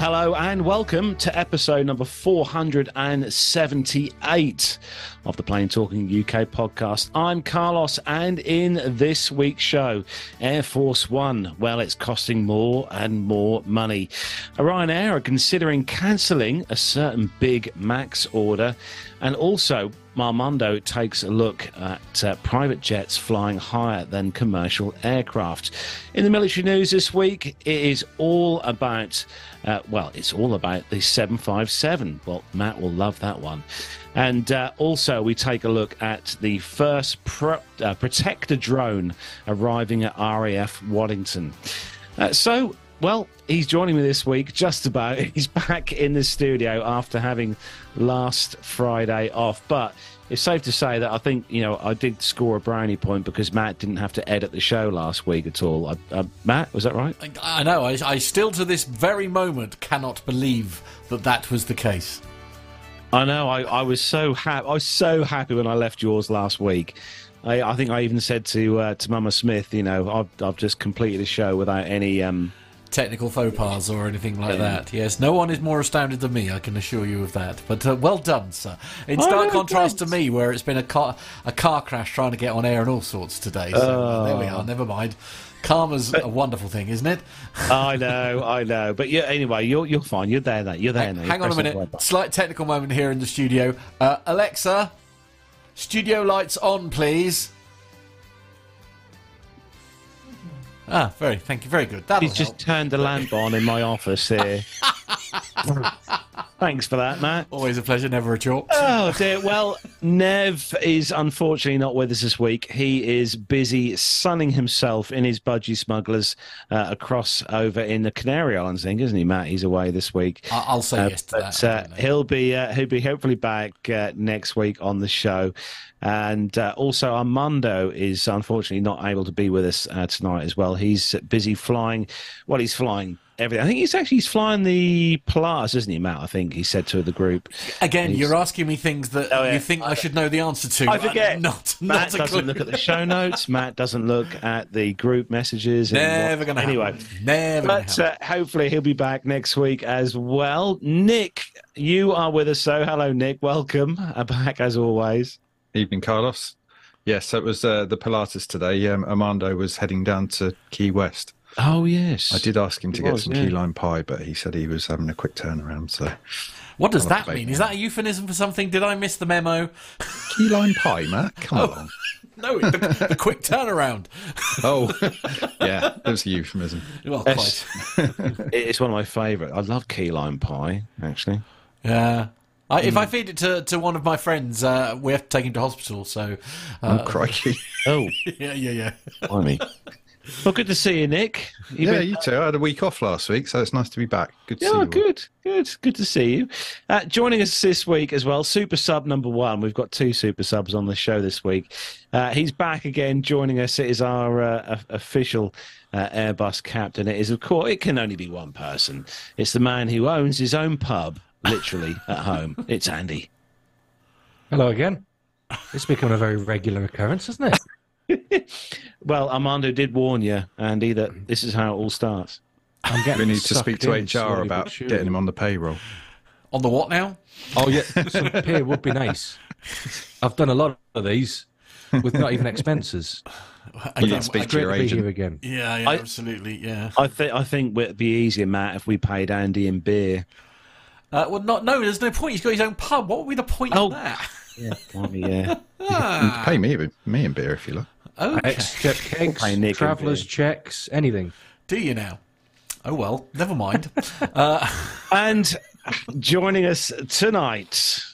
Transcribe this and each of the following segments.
Hello and welcome to episode number 478 of the Plane Talking UK podcast. I'm Carlos, and in this week's show, Air Force One. Well, it's costing more and more money. Ryanair are considering cancelling a certain big MAX order, and also Armando takes a look at uh, private jets flying higher than commercial aircraft. In the military news this week, it is all about, uh, well, it's all about the 757. Well, Matt will love that one. And uh, also, we take a look at the first pro- uh, protector drone arriving at RAF Waddington. Uh, so, well, he's joining me this week, just about. He's back in the studio after having last Friday off. But it's safe to say that I think, you know, I did score a brownie point because Matt didn't have to edit the show last week at all. I, uh, Matt, was that right? I, I know. I, I still, to this very moment, cannot believe that that was the case. I know. I, I was so happy. I was so happy when I left yours last week. I, I think I even said to uh, to Mama Smith, you know, I've I've just completed a show without any um, technical faux pas or anything like that. Yes, no one is more astounded than me. I can assure you of that. But uh, well done, sir. In stark oh, contrast thanks. to me, where it's been a car a car crash trying to get on air and all sorts today. So uh, there we are. Never mind. Karma's a wonderful thing, isn't it? I know, I know. But yeah, anyway, you're you're fine. You're there. Now. You're there hang, now. Hang on a minute. Slight technical moment here in the studio. Uh, Alexa, studio lights on, please. Ah, very, thank you, very good. That'll He's just turned the lamp on in my office here. Thanks for that, Matt. Always a pleasure, never a chore. Oh dear. Well, Nev is unfortunately not with us this week. He is busy sunning himself in his budgie smugglers uh, across over in the Canary Islands, thing, isn't he, Matt? He's away this week. I'll say uh, yes to but, that. Uh, he'll be uh, he'll be hopefully back uh, next week on the show. And uh, also, Armando is unfortunately not able to be with us uh, tonight as well. He's busy flying. Well, he's flying everything. I think he's actually he's flying the Pilatus, isn't he, Matt? I think he said to the group. Again, he's... you're asking me things that oh, yeah. you think I, I, should know the answer to. I forget. Not, Matt not doesn't look at the show notes. Matt doesn't look at the group messages. Never going to Anyway, never. But uh, hopefully he'll be back next week as well. Nick, you are with us. So hello, Nick. Welcome uh, back as always. Evening, Carlos. Yes, it was uh, the Pilatus today. Um, Armando was heading down to Key West. Oh yes, I did ask him to get some yeah. key lime pie, but he said he was having a quick turnaround. So, what does that mean? Is that a euphemism for something? Did I miss the memo? Key lime pie, Matt. Come oh, on. No, the, the, quick turnaround. oh, yeah, it was a euphemism. Well, quite. it's one of my favourite. I love key lime pie, actually. Yeah, I, if I hmm. feed it to, to one of my friends, uh, we have to take him to hospital. So, uh, oh crikey! oh, yeah, yeah, yeah. Blimey. Well, good to see you, Nick. You've yeah, been... you too. I had a week off last week, so it's nice to be back. Good to yeah, see you. good, good, good to see you. Uh, joining us this week as well, super sub number one. We've got two super subs on the show this week. Uh, he's back again, joining us. It is our uh, official uh, Airbus captain. It is, of course, it can only be one person. It's the man who owns his own pub literally at home. It's Andy. Hello again. It's become a very regular occurrence, isn't it? well, Armando did warn you, Andy, that this is how it all starts. I'm getting we need to speak to HR about getting him on the payroll. On the what now? Oh yeah, some pay would be nice. I've done a lot of these with not even expenses. I you speak to your agent again. Yeah, yeah, I, absolutely. Yeah. I think I think it'd be easier, Matt, if we paid Andy in beer. Uh, well, not no. There's no point. He's got his own pub. What would be the point oh. of that? Yeah, yeah. ah. pay me, me and beer if you like. Okay. Extra kegs, travellers checks, anything. Do you now? Oh well, never mind. uh, and joining us tonight,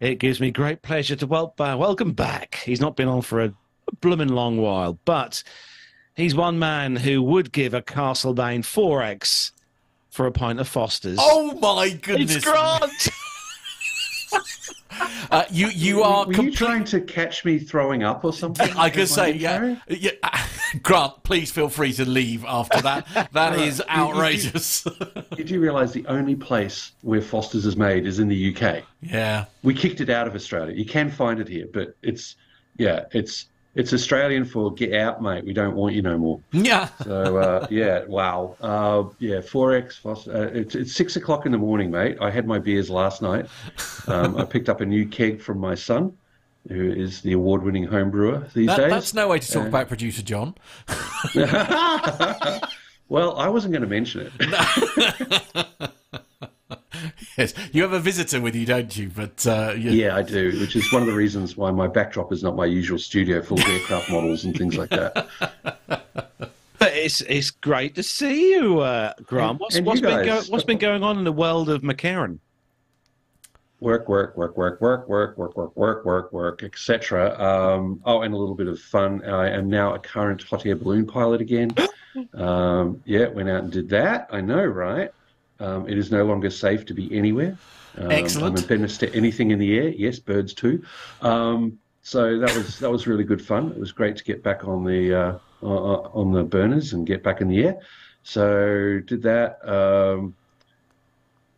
it gives me great pleasure to wel- uh, welcome back. He's not been on for a, a blooming long while, but he's one man who would give a Castlemaine 4X for a pint of Foster's. Oh my goodness! It's Grant. Uh, you you are. Were, you trying to catch me throwing up or something? I could say, yeah, yeah. Grant, please feel free to leave after that. That is outrageous. You, you, you do realise the only place where Foster's is made is in the UK. Yeah, we kicked it out of Australia. You can find it here, but it's yeah, it's it's Australian for get out, mate. We don't want you no more. Yeah. So uh, yeah, wow. Uh, yeah, forex. Uh, it's, it's six o'clock in the morning, mate. I had my beers last night. Um, I picked up a new keg from my son, who is the award-winning home brewer these That, days. that's no way to talk about producer John. Well, I wasn't going to mention it. Yes, you have a visitor with you, don't you? But uh, you- yeah, I do, which is one of the reasons why my backdrop is not my usual studio full of aircraft models and things like that. But it's it's great to see you, uh, Grant. What's, and what's you been go, what's been going on in the world of McHerron? work, work, work, work, work, work, work, work, work, work, work, etc. Um, oh, and a little bit of fun. I am now a current hot air balloon pilot again. Um, yeah, went out and did that. I know, right? Um, it is no longer safe to be anywhere. Um, Excellent. I'm to anything in the air. Yes, birds too. Um, so that was that was really good fun. It was great to get back on the uh, on on the burners and get back in the air. So did that. Um,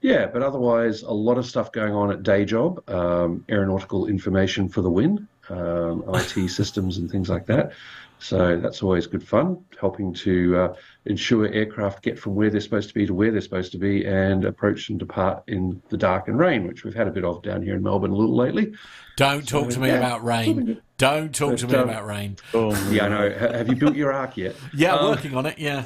yeah, but otherwise, a lot of stuff going on at day job, um, aeronautical information for the win, um, IT systems and things like that. So that's always good fun, helping to uh, ensure aircraft get from where they're supposed to be to where they're supposed to be and approach and depart in the dark and rain, which we've had a bit of down here in Melbourne a little lately. don't talk to me yeah. about rain. Don't talk to But, me um, about rain. Oh, Yeah, I know. Have you built your ark yet? Yeah, um, working on it. Yeah.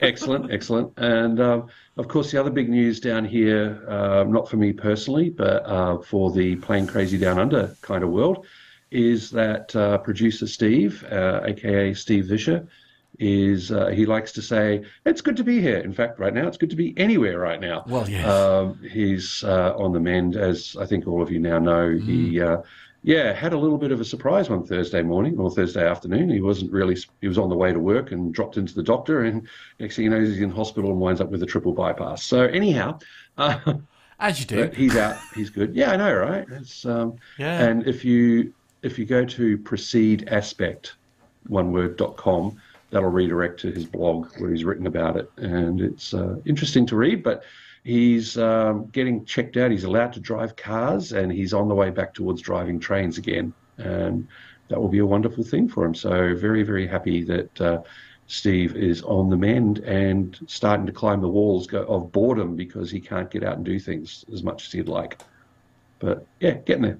excellent, excellent. And um, of course, the other big news down here, uh, not for me personally, but uh, for the Plane Crazy Down Under kind of world, is that uh, producer Steve, uh, aka Steve Visscher, is uh, he likes to say it's good to be here. In fact, right now it's good to be anywhere right now. Well, yes. Um, he's uh, on the mend, as I think all of you now know. Mm. He, uh, yeah, had a little bit of a surprise one Thursday morning or Thursday afternoon. He wasn't really. He was on the way to work and dropped into the doctor, and next thing you know, he's in hospital and winds up with a triple bypass. So anyhow, uh, As you do. he's out. He's good. Yeah, I know, right? It's um, Yeah. and if you if you go to proceed aspect one word.com that'll redirect to his blog where he's written about it and it's uh, interesting to read but he's um, getting checked out he's allowed to drive cars and he's on the way back towards driving trains again and that will be a wonderful thing for him so very very happy that uh, Steve is on the mend and starting to climb the walls of boredom because he can't get out and do things as much as he'd like. But yeah, getting there.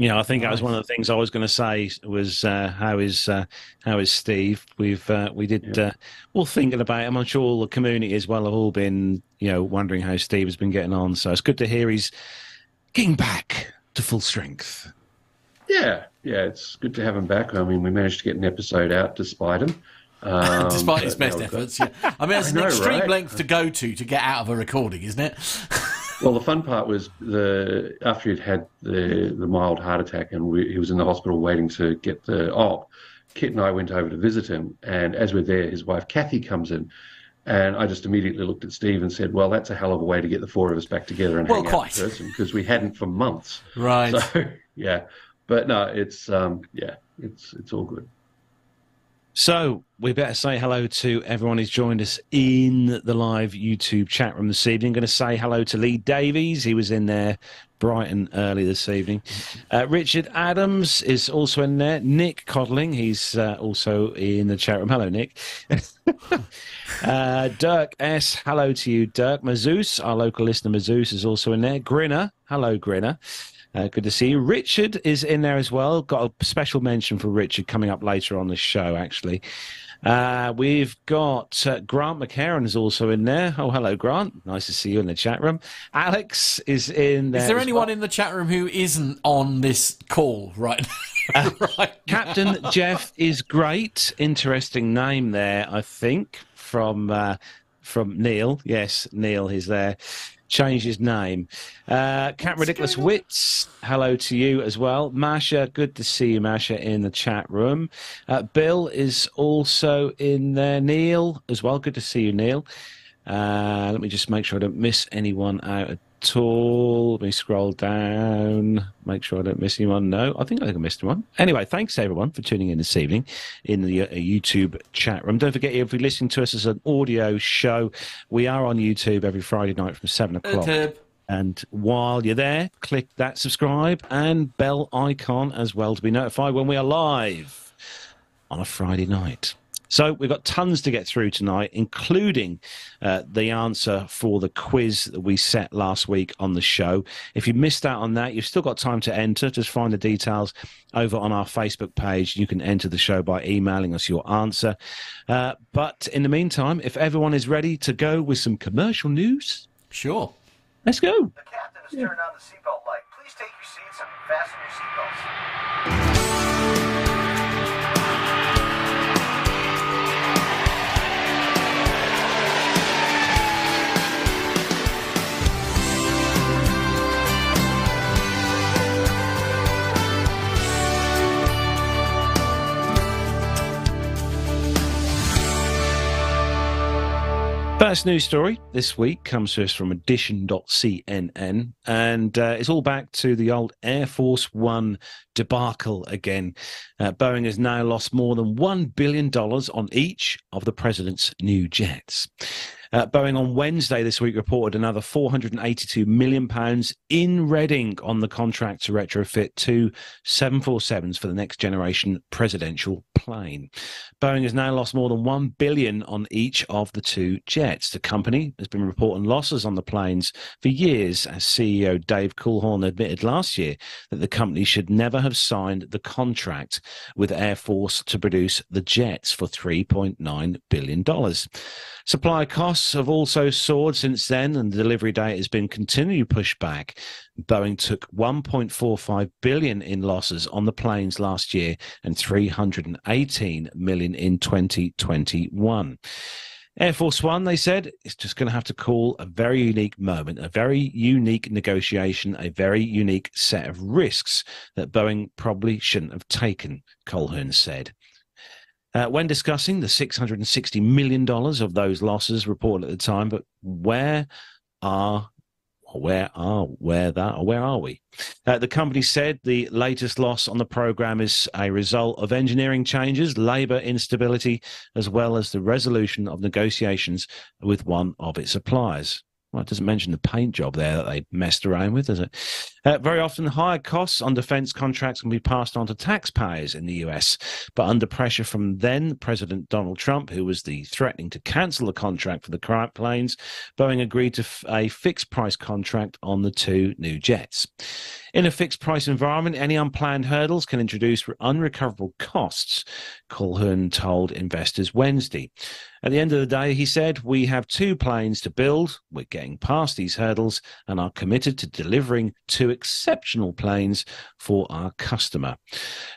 Yeah, I think that was one of the things I was going to say was uh, how is uh, how is Steve? We've uh, we did uh, all thinking about him. I'm sure all the community as well have all been you know wondering how Steve has been getting on. So it's good to hear he's getting back to full strength. Yeah, yeah, it's good to have him back. I mean, we managed to get an episode out despite him. Um, Despite his best now we've got- efforts, yeah. I mean, it's an extreme right? length to go to to get out of a recording, isn't it? Well, the fun part was the after he'd had the the mild heart attack and we, he was in the hospital waiting to get the op. Kit and I went over to visit him, and as we're there, his wife Kathy comes in, and I just immediately looked at Steve and said, "Well, that's a hell of a way to get the four of us back together and Well, hang quite. out in person because we hadn't for months." Right. So yeah, but no, it's um, yeah, it's it's all good. So we better say hello to everyone who's joined us in the live YouTube chat room this evening. going to say hello to Lee Davies. He was in there bright and early this evening. Uh, Richard Adams is also in there. Nick Codling, he's uh, also in the chat room. Hello, Nick. uh, Dirk S, hello to you, Dirk. Mazoos, our local listener Mazoos, is also in there. Grinner, hello, Grinner. Uh, good to see you. Richard is in there as well. Got a special mention for Richard coming up later on the show, actually. Uh, we've got uh, Grant McHerron is also in there. Oh, hello, Grant. Nice to see you in the chat room. Alex is in there. Is there anyone well. in the chat room who isn't on this call right now? right. Captain Jeff is great. Interesting name there, I think, from uh, from Neil. Yes, Neil is there. Changed his name. Uh, Cat Ridiculous Wits, hello to you as well. Masha, good to see you, Masha, in the chat room. Uh, Bill is also in there. Neil as well, good to see you, Neil. Uh, let me just make sure I don't miss anyone out at all. Let me scroll down, make sure I don't miss anyone. No, I think I think I missed one. Anyway, thanks everyone for tuning in this evening in the uh, YouTube chat room. Don't forget, if you're listening to us as an audio show, we are on YouTube every Friday night from seven o'clock. YouTube. And while you're there, click that subscribe and bell icon as well to be notified when we are live on a Friday night. So we've got tons to get through tonight, including uh, the answer for the quiz that we set last week on the show. If you missed out on that, you've still got time to enter. Just find the details over on our Facebook page. You can enter the show by emailing us your answer. Uh, but in the meantime, if everyone is ready to go with some commercial news, Sure. let's go. The captain has turned on the seatbelt light. Please take your seats and fasten your seatbelts. First news story this week comes to us from edition.cnn, and uh, it's all back to the old Air Force One debacle again. Uh, Boeing has now lost more than $1 billion on each of the president's new jets. Uh, Boeing on Wednesday this week reported another 482 million pounds in red ink on the contract to retrofit two 747s for the next generation presidential plane. Boeing has now lost more than 1 billion on each of the two jets. The company has been reporting losses on the planes for years as CEO Dave Calhoun admitted last year that the company should never have signed the contract with Air Force to produce the jets for 3.9 billion dollars. Supply costs have also soared since then, and the delivery date has been continually pushed back. Boeing took 1.45 billion in losses on the planes last year and 318 million in 2021. Air Force One, they said, is just going to have to call a very unique moment, a very unique negotiation, a very unique set of risks that Boeing probably shouldn't have taken, Calhoun said. Uh, when discussing the $660 million of those losses reported at the time, but where are where are where that or where are we? Uh, the company said the latest loss on the program is a result of engineering changes, labor instability, as well as the resolution of negotiations with one of its suppliers. Well, it doesn't mention the paint job there that they messed around with, does it? Uh, very often, higher costs on defense contracts can be passed on to taxpayers in the US. But under pressure from then President Donald Trump, who was the threatening to cancel the contract for the current planes, Boeing agreed to f- a fixed price contract on the two new jets. In a fixed price environment, any unplanned hurdles can introduce unrecoverable costs, Calhoun told investors Wednesday. At the end of the day, he said, we have two planes to build. We're getting past these hurdles and are committed to delivering two exceptional planes for our customer.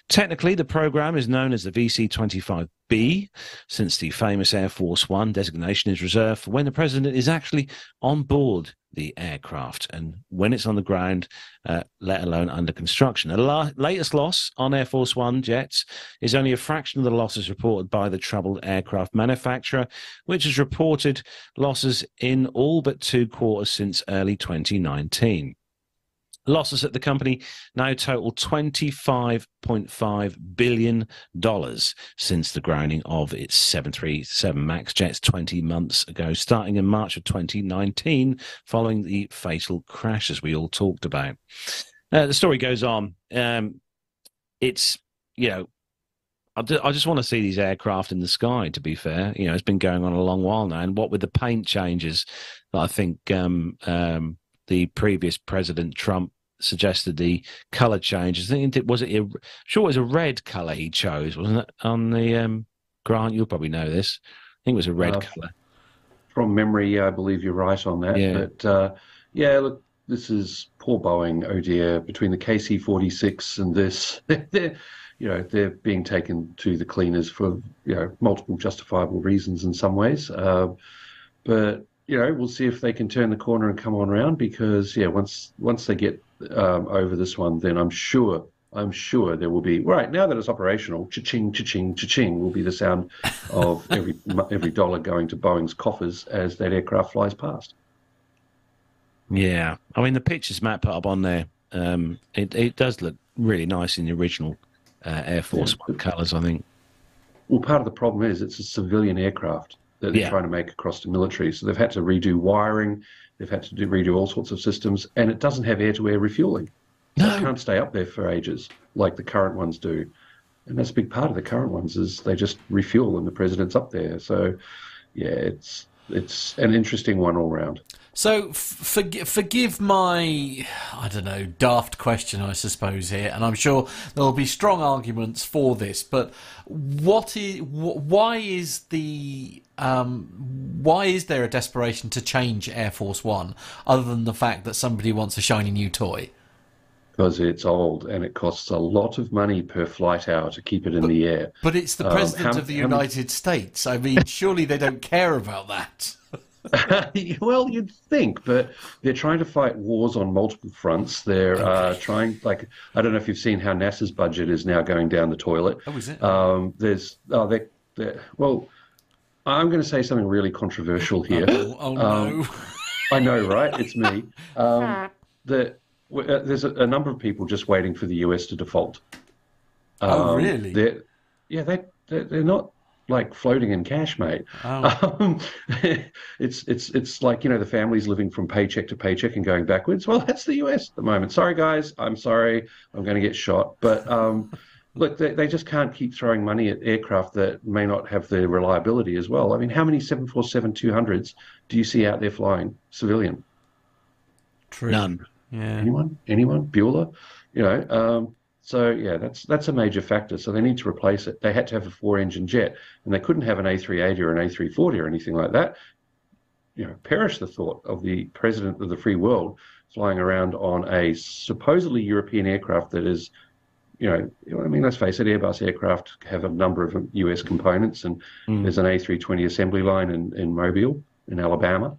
Technically, the program is known as the VC25 B, since the famous Air Force One designation is reserved for when the president is actually on board the aircraft and when it's on the ground, uh, let alone under construction. The la- latest loss on Air Force One jets is only a fraction of the losses reported by the troubled aircraft manufacturer, which has reported losses in all but two quarters since early 2019. Losses at the company now total $25.5 billion since the grounding of its 737 MAX jets 20 months ago, starting in March of 2019, following the fatal crashes we all talked about. Uh, the story goes on. Um, it's, you know, I I just want to see these aircraft in the sky. To be fair, you know, it's been going on a long while now, and what with the paint changes that I think um, um, the previous president Trump suggested the color changes. I think it was it a, sure it was a red color he chose, wasn't it? On the um, Grant, you'll probably know this. I think it was a red Uh, color. From memory, I believe you're right on that. Yeah. But uh, yeah, look, this is poor Boeing. Oh dear, between the KC-46 and this, they're, you know, they're being taken to the cleaners for you know multiple justifiable reasons in some ways. Uh, but you know, we'll see if they can turn the corner and come on around because yeah, once once they get um, over this one, then I'm sure. I'm sure there will be right now that it's operational. Cha-ching, cha-ching, cha-ching will be the sound of every every dollar going to Boeing's coffers as that aircraft flies past. Yeah, I mean the pictures Matt put up on there. Um, it it does look really nice in the original uh, Air Force One colours. I think. Well, part of the problem is it's a civilian aircraft. That they're Yeah. trying to make across the military. So they've had to redo wiring, they've had to do, redo all sorts of systems, and it doesn't have air-to-air refueling. So it can't stay up there for ages like the current ones do. And that's a big part of the current ones is they just refuel when the president's up there. So yeah, it's it's an interesting one all round. So, f- forg- forgive my, I don't know, daft question, I suppose here, and I'm sure there will be strong arguments for this. But what is, wh- why is the, um, why is there a desperation to change Air Force One, other than the fact that somebody wants a shiny new toy? because it's old and it costs a lot of money per flight hour to keep it in the air. But it's the Um, president how- of the how United States. I mean, surely they don't care about that. well, you'd think, but they're trying to fight wars on multiple fronts. They're uh, trying, like, I don't know if you've seen how NASA's budget is now going down the toilet. Oh, is it? Um, there's, oh, they, they, well, I'm going to say something really controversial here. Oh, oh Um, no. I know, right? It's me. Um, the, w- uh, there's a, a number of people just waiting for the US to default. Oh, Um, really? They're, yeah, they, they're, they're not like floating in cash, mate. Oh. Um, it's it's it's like you know the families living from paycheck to paycheck and going backwards. Well, that's the US at the moment. Sorry, guys. I'm sorry. I'm going to get shot. But um, look, they, they just can't keep throwing money at aircraft that may not have the reliability as well. I mean, how many 747-200s do you see out there flying civilian? True. None. Yeah. Anyone? Anyone? Bueller? You know. Um, so yeah, that's that's a major factor. So they need to replace it. They had to have a four-engine jet, and they couldn't have an A380 or an A340 or anything like that. You know, perish the thought of the president of the free world flying around on a supposedly European aircraft that is, you know, I mean, let's face it, Airbus aircraft have a number of US components, and there's an A320 assembly line in, in Mobile, in Alabama.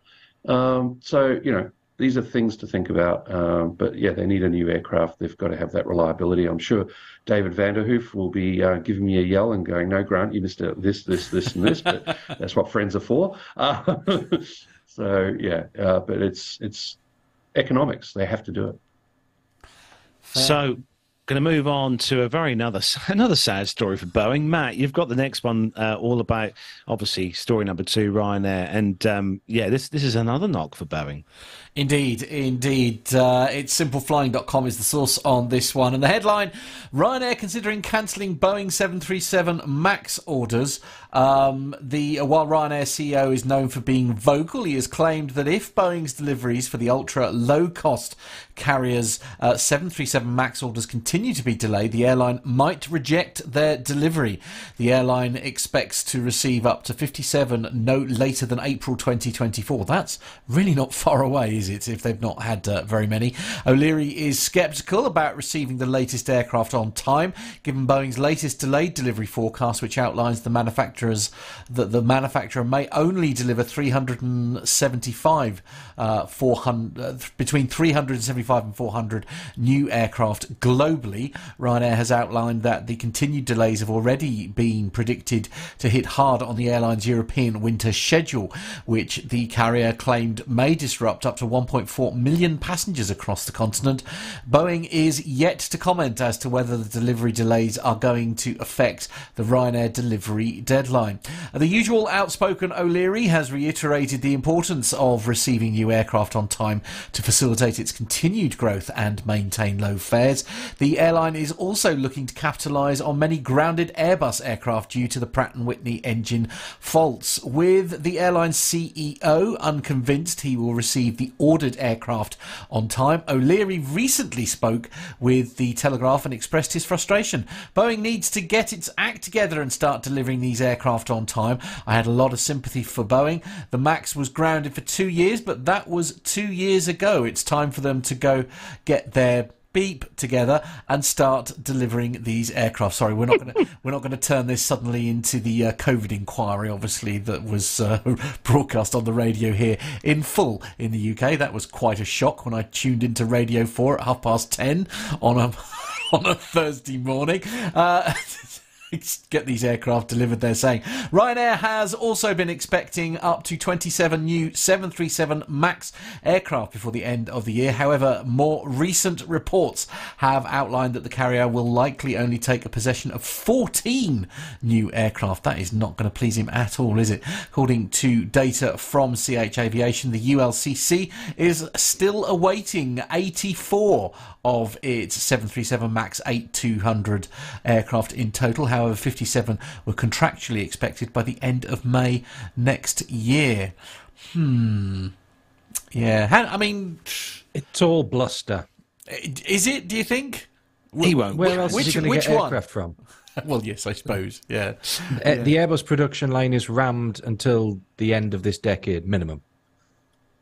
Um, so, you know, these are things to think about. Um, but yeah, they need a new aircraft. They've got to have that reliability. I'm sure David Vanderhoof will be uh, giving me a yell and going, "No, Grant, you missed out this, this, this, and this." But that's what friends are for. Uh, so yeah, uh, but it's it's economics. They have to do it. So, going to move on to a very another another sad story for Boeing. Matt, you've got the next one uh, all about obviously story number two, Ryanair, and um, yeah, this this is another knock for Boeing. Indeed, indeed. Uh, it's simpleflying.com is the source on this one. And the headline Ryanair considering cancelling Boeing 737 MAX orders. Um, the While Ryanair CEO is known for being vocal, he has claimed that if Boeing's deliveries for the ultra low cost carriers uh, 737 MAX orders continue to be delayed, the airline might reject their delivery. The airline expects to receive up to 57 no later than April 2024. That's really not far away, is it, if they've not had uh, very many? O'Leary is sceptical about receiving the latest aircraft on time, given Boeing's latest delayed delivery forecast, which outlines the manufacturers that the manufacturer may only deliver 375 uh, 400 uh, between 375 and 400 new aircraft globally. Ryanair has outlined that the continued delays have already been predicted to hit hard on the airline's European winter schedule, which the carrier claimed may disrupt up to 1.4 million passengers across the continent. Boeing is yet to comment as to whether the delivery delays are going to affect the Ryanair delivery deadline. The usual outspoken O'Leary has reiterated the importance of receiving new aircraft on time to facilitate its continued growth and maintain low fares. The airline is also looking to capitalise on many grounded Airbus aircraft due to the Pratt & Whitney engine faults. With the airline's CEO unconvinced he will receive the ordered aircraft on time, O'Leary recently spoke with the Telegraph and expressed his frustration. Boeing needs to get its act together and start delivering these aircraft on time. I had a lot of sympathy for Boeing. The MAX was grounded for two years, but that was two years ago. It's time for them to go get their beep together and start delivering these aircraft. Sorry, we're not going to we're not going to turn this suddenly into the uh, COVID inquiry. Obviously, that was uh, broadcast on the radio here in full in the UK. That was quite a shock when I tuned into Radio Four at half past ten on a on a Thursday morning. Uh, get these aircraft delivered, they're saying. Ryanair has also been expecting up to 27 new 737 MAX aircraft before the end of the year. However, more recent reports have outlined that the carrier will likely only take a possession of 14 new aircraft. That is not going to please him at all, is it? According to data from CH Aviation, the ULCC is still awaiting 84 of its 737 MAX 8200 aircraft in total. However, 57 were contractually expected by the end of May next year. Hmm. Yeah. I mean, It's all bluster. is it? Do you think? He won't. Where else which is he going to get one? aircraft from? Well, yes, I suppose. Yeah. Uh, The Airbus production line is rammed until the end of this decade minimum.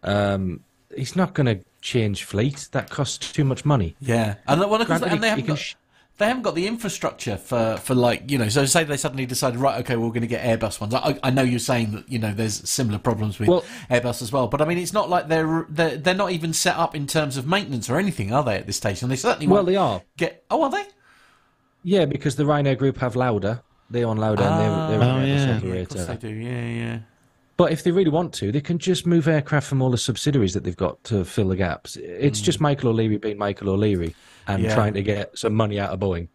Um, he's not going to change fleet. That costs too much money. Yeah, and, well, of course, Granted, and they haven't got, sh- they haven't got the infrastructure for, for like you know. So say they suddenly decided, right, okay, we're going to get Airbus ones. I, I know you're saying that you know there's similar problems with Well- Airbus as well, but I mean it's not like they're, they're they're not even set up in terms of maintenance or anything, are they at this station they certainly Well, they are. get. Oh, are they? Yeah, because the Ryanair Group have Lauda. They own Lauda and they're, they're ah. Oh, an Airbus yeah. Yeah, of course they do. Yeah, yeah. But if they really want to, they can just move aircraft from all the subsidiaries that they've got to fill the gaps. It's just Michael O'Leary being Michael O'Leary and Hmm. Yeah. trying to get some money out of Boeing,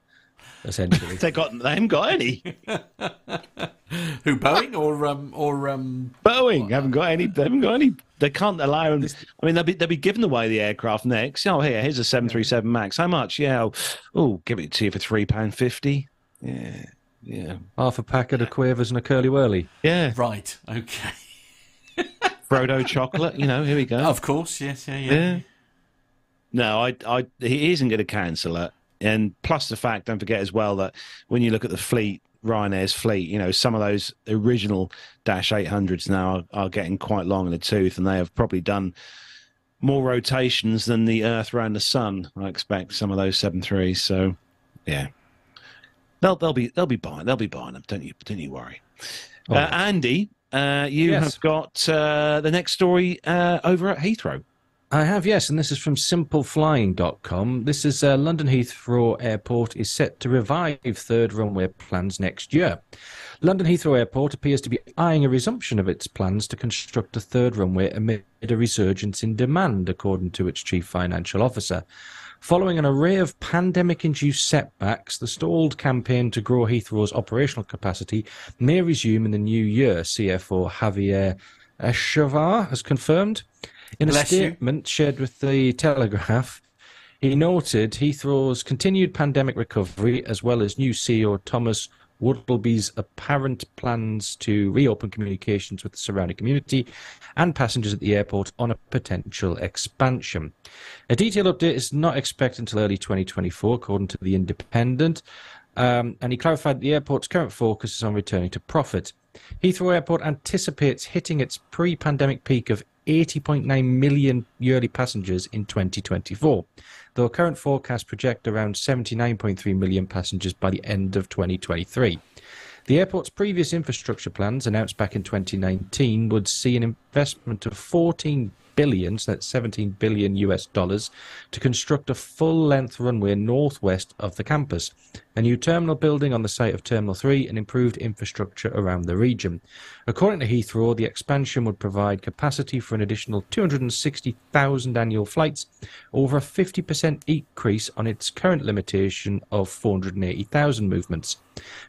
essentially. They got. They haven't got any. Who Boeing or um or um Boeing haven't got any. They haven't got any. They can't allow them. I mean, they'll be they'll be giving away the aircraft next. Oh, here, here's a seven three seven Max. How much? Yeah. Oh, oh, give it to you for three pound fifty. Yeah. Yeah. Half a packet of Quavers and a Curly Whirly. Yeah. right? Okay, Freddo chocolate. You know. Here we go. of course, yes, yeah, yeah. Yeah. No, I, I, he isn't going to cancel it. And plus the fact, don't forget as well that when you look at the fleet, Ryanair's fleet, you know, some of those original Dash 800s now are, are getting quite long in the tooth, and they have probably done more rotations than the Earth around the Sun. I expect some of those 73s. So, yeah, they'll they'll be they'll be buying they'll be buying them. Don't you don't you worry. Oh. Uh, Andy, uh, you Yes. have got uh, the next story uh, over at Heathrow. I have, yes, and this is from simpleflying.com. This is uh, London Heathrow Airport is set to revive third runway plans next year. London Heathrow Airport appears to be eyeing a resumption of its plans to construct a third runway amid a resurgence in demand, according to its chief financial officer. Following an array of pandemic induced setbacks, the stalled campaign to grow Heathrow's operational capacity may resume in the new year, CFO Javier Echave has confirmed. In a Bless you. statement shared with the Telegraph, he noted Heathrow's continued pandemic recovery, as well as new CEO Thomas Woldbye's apparent plans to reopen communications with the surrounding community and passengers at the airport on a potential expansion. A detailed update is not expected until early 2024, according to The Independent. Um, and he clarified the airport's current focus is on returning to profit. Heathrow Airport anticipates hitting its pre pandemic peak of 80.9 million yearly passengers in 2024, though current forecasts project around 79.3 million passengers by the end of 2023. The airport's previous infrastructure plans, announced back in 2019, would see an investment of 14 billion, so that's 17 billion US dollars, to construct a full-length runway northwest of the campus, a new terminal building on the site of Terminal 3, and improved infrastructure around the region. According to Heathrow, the expansion would provide capacity for an additional 260,000 annual flights, over a 50% increase on its current limitation of 480,000 movements.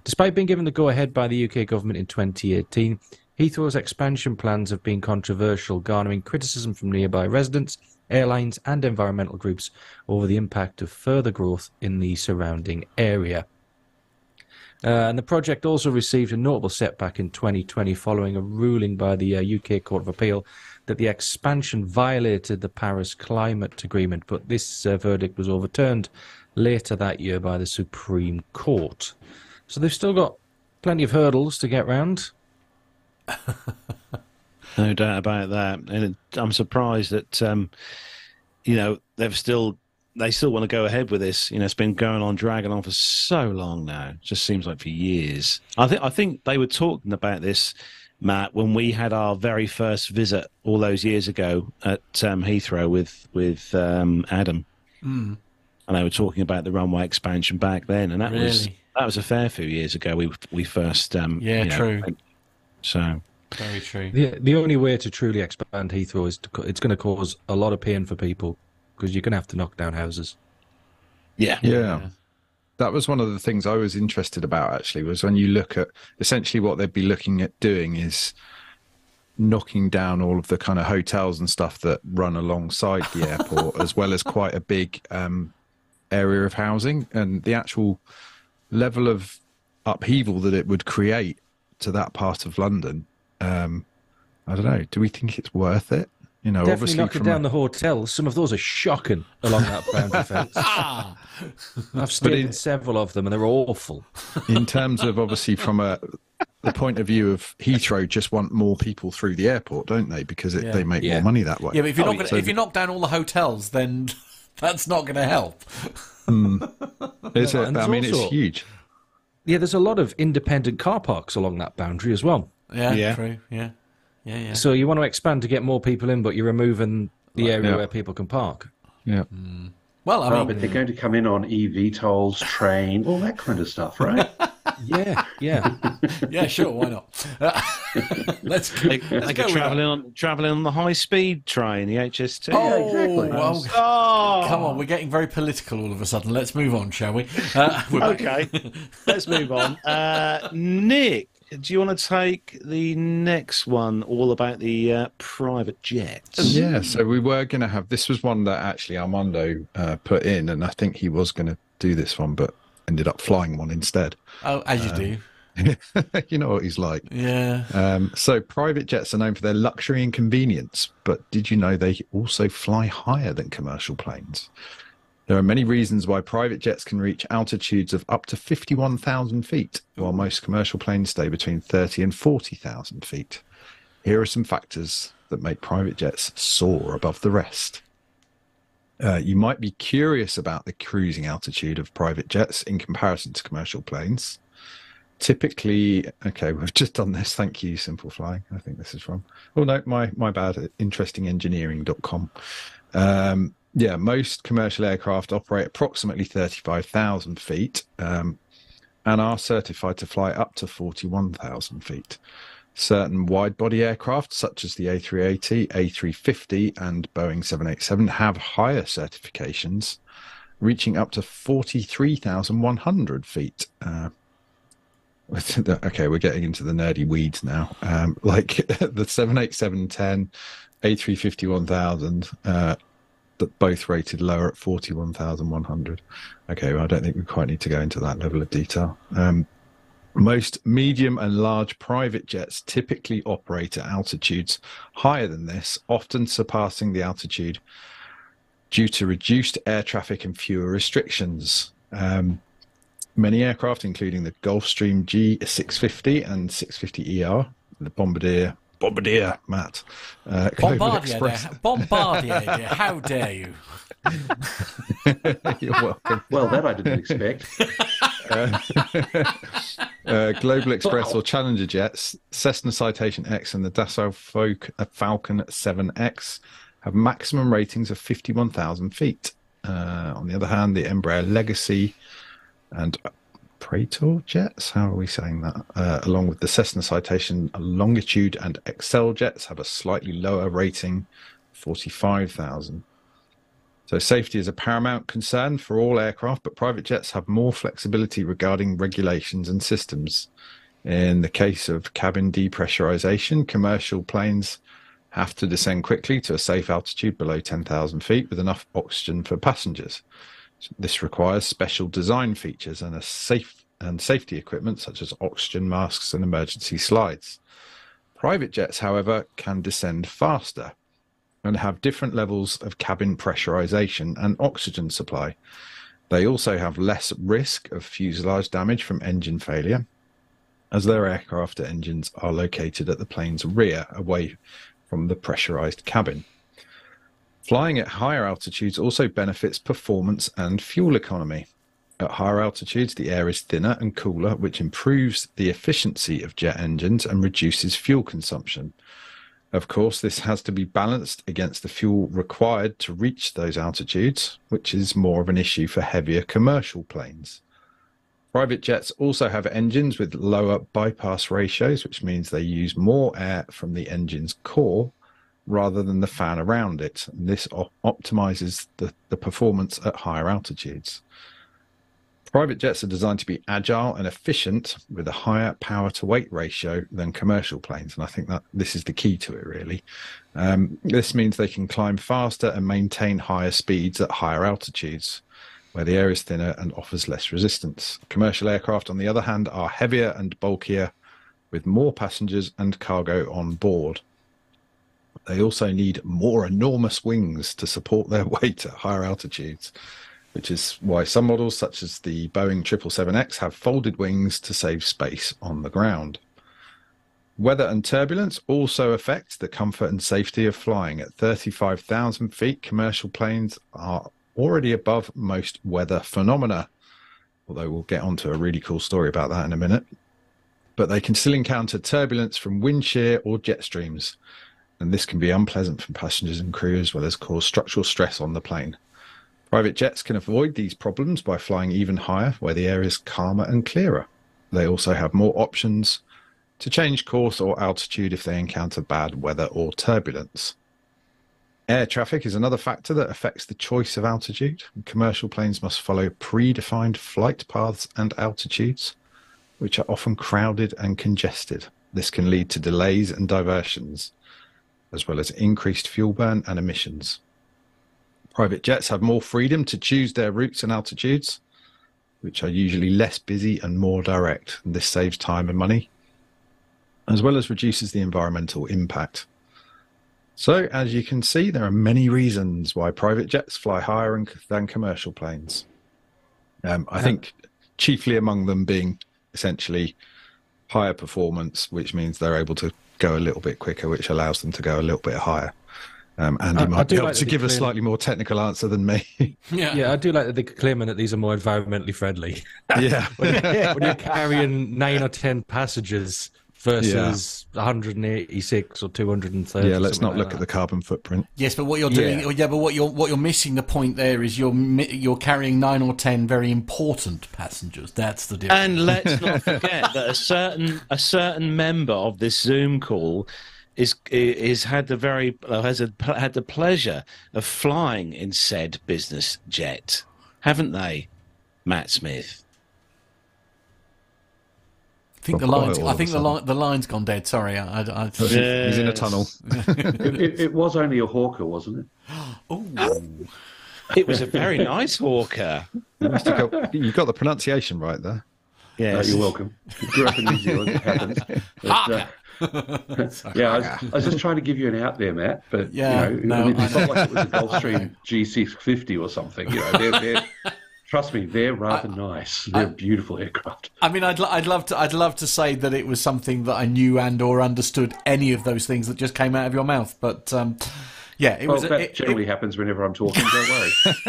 Despite being given the go-ahead by the UK government in 2018, Heathrow's expansion plans have been controversial, garnering criticism from nearby residents, airlines, and environmental groups over the impact of further growth in the surrounding area. Uh, and the project also received a notable setback in 2020 following a ruling by the uh, UK Court of Appeal that the expansion violated the Paris Climate Agreement, but this uh, verdict was overturned later that year by the Supreme Court. So they've still got plenty of hurdles to get round. No doubt about that, and I'm surprised that um, you know they've still they still want to go ahead with this. You know, it's been going on, dragging on for so long now. It just seems like for years. I think I think they were talking about this, Matt, when we had our very first visit all those years ago at um, Heathrow with with um, Adam, Mm. and they were talking about the runway expansion back then, and that was that was a fair few years ago. We we first um, Yeah, you know, true. So Very true. The the only way to truly expand Heathrow is to, it's going to cause a lot of pain for people because you're going to have to knock down houses. yeah, Yeah. That was one of the things I was interested about actually was when you look at essentially what they'd be looking at doing is knocking down all of the kind of hotels and stuff that run alongside the airport as well as quite a big um, area of housing and the actual level of upheaval that it would create to that part of London um, I don't know do we think it's worth it you know Definitely obviously knocking down a- the hotels. Some of those are shocking along that boundary fence. I've stayed in- in several of them and they're awful. in terms of obviously from a the point of view of Heathrow just want more people through the airport, don't they? Because it, Yeah. they make Yeah. more money that way. Yeah, but if you're Oh, not gonna, so if you knock down all the hotels, then that's not going to help. Is it? I mean, also- it's huge. Yeah, there's a lot of independent car parks along that boundary as well. Yeah, Yeah. true. Yeah, yeah, yeah. So you want to expand to get more people in, but you're removing the area Yeah. where people can park. Yeah, hmm. Well, I Oh, mean, but they're going to come in on eVTOLs, train, all that kind of stuff, right? Yeah, yeah. yeah, sure, why not? let's go. they, let's they go traveling on traveling on the high speed train, the HST. Oh, exactly. well, Oh, come on, we're getting very political all of a sudden. Let's move on, shall we? Uh. Okay, let's move on. Uh, Nick, do you want to take the next one, all about the uh, private jets? yeah. So we were going to have this was one that actually Armando uh, put in, and I think he was going to do this one, but ended up flying one instead. Oh, as you do. you know what he's like. Yeah. Um, so private jets are known for their luxury and convenience, but did you know they also fly higher than commercial planes? There are many reasons why private jets can reach altitudes of up to 51,000 feet, while most commercial planes stay between 30 and 40,000 feet. Here are some factors that make private jets soar above the rest. Uh, you might be curious about the cruising altitude of private jets in comparison to commercial planes. Typically okay we've just done this. Thank you simple flying i think this is from. Oh no my my bad. Interestingengineering.com um yeah most commercial aircraft operate approximately 35000 feet um, and are certified to fly up to 41000 feet certain wide body aircraft such as the a380 a350 and boeing 787 have higher certifications reaching up to 43100 feet uh, okay, we're getting into the nerdy weeds now. Um, like the 787-10, A350-1000, uh, that both rated lower at 41,100. Okay, well, I don't think we quite need to go into that level of detail. Um, most medium and large private jets typically operate at altitudes higher than this, often surpassing the altitude due to reduced air traffic and fewer restrictions. Um, Many aircraft, including the Gulfstream G650 and 650ER, the Bombardier, Bombardier, Matt, uh, Bombardier, Express. there. Bombardier, dear. How dare you? You're welcome. well, that I didn't expect. Uh, Global Express or Challenger jets, Cessna Citation X and the Dassault uh, Falcon 7X have maximum ratings of 51,000 feet. Uh, on the other hand, the Embraer Legacy and Praetor jets, how are we saying that? Uh, along with the Cessna Citation Longitude and Excel jets have a slightly lower rating, 45,000. So safety is a paramount concern for all aircraft, but private jets have more flexibility regarding regulations and systems. In the case of cabin depressurization, commercial planes have to descend quickly to a safe altitude below 10,000 feet with enough oxygen for passengers. This requires special design features and a safe and safety equipment such as oxygen masks and emergency slides. Private jets, however, can descend faster and have different levels of cabin pressurization and oxygen supply. They also have less risk of fuselage damage from engine failure, as their aircraft engines are located at the plane's rear, away from the pressurized cabin. Flying at higher altitudes also benefits performance and fuel economy. At higher altitudes, the air is thinner and cooler, which improves the efficiency of jet engines and reduces fuel consumption. Of course, this has to be balanced against the fuel required to reach those altitudes, which is more of an issue for heavier commercial planes. Private jets also have engines with lower bypass ratios, which means they use more air from the engine's core rather than the fan around it. And this op- optimizes the, the performance at higher altitudes. Private jets are designed to be agile and efficient with a higher power to weight ratio than commercial planes. And I think that this is the key to it, really. Um, this means they can climb faster and maintain higher speeds at higher altitudes where the air is thinner and offers less resistance. Commercial aircraft, on the other hand, are heavier and bulkier with more passengers and cargo on board. They also need more enormous wings to support their weight at higher altitudes, which is why some models, such as the Boeing 777X, have folded wings to save space on the ground. Weather and turbulence also affect the comfort and safety of flying. At 35,000 feet, commercial planes are already above most weather phenomena, although we'll get onto a really cool story about that in a minute. But they can still encounter turbulence from wind shear or jet streams, and this can be unpleasant for passengers and crew as well as cause structural stress on the plane. Private jets can avoid these problems by flying even higher where the air is calmer and clearer. They also have more options to change course or altitude if they encounter bad weather or turbulence. Air traffic is another factor that affects the choice of altitude. Commercial planes must follow predefined flight paths and altitudes, which are often crowded and congested. This can lead to delays and diversions, as well as increased fuel burn and emissions. Private jets have more freedom to choose their routes and altitudes, which are usually less busy and more direct. And this saves time and money, as well as reduces the environmental impact. So, as you can see, there are many reasons why private jets fly higher than commercial planes. Um, I think chiefly among them being essentially higher performance, which means they're able to go a little bit quicker, which allows them to go a little bit higher. Um, Andy I- I might do be able like to that give a slightly more technical answer than me. Yeah. Yeah, I do like that they're claiming that these are more environmentally friendly. yeah. when, when you're carrying nine or ten passengers versus 186 or 230. Yeah, let's not like look that. at the carbon footprint. Yes, but what you're doing, Yeah. yeah, but what you're what you're missing the point there is you're you're carrying nine or ten very important passengers. That's the difference. And let's not forget that a certain a certain member of this Zoom call is is had the very uh, has a, had the pleasure of flying in said business jet, haven't they, Matt Smith? I think the lines. I think the line, the line's gone dead. Sorry, I. I, I He's in a tunnel. It, it, it was only a hawker, wasn't it? oh, It was a very nice hawker. You have got, you got the pronunciation right there. No, Yes, you're welcome. Grew up in New Zealand, it happens. But, uh, yeah, I was, I was just trying to give you an out there, Matt. But Yeah, you know, no, it's I not like it was a Gulfstream G650 or something. You know, they're, they're, trust me, they're rather nice. They're beautiful aircraft. I mean, I'd, I'd love to. I'd love to say that it was something that I knew and or understood any of those things that just came out of your mouth. But um, yeah, it Well, was. Oh, a- that it, generally happens whenever I'm talking. Don't worry.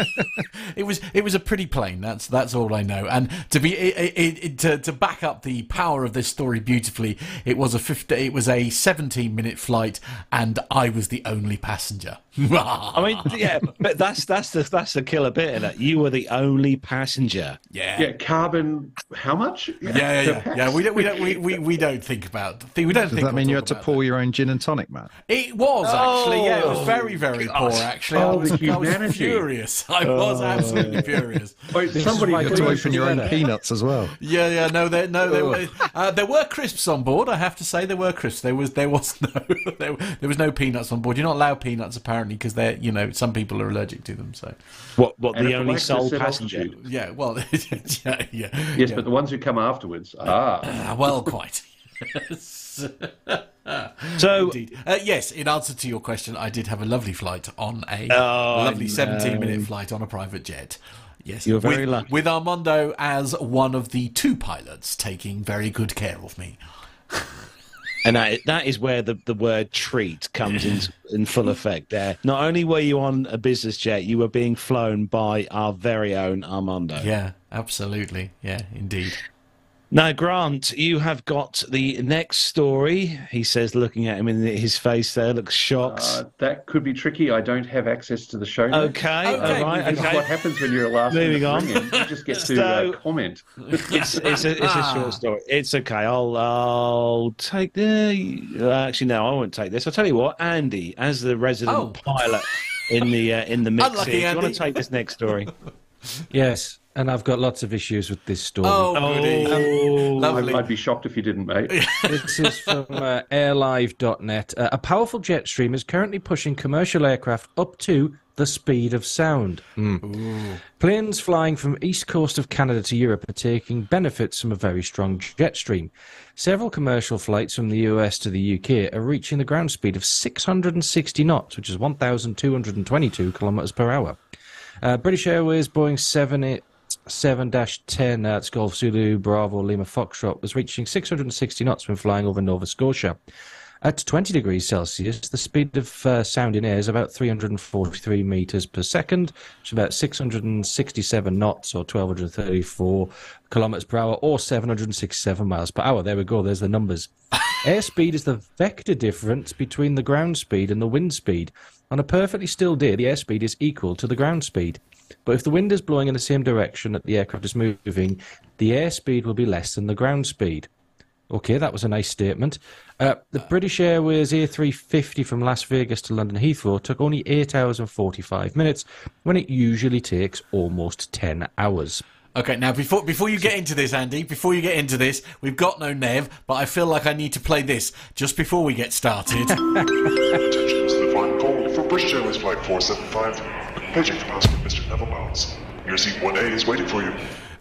It was it was a pretty plane. That's that's all I know. And to be it, it, it, to to back up the power of this story beautifully, it was a 50, It was a seventeen minute flight, and I was the only passenger. I mean, yeah, but that's that's the that's the killer bit of it. You were the only passenger. yeah. Yeah, carbon. How much? Yeah, yeah, yeah, yeah. We don't, we don't, we, we, we don't think about. We don't Does think. that mean we'll you had to about pour your own gin and tonic, man? It was actually, yeah. It was Oh, very, very poor. Actually, I Oh, was, I was furious. I was absolutely furious. Wait, somebody had to open your own peanuts as well. Yeah, yeah, no, there, no, there were, uh, there were crisps on board. I have to say, there were crisps. There was, there was no, there, there was no peanuts on board. You're not allowed peanuts apparently because they're, you know, some people are allergic to them. So, What? What? And the only lactose sole passenger? yeah, well, yeah, yeah. Yes, yeah. but the ones who come afterwards. Ah, Ah, well, quite. So Indeed. Uh, yes, in answer to your question, I did have a lovely flight on a Oh, lovely 17 know. minute flight on a private jet. Yes, You were very with, lucky. with Armando as one of the two pilots taking very good care of me. And that, that is where the, the word treat comes in, in full effect there. Not only were you on a business jet, you were being flown by our very own Armando. Yeah, absolutely. Yeah, indeed. Now, Grant, you have got the next story. He says, looking at him in his face there, looks shocked. Uh, that could be tricky. I don't have access to the show. notes. okay, Okay, all right, This is what happens when you're a last Moving minute on. ring-in. You just get to So- uh, comment. It's it's a, it's a Ah. short story. It's okay. I'll I'll take the. uh, Actually, no, I won't take this. I'll tell you what, Andy, as the resident Oh. pilot in the uh, in the mix, Unlucky, here, do you want to take this next story? Yes, and I've got lots of issues with this story. Oh, goody. Oh, Lovely. I'd be shocked if you didn't, mate. This is from uh, airlive.net. Uh, a powerful jet stream is currently pushing commercial aircraft up to the speed of sound. Mm. Planes flying from east coast of Canada to Europe are taking benefits from a very strong jet stream. Several commercial flights from the US to the UK are reaching the ground speed of 660 knots, which is 1,222 kilometers per hour. Uh, British Airways Boeing 787-10 at Golf Zulu Bravo Lima Foxtrot was reaching 660 knots when flying over Nova Scotia. At 20 degrees Celsius, the speed of uh, sound in air is about 343 meters per second, which is about 667 knots or 1234 kilometers per hour or 767 miles per hour. There we go, there's the numbers. Airspeed is the vector difference between the ground speed and the wind speed. On a perfectly still day, the airspeed is equal to the ground speed. But if the wind is blowing in the same direction that the aircraft is moving, the airspeed will be less than the ground speed. Okay, that was a nice statement. Uh, the British Airways A350 from Las Vegas to London Heathrow took only 8 hours and 45 minutes when it usually takes almost 10 hours. Okay, now before before you get into this, Andy, before you get into this, we've got no Nev, but I feel like I need to play this just before we get started. Attention, this is the final call for British Airways Flight 475. Paging for passenger Mr. Neville Miles. Your seat 1A is waiting for you.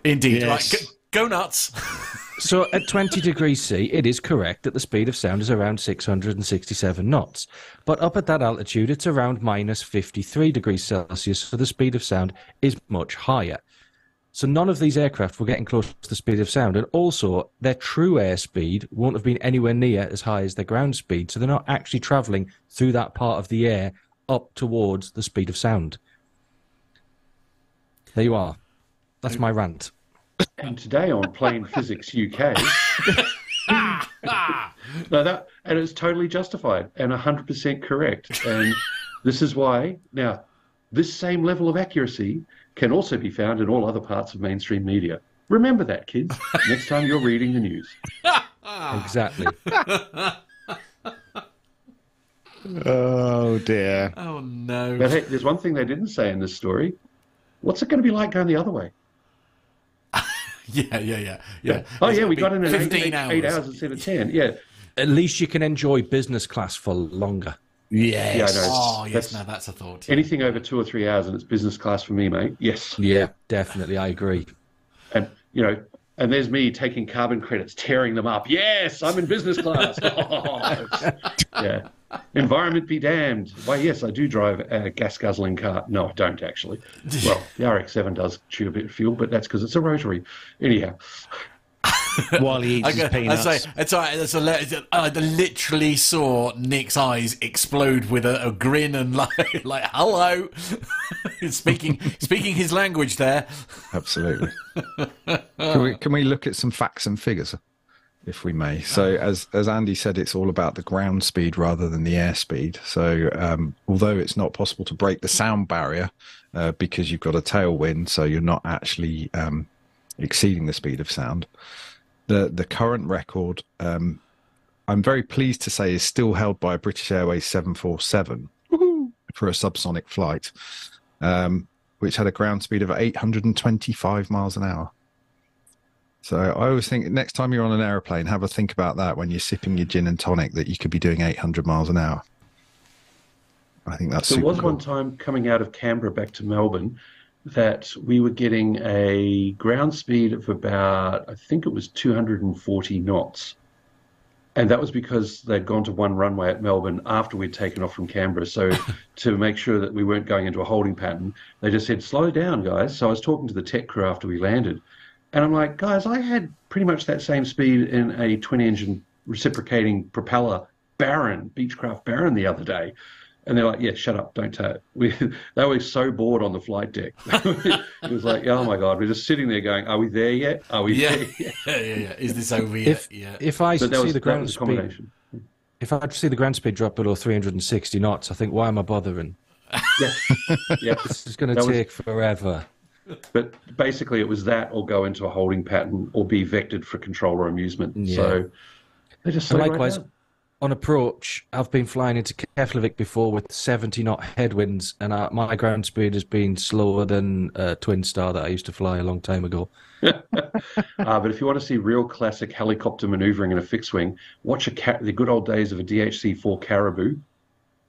Indeed, Yes. right, go, go nuts. So at 20 degrees C, it is correct that the speed of sound is around 667 knots. But up at that altitude, it's around minus 53 degrees Celsius, so the speed of sound is much higher. So none of these aircraft were getting close to the speed of sound, and also their true airspeed won't have been anywhere near as high as their ground speed, so they're not actually travelling through that part of the air up towards the speed of sound. There you are. That's my rant. And today on Plane Physics UK, no, that and it's totally justified and 100% correct. And this is why now this same level of accuracy can also be found in all other parts of mainstream media. Remember that, kids. Next time you're reading the news. Exactly. oh dear. Oh no. But hey, there's one thing they didn't say in this story. What's it going to be like going the other way? Yeah, yeah, yeah, yeah. Oh It's yeah, we got in at eight, 15 eight, hours. eight hours instead of ten. Yeah, At least you can enjoy business class for longer. Yes. Yeah, I know. Oh yes, That's- now that's a thought. yeah. anything over two or three hours and it's business class for me, mate. Yes. Yeah, definitely. I agree. and you know, and there's me taking carbon credits, tearing them up. Yes, I'm in business class. Oh, yeah. Environment be damned. Why, yes, I do drive a gas guzzling car. No, I don't actually. Well, the RX-7 does chew a bit of fuel, but that's because it's a rotary. Anyhow, While he eats I, his go- I say it's all right. It's a, le- I literally saw Nick's eyes explode with a, a grin and like, like hello, speaking speaking his language there. Absolutely. can, we, can we look at some facts and figures, if we may? So, as as Andy said, it's all about the ground speed rather than the air speed. So, um, although it's not possible to break the sound barrier uh, because you've got a tailwind, so you're not actually um, exceeding the speed of sound. The the current record, um, I'm very pleased to say, is still held by a British Airways 747 for a subsonic flight um, which had a ground speed of 825 miles an hour. So I always think next time you're on an aeroplane, have a think about that when you're sipping your gin and tonic that you could be doing 800 miles an hour. I think that's there was cool. one time coming out of Canberra back to Melbourne that we were getting a ground speed of about, I think it was 240 knots. And that was because they'd gone to one runway at Melbourne after we'd taken off from Canberra. So, to make sure that we weren't going into a holding pattern, they just said, slow down, guys. So, I was talking to the tech crew after we landed. And I'm like, guys, I had pretty much that same speed in a twin engine reciprocating propeller Baron, Beechcraft Baron, the other day. And they're like, "Yeah, shut up, don't tell it." We they were so bored on the flight deck. it was like, "Oh my god," we're just sitting there going, "Are we there yet? Are we Yeah. there yet?" yeah, yeah, yeah. Is this over yet? If yeah. if I But see was, the ground speed, combination. if I see the ground speed drop below 360 knots, I think why am I bothering? Yeah, yeah. This is going That to was- take forever. But basically, it was that or go into a holding pattern or be vectored for control or amusement. Yeah. So they just slowed right likewise, on approach, I've been flying into Keflavik before with 70 knot headwinds, and uh, my ground speed has been slower than a twin star that I used to fly a long time ago. Uh, but if you want to see real classic helicopter maneuvering in a fixed wing, watch a ca- the good old days of a DHC-4 Caribou.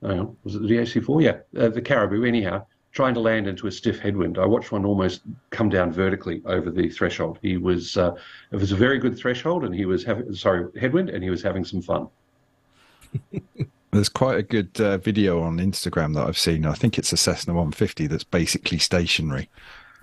Hang was it the DHC-4? Yeah, uh, the Caribou. Anyhow, trying to land into a stiff headwind. I watched one almost come down vertically over the threshold. He was uh, it was a very good threshold, and he was having sorry headwind, and he was having some fun. There's quite a good uh, video on Instagram that I've seen. I think it's a Cessna 150 that's basically stationary.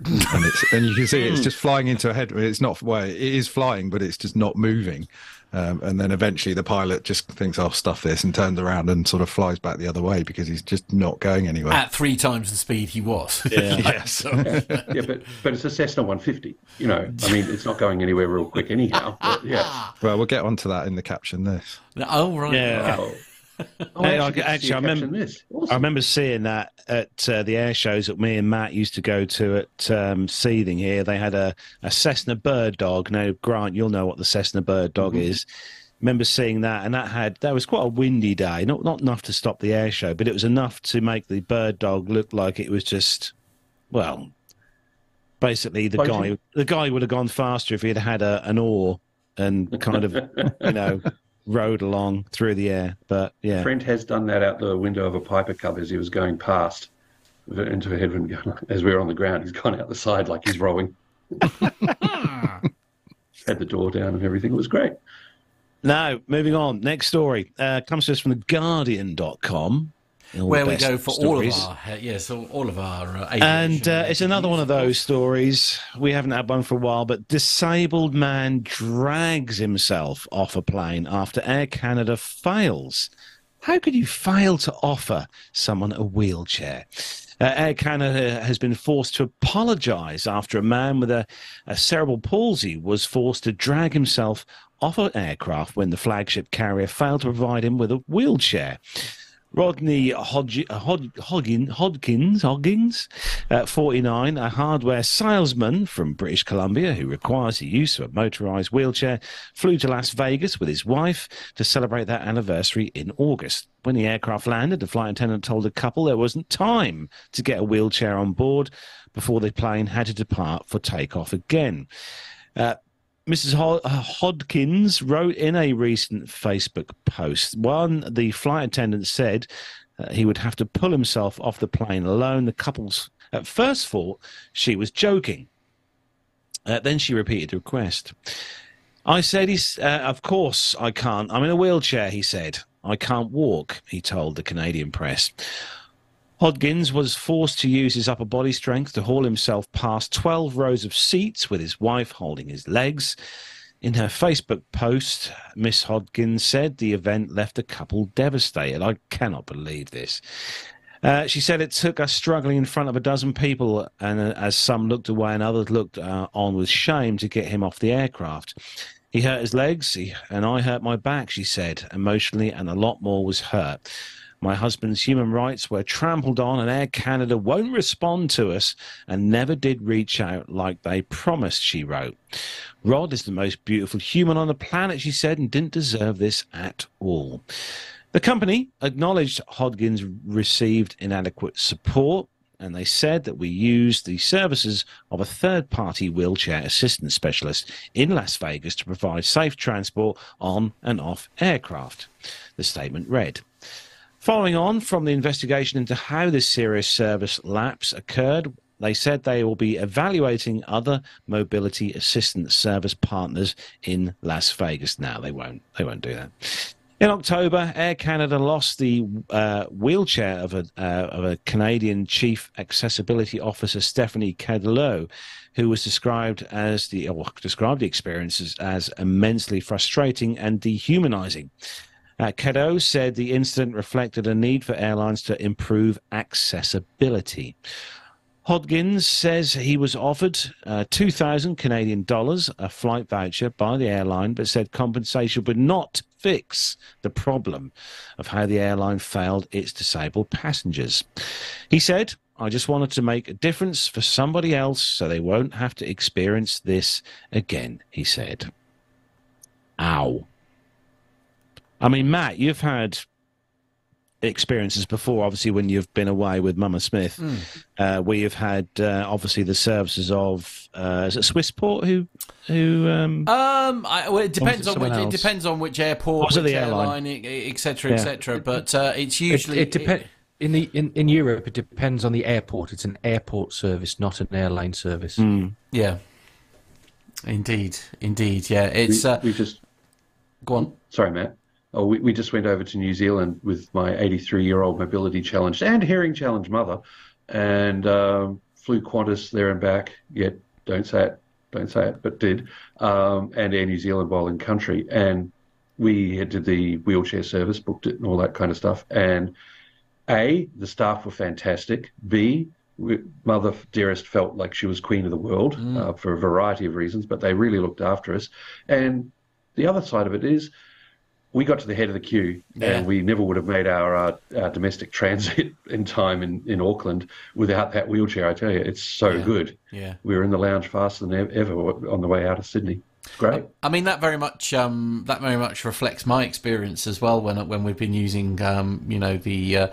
And it's and you can see it's just flying into a head. It's not well, it is flying, but it's just not moving. Um, and then eventually the pilot just thinks, "I'll stuff this," and turns around and sort of flies back the other way because he's just not going anywhere. At three times the speed he was. yes. yeah, but but it's a Cessna 150. You know, I mean, it's not going anywhere real quick anyhow. But yeah. well, we'll get onto that in the caption. This. oh, right. Yeah. Oh, I I- actually, actually, I remember- This. I remember seeing that at uh, the air shows that me and Matt used to go to at um, Seething here. They had a, a Cessna bird dog. Now, Grant, you'll know what the Cessna bird dog is. Remember seeing that, and that had that was quite a windy day. Not not enough to stop the air show, but it was enough to make the bird dog look like it was just, well, basically the guy the guy would have gone faster if he had had a, an oar and kind of you know rode along through the air. But yeah, Friend has done that out the window of a Piper Cub as he was going past into a headwind. As we were on the ground, he's gone out the side like he's rowing. Had the door down and everything. It was great. Now, moving on. Next story uh, comes to us from the Guardian.com. All the Where we go for stories. all of our, yes, all, all of our. Uh, And uh, it's another one of those stories. We haven't had one for a while, but disabled man drags himself off a plane after Air Canada fails. How could you fail to offer someone a wheelchair? Uh, Air Canada has been forced to apologise after a man with a, a cerebral palsy was forced to drag himself off an aircraft when the flagship carrier failed to provide him with a wheelchair. Rodney Hodg- Hod- Hoggin- Hodgkins, Hoggins, uh, 49, a hardware salesman from British Columbia who requires the use of a motorised wheelchair, flew to Las Vegas with his wife to celebrate that anniversary in August. When the aircraft landed, the flight attendant told the couple there wasn't time to get a wheelchair on board before the plane had to depart for takeoff again. Uh, Mrs. Uh, Hodkins wrote in a recent Facebook post. One, the flight attendant said uh, he would have to pull himself off the plane alone. The couple's at first thought she was joking. Uh, then she repeated the request. I said, uh, Of course I can't. I'm in a wheelchair, he said. I can't walk, he told the Canadian press. Hodgins was forced to use his upper body strength to haul himself past 12 rows of seats with his wife holding his legs. In her Facebook post, Miss Hodgins said the event left the couple devastated. I cannot believe this. Uh, she said it took us struggling in front of a dozen people, and uh, as some looked away and others looked uh, on with shame to get him off the aircraft. He hurt his legs, he, and I hurt my back, she said, emotionally, and a lot more was hurt. My husband's human rights were trampled on, and Air Canada won't respond to us and never did reach out like they promised, she wrote. Rod is the most beautiful human on the planet, she said, and didn't deserve this at all. The company acknowledged Hodgins received inadequate support, and they said that we used the services of a third party wheelchair assistance specialist in Las Vegas to provide safe transport on and off aircraft. The statement read. Following on from the investigation into how this serious service lapse occurred, they said they will be evaluating other mobility assistance service partners in Las Vegas. Now they won't. They won't do that. In October, Air Canada lost the uh, wheelchair of a uh, of a Canadian Chief Accessibility Officer, Stephanie Cadelot, who was described as the described the experiences as immensely frustrating and dehumanizing. Uh, said the incident reflected a need for airlines to improve accessibility. Hodgins says he was offered uh, 2,000 Canadian dollars, a flight voucher, by the airline, but said compensation would not fix the problem of how the airline failed its disabled passengers. He said, I just wanted to make a difference for somebody else so they won't have to experience this again, he said. Ow. I mean, Matt, you've had experiences before, obviously, when you've been away with Mama Smith, uh, where you've had uh, obviously the services of uh, is it Swissport who who um, Um, I, well, it depends on someone which. It depends on which airport, which the airline? etc., Yeah. etc. But uh, it's usually it depends. In the in, in Europe, it depends on the airport. It's an airport service, not an airline service. hmm. Yeah, indeed, indeed. Yeah, We, it's uh, we just go on. sorry, Matt. Oh, we, we just went over to New Zealand with my 83 year old mobility challenged and hearing challenged mother, and um, flew Qantas there and back. Yet don't say it, don't say it, but did. Um, and Air New Zealand while in country, and we had did the wheelchair service, booked it, and all that kind of stuff. And a, the staff were fantastic. B, we, Mother Dearest felt like she was queen of the world uh, for a variety of reasons, but they really looked after us. And the other side of it is, we got to the head of the queue, Yeah. and we never would have made our, uh, our domestic transit in time in, in Auckland without that wheelchair. I tell you, it's so Yeah. good. Yeah. We were in the lounge faster than ever on the way out of Sydney. Great. I mean that very much um, that very much reflects my experience as well when when we've been using um, you know the uh,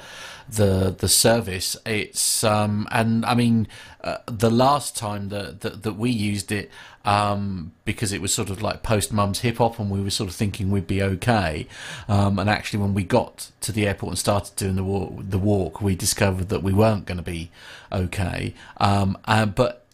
the the service. It's um, and I mean uh, the last time that, that that we used it um, because it was sort of like post mum's hip hop and we were sort of thinking we'd be okay. Um, and actually when we got to the airport and started doing the walk, the walk, we discovered that we weren't going to be okay. Um, uh, but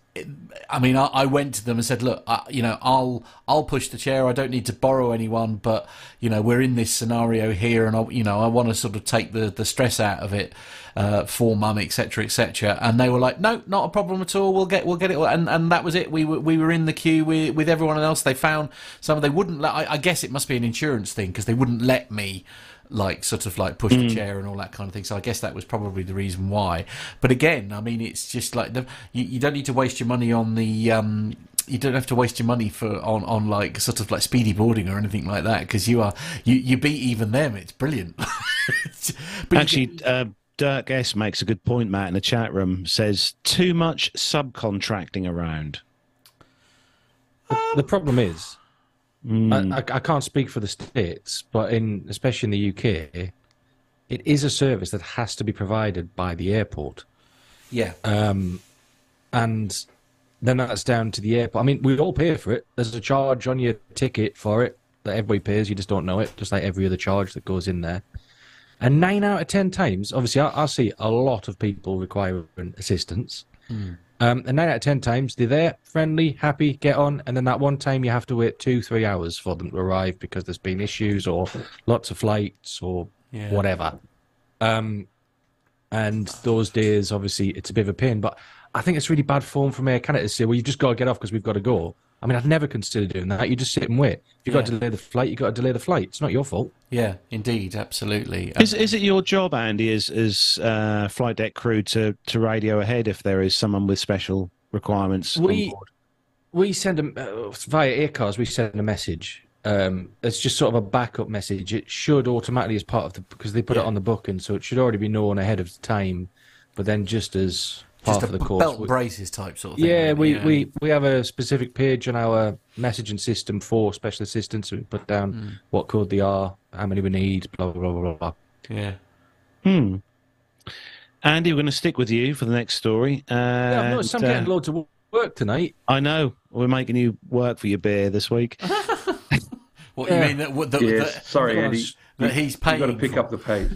I mean, I, I went to them and said, "Look, I, you know, I'll I'll push the chair. I don't need to borrow anyone, but you know, we're in this scenario here, and I, you know, I want to sort of take the the stress out of it uh, for mum, etc., etc." And they were like, "No, not a problem at all. We'll get we'll get it." And and that was it. We were we were in the queue with with everyone else. They found some. They wouldn't let. I, I guess it must be an insurance thing because they wouldn't let me like sort of like push the chair and all that kind of thing. So I guess that was probably the reason why. But again, I mean, it's just like the, you, you don't need to waste your money on the. Um, you don't have to waste your money for on, on like sort of like speedy boarding or anything like that because you are you, you beat even them. It's brilliant. But you Actually, uh, Dirk S makes a good point, Matt, in the chat room. Says too much subcontracting around. The problem is, I, mm. I, I can't speak for the states, but in especially in the UK, it is a service that has to be provided by the airport, yeah, um, and then that's down to the airport. I mean, we all pay for it. There's a charge on your ticket for it that everybody pays. You just don't know it, just like every other charge that goes in there. And nine out of ten times, obviously, I, I see a lot of people requiring assistance. Mm. Um, and nine out of ten times, they're there, friendly, happy, get on, and then that one time you have to wait two, three hours for them to arrive because there's been issues or lots of flights or Yeah. whatever. Um, and those days, obviously, it's a bit of a pain. But I think it's really bad form from Air Canada to say, "Well, you've just got to get off because we've got to go." I mean, I'd never consider doing that. You just sit and wait. If you've got to delay the flight, you've got to delay the flight. It's not your fault. yeah, indeed, absolutely. Is is it your job, Andy, as as uh, flight deck crew to to radio ahead if there is someone with special requirements? on We- board? we send them uh, via ACARS. We send a message. Um, it's just sort of a backup message. It should automatically, as part of the because they put Yeah. it on the booking, so it should already be known ahead of time. But then, just as part Just of a the course, belt we- braces type sort of thing. yeah, we, yeah. we we have a specific page on our messaging system for special assistance. We put down Hmm. what code they are, how many we need, blah blah blah blah. blah. yeah. Hmm. Andy, we're going to stick with you for the next story. Uh, Yeah, I've noticed I'm and, uh, getting loads of work tonight. I know we're making you work for your beer this week. What Yeah. you mean that? what- that, Yes, that, sorry, that Andy. That he's You've got to pick for- up the pace.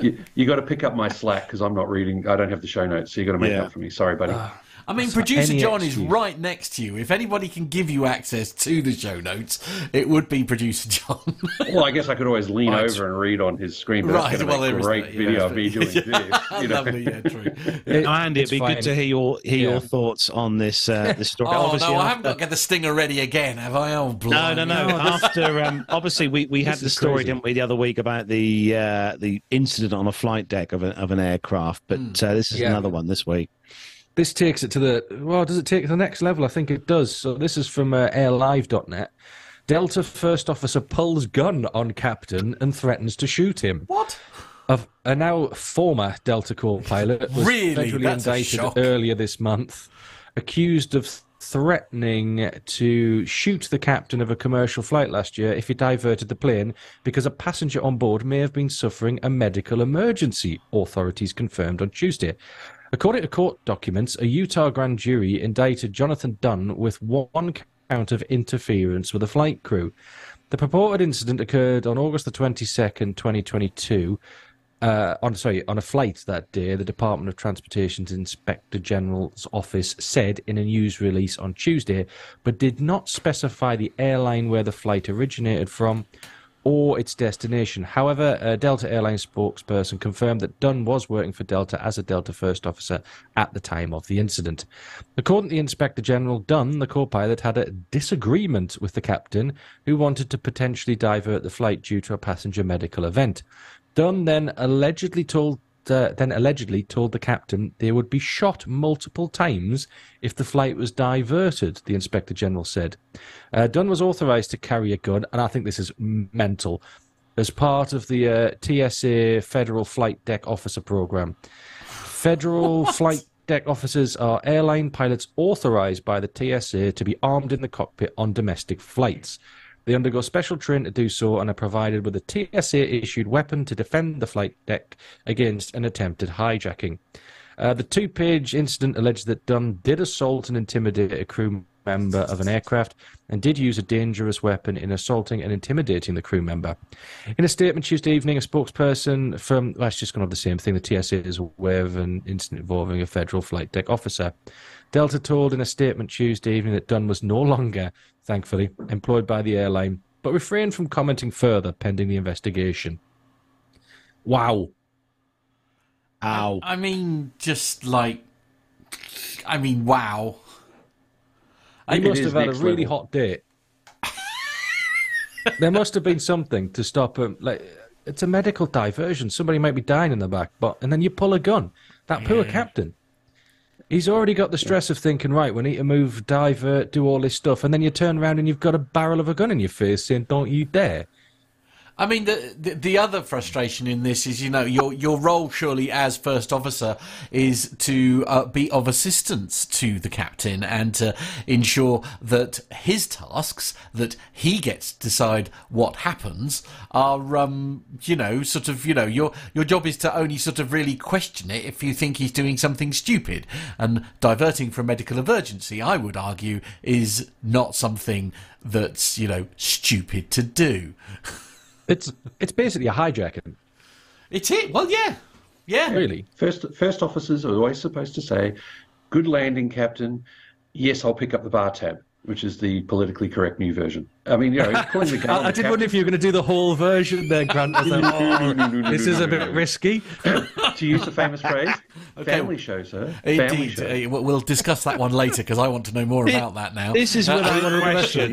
you, you got to pick up my slack because I'm not reading. I don't have the show notes, so you've got to make Yeah. up for me. Sorry, buddy. Ah. I mean, for producer any John is right next to you. If anybody can give you access to the show notes, it would be producer John. Well, I guess I could always lean Right. over and read on his screen. But Right, That's well, well, there a is great video of me that's- doing this. You know? Lovely, yeah, true. It- Andy, it's it'd be fine. good to hear your hear Yeah. your thoughts on this uh, this story. Oh Obviously, no, I haven't got to get the stinger ready again, have I? Oh, No, no, no. After um, obviously we, we had the story, crazy. didn't we, the other week about the uh, the incident on a flight deck of, a, of an aircraft. But uh, this is Yeah. another one this week. This takes it to the well. Does it take it to the next level? I think it does. So this is from uh, airlive.net. Delta first officer pulls gun on captain and threatens to shoot him. What? Of a now former Delta co-pilot was Really? federally That's indicted earlier this month, accused of threatening to shoot the captain of a commercial flight last year if he diverted the plane because a passenger on board may have been suffering a medical emergency. Authorities confirmed on Tuesday. According to court documents, a Utah grand jury indicted Jonathan Dunn with one count of interference with a flight crew. The purported incident occurred on August the 22nd, 2022. Uh, on sorry, on a flight that day, the Department of Transportation's Inspector General's office said in a news release on Tuesday, but did not specify the airline where the flight originated from or its destination. However, a Delta Airlines spokesperson confirmed that Dunn was working for Delta as a Delta First Officer at the time of the incident. According to the Inspector General, Dunn, the co pilot, had a disagreement with the captain who wanted to potentially divert the flight due to a passenger medical event. Dunn then allegedly told uh, then allegedly told the captain they would be shot multiple times if the flight was diverted, the Inspector General said. Uh, Dunn was authorized to carry a gun, and I think this is mental, as part of the uh, TSA Federal Flight Deck Officer Program. Federal flight deck officers are airline pilots authorized by the TSA to be armed in the cockpit on domestic flights. They undergo special training to do so and are provided with a TSA issued weapon to defend the flight deck against an attempted hijacking. Uh, the two page incident alleged that Dunn did assault and intimidate a crew member of an aircraft and did use a dangerous weapon in assaulting and intimidating the crew member. In a statement Tuesday evening, a spokesperson from, well, it's just going to have the same thing, the TSA is aware of an incident involving a federal flight deck officer. Delta told in a statement Tuesday evening that Dunn was no longer, thankfully, employed by the airline, but refrained from commenting further pending the investigation. Wow. Ow. I mean, just like, I mean, wow. He must have had a really level. hot date. there must have been something to stop him. Like it's a medical diversion. Somebody might be dying in the back, but and then you pull a gun. That poor captain. He's already got the stress of thinking, right, we need to move, divert, do all this stuff, and then you turn around and you've got a barrel of a gun in your face saying, "Don't you dare!" I mean, the, the the other frustration in this is, you know, your your role surely as first officer is to uh, be of assistance to the captain and to ensure that his tasks that he gets to decide what happens are, um, you know, sort of, you know, your your job is to only sort of really question it if you think he's doing something stupid and diverting from medical emergency. I would argue is not something that's you know stupid to do. It's it's basically a hijacking, It's it. Well, yeah, yeah. really. First, first officers are always supposed to say, "Good landing, Captain. Yes, I'll pick up the bar tab," which is the politically correct new version. I mean, you know, pulling the gun. on I, I the did wonder if you were going to do the whole version there, Grant. I was like, oh, no, no, this is a bit risky. to use the famous phrase, Okay. family show, sir. Family Indeed. show. Uh, we'll- we'll discuss that one later because I want to know more about that now. This is Uh, without question.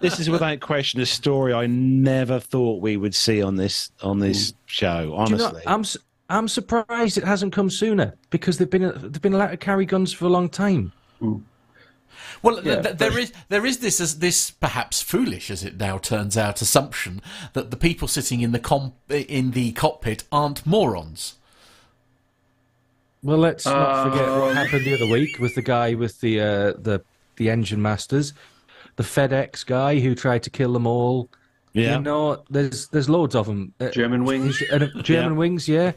this is without question a story I never thought we would see on this on this show. Do you Honestly, know, I'm s- I'm surprised it hasn't come sooner because they've been they've been allowed to carry guns for a long time. Well, th- Yeah, th- there is there is this as this perhaps foolish as it now turns out assumption that the people sitting in the com- in the cockpit aren't morons. Well, let's not forget what happened the other week with the guy with the uh, the the engine masters, the FedEx guy who tried to kill them all. yeah. You know, there's there's loads of them. Uh, Germanwings. German wings, yeah.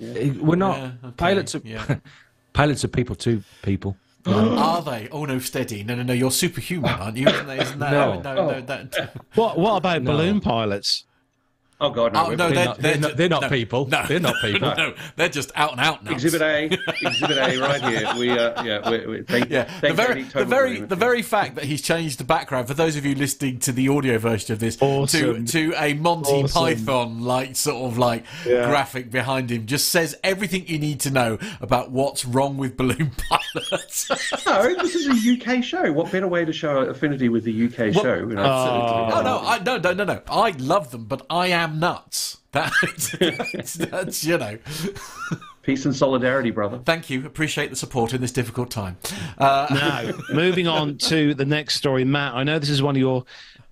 Uh, We're not Yeah, okay, pilots. Are, yeah. pilots are people too. People. Are they? Oh no, steady. No, no, no. You're superhuman, aren't you? Isn't that? Isn't that No. no, no, oh. that, What what about No. balloon pilots? Oh God, no! Oh, no, They're they're, not- they're not- they're not people. No, They're not people. No, no, they're just out and out now. Exhibit A, Exhibit A, right here. We, uh, yeah, we, we, thank, Yeah, thank the very, the very, the very fact that he's changed the background for those of you listening to the audio version of this Awesome. to to a Monty Awesome. Python like sort of like Yeah. graphic behind him just says everything you need to know about what's wrong with balloon pilots. No, this is a UK show. What better way to show affinity with the UK show? You know, oh no, I, no, no, no, no! I love them, but I am nuts. That, that's, that's you know. Peace and solidarity, brother. Thank you. Appreciate the support in this difficult time. Uh, Now, moving on to the next story, Matt. I know this is one of your,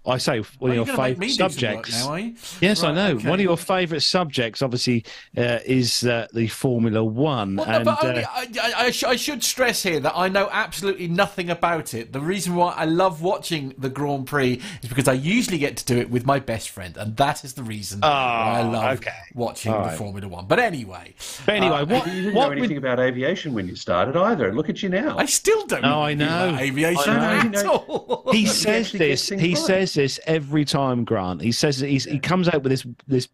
I say, one are you of your gonna make me favourite do some work subjects. now, you? Yes, I know. okay. One of your favourite subjects, obviously, uh, is uh, the Formula One. Well, no, and but only, uh, I, I, I, sh- I should stress here that I know absolutely nothing about it. The reason why I love watching the Grand Prix is because I usually get to do it with my best friend, and that is the reason why I love Ah, okay. watching All the. Formula One. But anyway, but anyway, uh, what, You didn't what know would- anything about aviation when you started either. Look at you now. I still don't. No, I know know. aviation I know. at all. he says this. He right. says this every time, Grant. He says he comes out with this this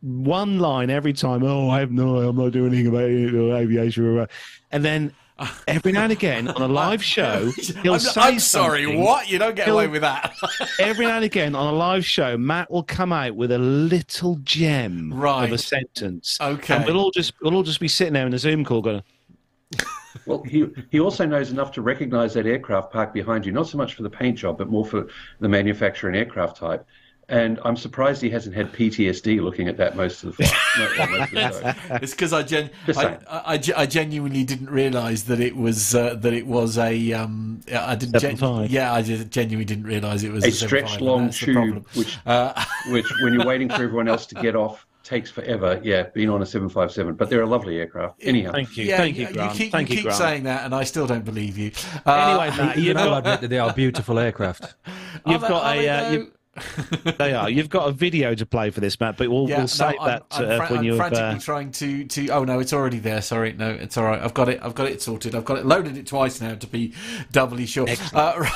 one line every time. Oh, I have no, I'm not doing anything about aviation, and then every now and again on a live show, he'll I'm, say I'm sorry. What? You don't get away with that, Every now and again on a live show, Matt will come out with a little gem of a sentence. Okay. and we'll all just we'll all just be sitting there in a Zoom call going. Well, he he also knows enough to recognise that aircraft parked behind you, not so much for the paint job, but more for the manufacturer and aircraft type. And I'm surprised he hasn't had PTSD looking at that most of the flight. no, most of the show. it's because I, gen- I. I, I I genuinely didn't realise that it was uh, that it was a um, I didn't gen- yeah I just genuinely didn't realise it was A a, stretched long tube, which Uh, which when you're waiting for everyone else to get off takes forever. Yeah, being on a 757, but they're a lovely aircraft. Anyhow, Thank you, yeah, thank you, you, keep, thank you you, keep Grant. saying that, and I still don't believe you. Uh, Anyway, Matt, you've Even I'll admit that they are beautiful aircraft. you've are got they- a uh, they you've, they are. You've got a video to play for this, Matt, but we'll, Yeah, we'll no, save I'm, that I'm, uh, fra- when I'm you've. frantically Uh, trying to, to. Oh no, it's already there. Sorry, no, it's all right. I've got it. I've got it sorted. I've got it loaded it twice now to be doubly sure. Uh, right.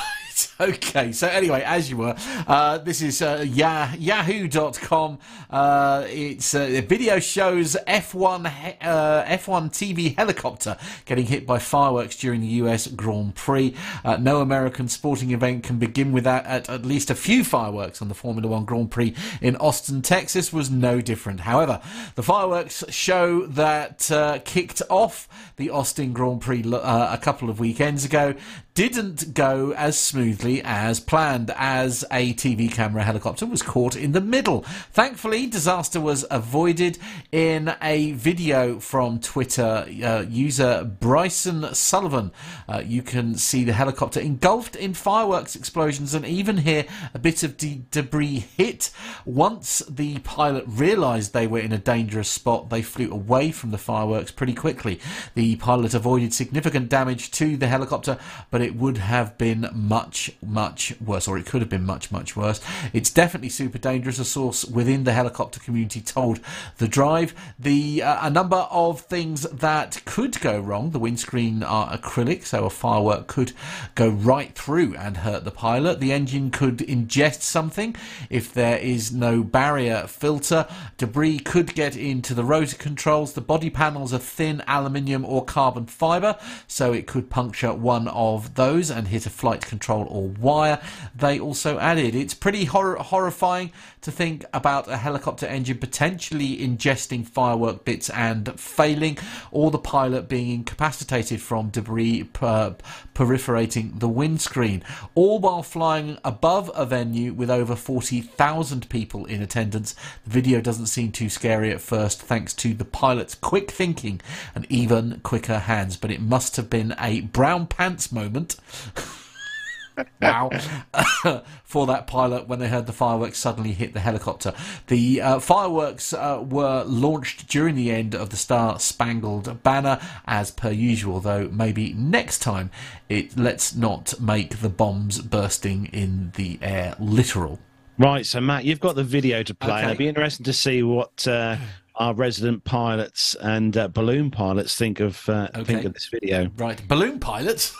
Okay. So anyway, as you were, uh, this is uh, Yah- Yahoo.com. Uh, it's uh, video shows F1 he- uh, F1 TV helicopter getting hit by fireworks during the US Grand Prix. Uh, no American sporting event can begin without at, at least a few fireworks on the Formula One Grand Prix in Austin, Texas was no different. However, the fireworks show that uh, kicked off the Austin Grand Prix uh, a couple of weekends ago didn't go as smoothly as planned as a TV camera helicopter was caught in the middle. Thankfully, disaster was avoided in a video from Twitter uh, user Bryson Sullivan. Uh, you can see the helicopter engulfed in fireworks explosions and even hear a bit of de- debris hit. Once the pilot realized they were in a dangerous spot, they flew away from the fireworks pretty quickly. The pilot avoided significant damage to the helicopter, but it would have been much, much worse, or it could have been much, much worse. It's definitely super dangerous. A source within the helicopter community told the drive the uh, a number of things that could go wrong. The windscreen are acrylic, so a firework could go right through and hurt the pilot. The engine could ingest something if there is no barrier filter. Debris could get into the rotor controls. The body panels are thin aluminium or carbon fiber, so it could puncture one of those and hit a flight control or wire. They also added it's pretty hor- horrifying to think about a helicopter engine potentially ingesting firework bits and failing, or the pilot being incapacitated from debris per- perforating the windscreen, all while flying above a venue with over 40,000 people in attendance. The video doesn't seem too scary at first, thanks to the pilot's quick thinking and even quicker hands, but it must have been a brown pants moment. wow for that pilot when they heard the fireworks suddenly hit the helicopter the uh, fireworks uh, were launched during the end of the star spangled banner as per usual though maybe next time it let's not make the bombs bursting in the air literal right, so Matt, you've got the video to play. and Okay. It'd be interesting to see what uh, our resident pilots and uh, balloon pilots think of uh, Okay. think of this video. right balloon pilots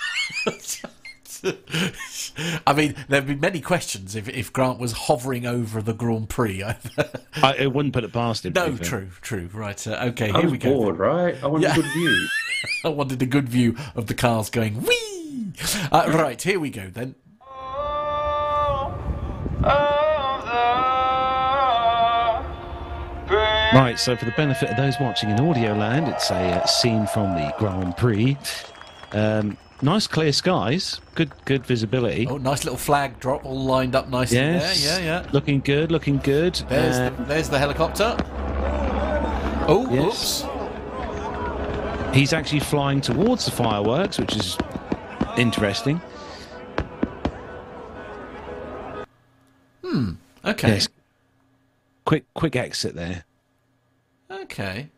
I mean, there'd be many questions if, if Grant was hovering over the Grand Prix. I, it wouldn't put it past him. no, be fair. true, true. Right. Uh, okay, I here was we go. bored, right? I wanted Yeah. a good view. I wanted a good view of the cars going whee. Uh, right, here we go then. Right, so for the benefit of those watching in audio land, it's a uh, scene from the Grand Prix. Um, nice clear skies, good good visibility. Oh, nice little flag drop, all lined up nicely yes, there. Yeah, yeah. looking good, looking good. There's Uh, the, there's the helicopter. Oh, Yes. oops. he's actually flying towards the fireworks, which is interesting. Hmm. Okay. Yes, quick quick exit there. Okay.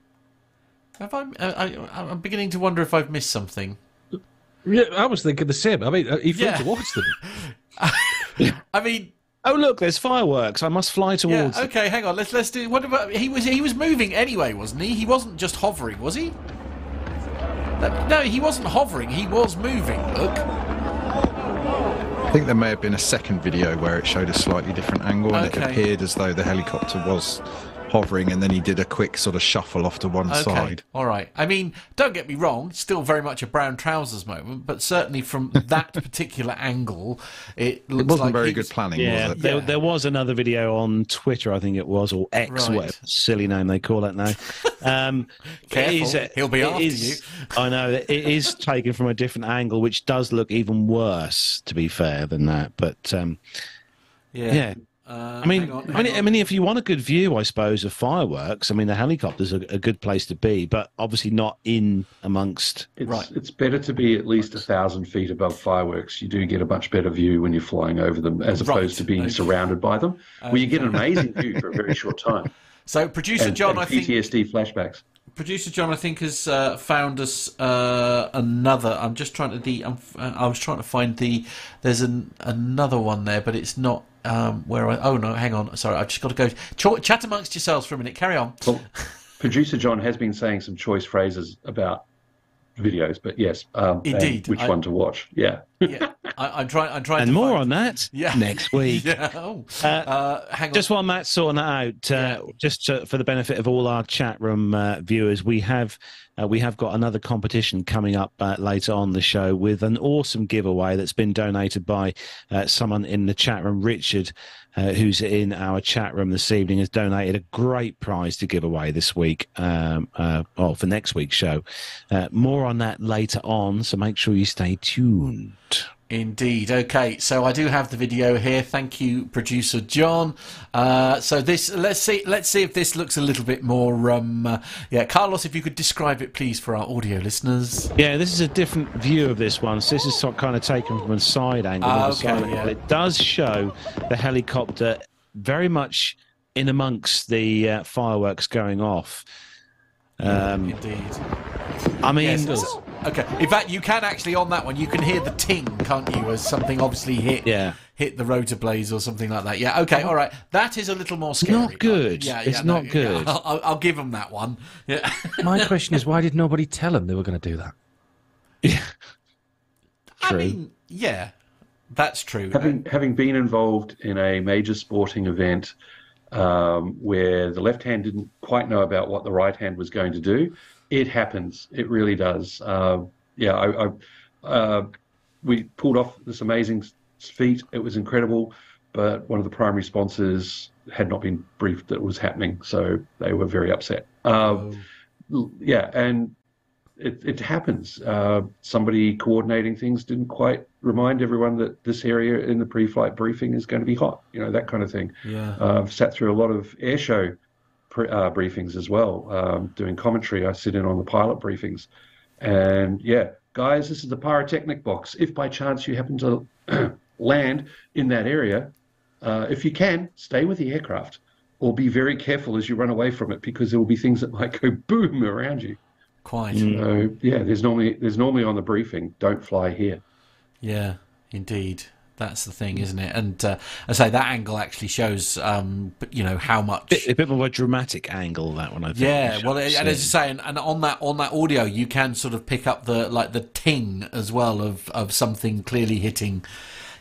Have I, I, I, I'm beginning to wonder if I've missed something. Yeah, I was thinking the same. I mean, uh, he flew Yeah. towards them. I mean, Oh look, there's fireworks. I must fly yeah. towards. them. Okay, hang on. Let's let's do. What about he was he was moving anyway, wasn't he? He wasn't just hovering, was he? No, no, he wasn't hovering. He was moving. Look. I think there may have been a second video where it showed a slightly different angle and it appeared as though the helicopter was hovering and then he did a quick sort of shuffle off to one Okay. side. All right. I mean, don't get me wrong. Still very much a brown trousers moment, but certainly from that particular angle, it looks It wasn't like very he good planning, Yeah, was it? there, Yeah. there was another video on Twitter, I think it was, or X, Right. whatever silly name they call it now. Um, it Careful, he'll be after is- you. I know it is taken from a different angle, which does look even worse, to be fair, than that. But um, Yeah. yeah, Uh, I mean, hang on, I mean, hang I mean, if you want a good view, I suppose, of fireworks, I mean, the helicopter's a, a good place to be, but obviously not in amongst. It's, Right. it's better to be at least a thousand feet above fireworks. You do get a much better view when you're flying over them, as Right. opposed to being Okay. surrounded by them, where you get an amazing view for a very short time. so producer And, John, and I think PTSD flashbacks. producer John, I think has uh, found us uh, another. I'm just trying to the. I'm, uh, I was trying to find the. There's an another one there, but it's not um, where I. Oh no, hang on. Sorry, I've just got to go. Ch- chat amongst yourselves for a minute. Carry on. Well, producer John has been saying some choice phrases about videos, but yes, um, Indeed, which I- one to watch? Yeah. Yeah, I, I'm trying. I'm trying. And to more find- on that Yeah. next week. Yeah. Oh. Uh, Uh, hang on. Just while Matt's sorting that out, uh, just to, for the benefit of all our chat room uh, viewers, we have uh, we have got another competition coming up uh, later on the show with an awesome giveaway that's been donated by uh, someone in the chat room, Richard, uh, who's in our chat room this evening, has donated a great prize to give away this week, um, uh, well, for next week's show. Uh, more on that later on, so make sure you stay tuned. Indeed. Okay, so I do have the video here. Thank you, producer John. Uh, so this, let's see, let's see if this looks a little bit more. Um, uh, yeah, Carlos, if you could describe it, please, for our audio listeners. Yeah, this is a different view of this one. So this is kind of taken from a side angle. A okay, side yeah. It does show the helicopter very much in amongst the uh, fireworks going off. Um, Indeed. I mean, Yes, okay. In fact, you can actually on that one, you can hear the ting, can't you, as something obviously hit. Yeah. Hit the rotor blades or something like that. Yeah. Okay. All right. That is a little more scary. Not good. Yeah. It's yeah, not good. Yeah, I'll, I'll, I'll give them that one. Yeah. My question is, why did nobody tell them they were going to do that? Yeah. I True. mean, yeah, that's true. having having been involved in a major sporting event um, where the left hand didn't quite know about what the right hand was going to do, it happens. It really does. Uh, yeah, I, I uh, we pulled off this amazing feat. It was incredible, but one of the primary sponsors had not been briefed that it was happening, so they were very upset. Um, L- yeah, and it, it happens. Uh, somebody coordinating things didn't quite remind everyone that this area in the pre-flight briefing is going to be hot. You know that kind of thing. Yeah. Uh, I've sat through a lot of air show pre- uh, briefings as well, um, doing commentary. I sit in on the pilot briefings, and yeah, guys, this is the pyrotechnic box. If by chance you happen to land in that area, uh, if you can, stay with the aircraft. Or be very careful as you run away from it because there will be things that might go boom around you. Quite. So yeah, there's normally there's normally on the briefing, don't fly here. Yeah, indeed. That's the thing, isn't it? And uh, I say that angle actually shows, um, you know, how much. Bit, a bit more of a dramatic angle that one. I think. Yeah, well, Shows, and as you say, and, and on that on that audio, you can sort of pick up the like the ting as well of of something clearly hitting.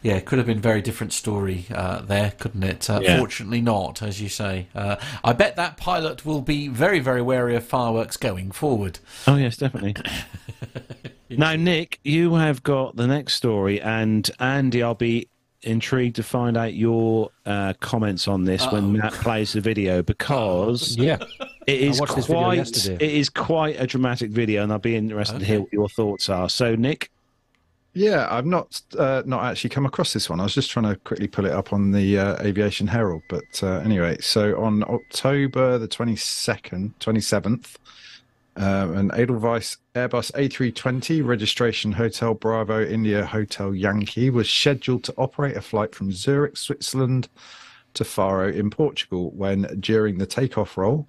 Yeah, it could have been a very different story uh, there, couldn't it? Uh, Yeah. Fortunately, not, as you say. Uh, I bet that pilot will be very, very wary of fireworks going forward. Oh yes, definitely. now, Nick, you have got the next story, and Andy, I'll be intrigued to find out your uh, comments on this when Matt plays the video because Yeah. it is watched this video quite it is quite a dramatic video, and I'll be interested to hear what your thoughts are. So, Nick, Yeah, I've not uh, not actually come across this one. I was just trying to quickly pull it up on the uh, Aviation Herald. But uh, anyway, so on October the twenty second, twenty seventh, um, an Edelweiss Airbus A320 registration Hotel Bravo India Hotel Yankee was scheduled to operate a flight from Zurich, Switzerland, to Faro in Portugal when, during the takeoff roll,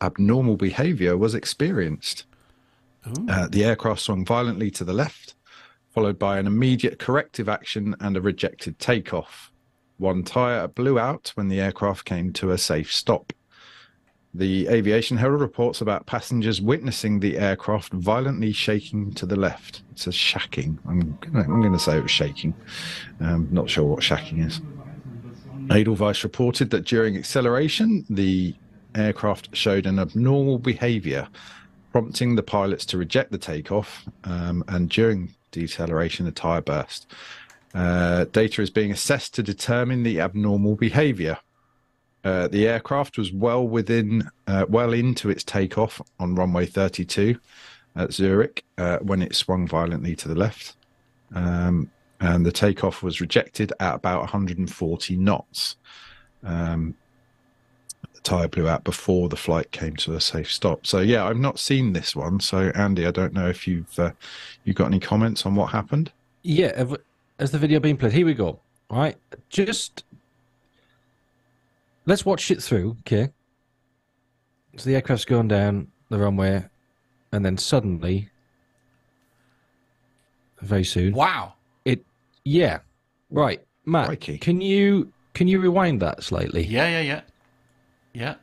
abnormal behaviour was experienced. Uh, the aircraft swung violently to the left, followed by an immediate corrective action and a rejected takeoff. One tyre blew out when the aircraft came to a safe stop. The Aviation Herald reports about passengers witnessing the aircraft violently shaking to the left. It says shacking. I'm going to say it was shaking. Um, not sure what shacking is. Edelweiss reported that during acceleration, the aircraft showed an abnormal behavior, prompting the pilots to reject the takeoff. Um, and during deceleration, the tire burst. Uh, data is being assessed to determine the abnormal behavior. Uh, the aircraft was well within, uh, well into its takeoff on runway 32 at Zurich uh, when it swung violently to the left. Um, and the takeoff was rejected at about 140 knots. Um, the tire blew out before the flight came to a safe stop. So yeah, I've not seen this one. So Andy, I don't know if you've uh, you got any comments on what happened. Yeah, has the video been played? Here we go. All right, just let's watch it through. Okay. So the aircraft's going down the runway, and then suddenly, very soon, Wow. it yeah, right, Matt. Crikey. Can you can you rewind that slightly? Yeah, yeah, yeah. Yeah.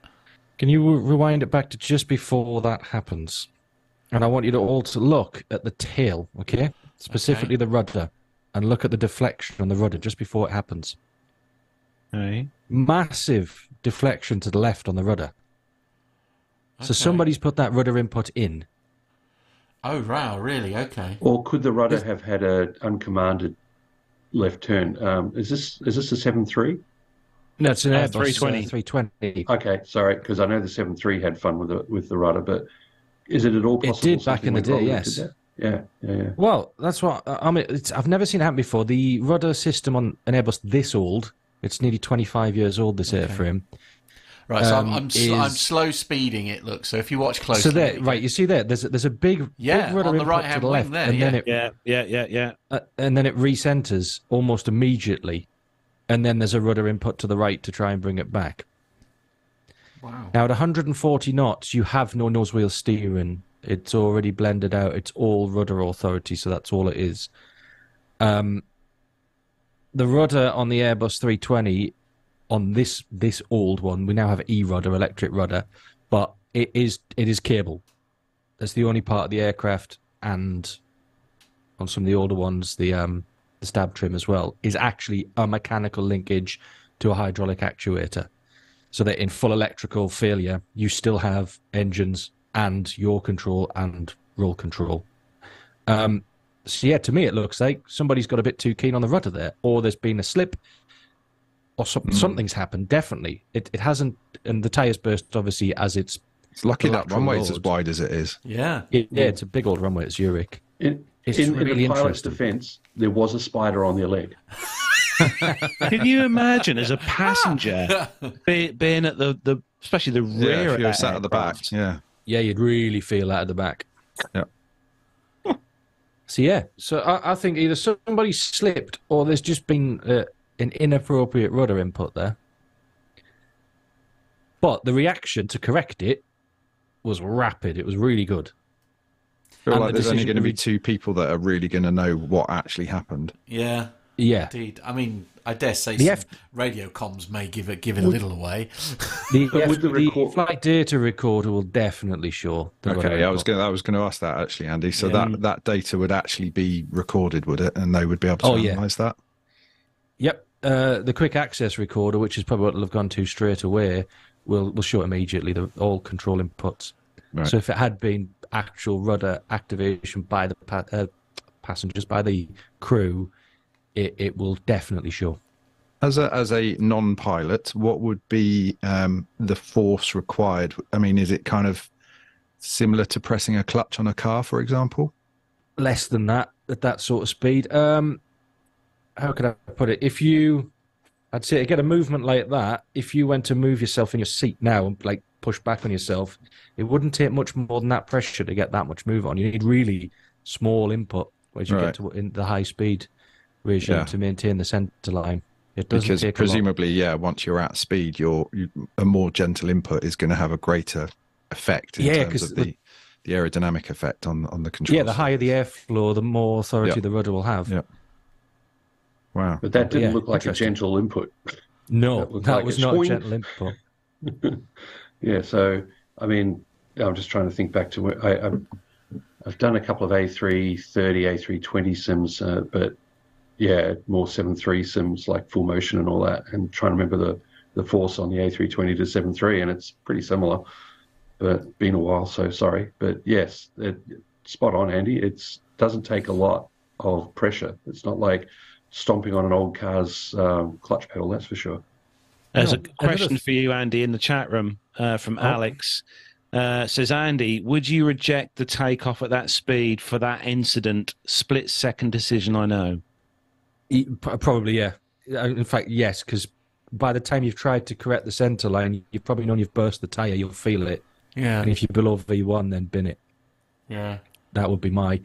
Can you re- rewind it back to just before that happens? And I want you to also look at the tail, okay? Specifically the rudder, and look at the deflection on the rudder just before it happens. Okay. Massive deflection to the left on the rudder. So somebody's put that rudder input in. Oh, wow, really? Okay. Or could the rudder have had a uncommanded left turn? Um, is this is this a seven three? No, it's an Uh, Airbus 320. 320. Okay, sorry, because I know the seven three had fun with the with the rudder, but is it at all possible? It possible? did back something in the day, wrong it yes. did that? Yeah, yeah, yeah. Well, that's what I mean. It's, I've never seen it happen before. The rudder system on an Airbus this old, it's nearly 25 years old, this airframe. Right, so I'm, Um, I'm, sl- I'm slow speeding it, look. So if you watch closely. So there, right, you see there, there's a, there's a big, Yeah, big rudder on the right-hand the wing left, there, and then yeah. it Yeah, yeah, yeah, yeah. uh, and then it recenters almost immediately, and then there's a rudder input to the right to try and bring it back. Wow. Now at 140 knots, you have no nose wheel steering. It's already blended out. It's all rudder authority, so that's all it is. Um, the rudder on the Airbus 320, on this this old one, we now have e rudder, electric rudder, but it is it is cable. That's the only part of the aircraft, and on some of the older ones, the um the stab trim as well is actually a mechanical linkage to a hydraulic actuator so that in full electrical failure, you still have engines and your control and roll control. Um, so yeah, to me, it looks like somebody's got a bit too keen on the rudder there, or there's been a slip, or some, hmm. something's happened. Definitely, it it hasn't, and the tires burst obviously as it's It's lucky The that lateral runway's as wide as it is. Yeah. it, yeah, it's a big old runway at Zurich. In, It's in, in the pilot's interesting. defence, there was a spider on their leg. Can you imagine as a passenger be, being at the, the especially the rear Yeah, if you're sat at the back. Yeah. Yeah, you'd really feel that at the back. Yeah. So yeah, so I, I think either somebody slipped or there's just been uh, an inappropriate rudder input there. But the reaction to correct it was rapid. It was really good. I feel And like the there's only going to to be two people that are really going to know what actually happened. Yeah. Yeah, Indeed. I mean, I dare say The some F- radio comms may give it give it a little away. the, But with the the record- flight data recorder will definitely show. the Okay, I was going. I was going to ask that actually, Andy. So Yeah. that that data would actually be recorded, would it? And they would be able to Oh, yeah. analyze that. Yep. Uh, the quick access recorder, which is probably what they'll have gone to straight away, will will show immediately the all control inputs. Right. So if it had been actual rudder activation by the pa- uh, passengers, by the crew, it, it will definitely show. As a as a non-pilot, what would be um, the force required? I mean, is it kind of similar to pressing a clutch on a car, for example? Less than that at that sort of speed. Um, how could I put it? If you, I'd say to get a movement like that, if you went to move yourself in your seat now and like push back on yourself, it wouldn't take much more than that pressure to get that much move on. You need really small input as you Right. get to in the high speed regime Yeah. to maintain the center line. It doesn't Because take a lot. presumably, yeah, once you're at speed, your you, a more gentle input is going to have a greater effect in Yeah, terms 'cause of the, the aerodynamic effect on on the control. Yeah, the higher the airflow, the more authority Yeah. the rudder will have. Yeah. Wow. But that didn't Yeah, look like a gentle input. No, That that like was not a swing. gentle input. Yeah, so I mean, I'm just trying to think back to where I, I've, I've done a couple of A330, A320 sims, uh, but yeah, more seven three sims like full motion and all that, and trying to remember the, the force on the A320 to seven three, and it's pretty similar. But been a while, so sorry. But yes, it, spot on, Andy. It doesn't take a lot of pressure. It's not like stomping on an old car's um, clutch pedal, that's for sure. There's No, a question for you, Andy, in the chat room uh, from Oh. Alex. Uh, says Andy, would you reject the takeoff at that speed for that incident? Split second decision, I know. Probably, yeah. Uh, In fact, yes, because by the time you've tried to correct the centre line, you've probably known you've burst the tyre, you'll feel it. Yeah. And if you're below V1, then bin it. Yeah. That would be my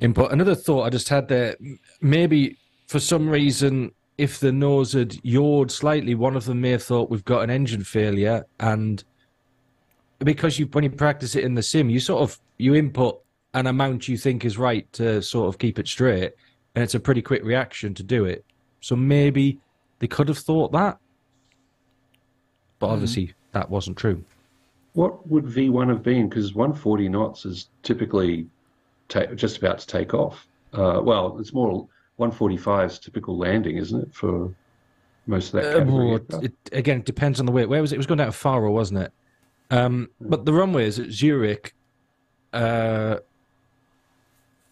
input. Another thought I just had there maybe for some reason, if the nose had yawed slightly, one of them may have thought we've got an engine failure. And because you, when you practice it in the sim, you sort of you input an amount you think is right to sort of keep it straight, and it's a pretty quick reaction to do it. So maybe they could have thought that, but obviously that wasn't true. What would V1 have been? Because 140 knots is typically ta- just about to take off. Uh, well, it's more 145 is typical landing, isn't it, for most of that Uh, category? it, again, it depends on the way. Where was it? It was going down to Faro, wasn't it? Um, but the runways at Zurich, uh,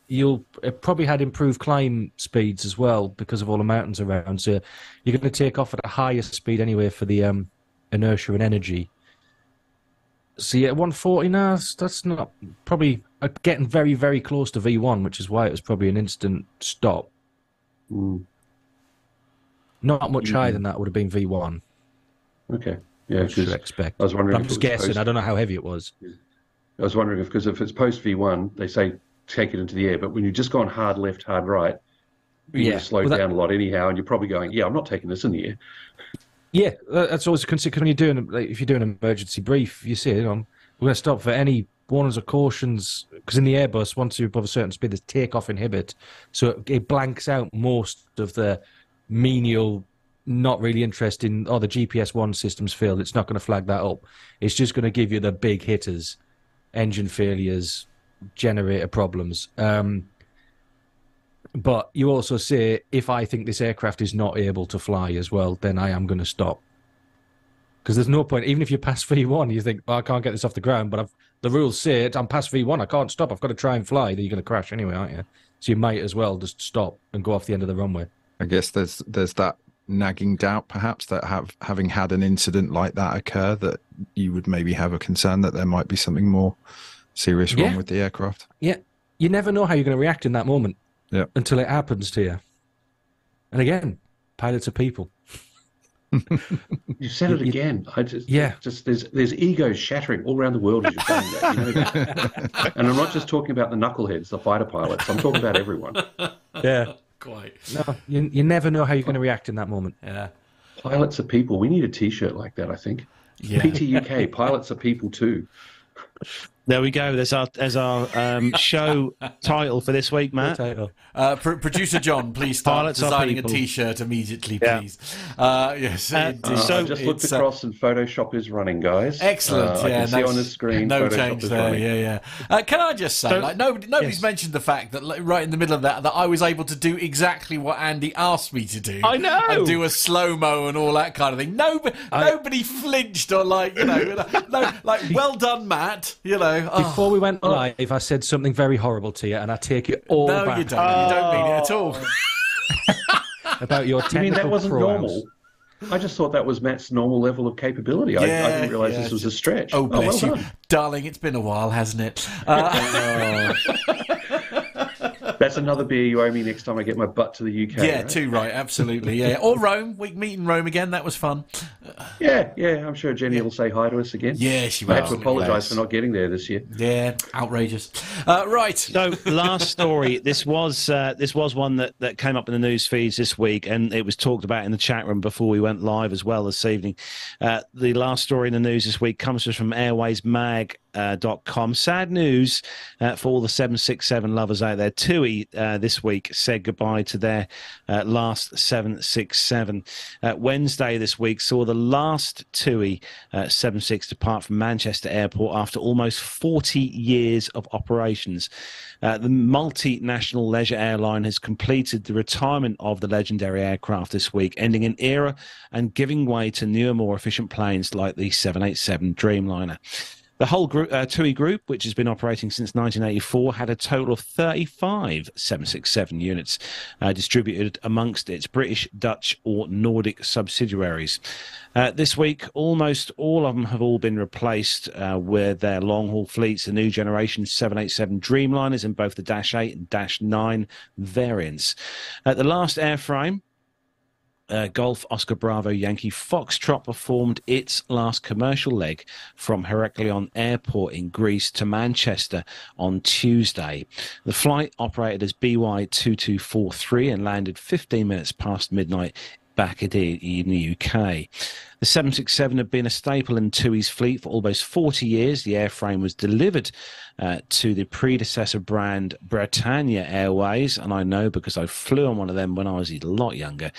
you'll it probably had improved climb speeds as well because of all the mountains around. So you're going to take off at a higher speed anyway for the um, inertia and energy. So yeah, 140 now. That's, not probably uh, getting very very close to V1, which is why it was probably an instant stop. Mm, Not much higher than that would have been V1. okay. Yeah, I should expect. I was wondering I'm just guessing. post- I don't know how heavy it was. I was wondering if because if it's post V1, they say take it into the air, but when you've just gone hard left, hard right, you Yeah, slowed well, that- down a lot anyhow, and you're probably going, yeah, I'm not taking this in the air. Yeah, that's always a consider when you're doing like, if you're doing an emergency brief. You see you know, we're going to stop for any warnings or cautions because in the Airbus, once you're above a certain speed, there's takeoff inhibit, so it, it blanks out most of the menial, not really interesting. Oh, the GPS one system's failed. It's not going to flag that up. It's just going to give you the big hitters, engine failures, generator problems. Um, but you also say, if I think this aircraft is not able to fly as well, then I am going to stop. Because there's no point, even if you pass V1, you think, well, I can't get this off the ground, but I've, the rules say it, I'm past V1, I can't stop, I've got to try and fly, then you're going to crash anyway, aren't you? So you might as well just stop and go off the end of the runway. I guess there's there's that nagging doubt, perhaps, that have having had an incident like that occur, that you would maybe have a concern that there might be something more serious wrong Yeah. with the aircraft. Yeah, you never know how you're going to react in that moment Yeah. until it happens to you. And again, pilots are people. You said it again. I just, Yeah. just there's there's egos shattering all around the world as you're saying that. You know that? and I'm not just talking about the knuckleheads, the fighter pilots. I'm talking about everyone. Yeah. Quite. No, you, you never know how you're going to react in that moment. Yeah. Pilots are people. We need a T-shirt like that. I think. Yeah. PT UK. Pilots are people too. There we go. There's our there's our um, show title for this week, Matt. Potato. Uh, pr- producer John, please start Pilots are designing a people. T-shirt immediately, Yeah. please. Uh, yes, Uh, indeed. so- I just looked It's, uh, across and Photoshop is running, guys. Excellent. Uh, I yeah, can see on the screen. No Photoshop change is there. running. Yeah, yeah. Uh, can I just say, So- like, nobody, nobody's yes. mentioned the fact that like, right in the middle of that, that I was able to do exactly what Andy asked me to do. I know. And do a slow mo and all that kind of thing. Nobody, nobody flinched or like, you know, no, like, well done, Matt. You know. Oh, Before we went live, I said something very horrible to you, and I take it all no, back you don't. You don't mean it at all. about your You technical mean that wasn't prowess. normal? I just thought that was Matt's normal level of capability. I, I didn't realize yeah. this was a stretch. Oh, bless well you, darling. It's been a while, hasn't it? Uh, That's another beer you owe me next time I get my butt to the UK. yeah, right? too right. Absolutely. Yeah. Or Rome. We meet in Rome again. That was fun. Yeah, yeah. I'm sure Jenny will say hi to us again. Yeah, she will. I will. have to apologise for not getting there this year. Yeah, outrageous. Uh, right. So last story. This was uh, this was one that, that came up in the news feeds this week, and it was talked about in the chat room before we went live as well this evening. Uh, the last story in the news this week comes from AirwaysMag. Uh, dot com. Sad news uh, for all the 767 lovers out there. TUI uh, this week said goodbye to their uh, last 767. Uh, Wednesday this week saw the last TUI uh, 76 depart from Manchester Airport after almost 40 years of operations. Uh, the multinational leisure airline has completed the retirement of the legendary aircraft this week, ending an era and giving way to newer, more efficient planes like the 787 Dreamliner. The whole group, uh, TUI group, which has been operating since 1984, had a total of 35 767 units uh, distributed amongst its British, Dutch, or Nordic subsidiaries. Uh, this week, almost all of them have all been replaced uh, with their long haul fleets, the new generation 787 Dreamliners in both the Dash 8 and Dash 9 variants. The last airframe uh, Golf Oscar Bravo Yankee Foxtrot performed its last commercial leg from Heraklion Airport in Greece to Manchester on Tuesday. The flight operated as BY2243 and landed 15 minutes past midnight back it in the UK. The 767 had been a staple in TUI's fleet for almost 40 years. The airframe was delivered uh, to the predecessor brand Britannia Airways, and I know because I flew on one of them when I was a lot younger.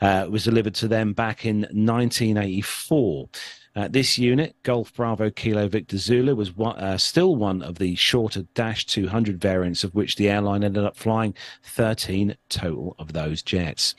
Uh, it was delivered to them back in 1984. Uh, this unit, Golf Bravo Kilo Victor Zulu, was one, uh, still one of the shorter Dash 200 variants, of which the airline ended up flying 13 total of those jets.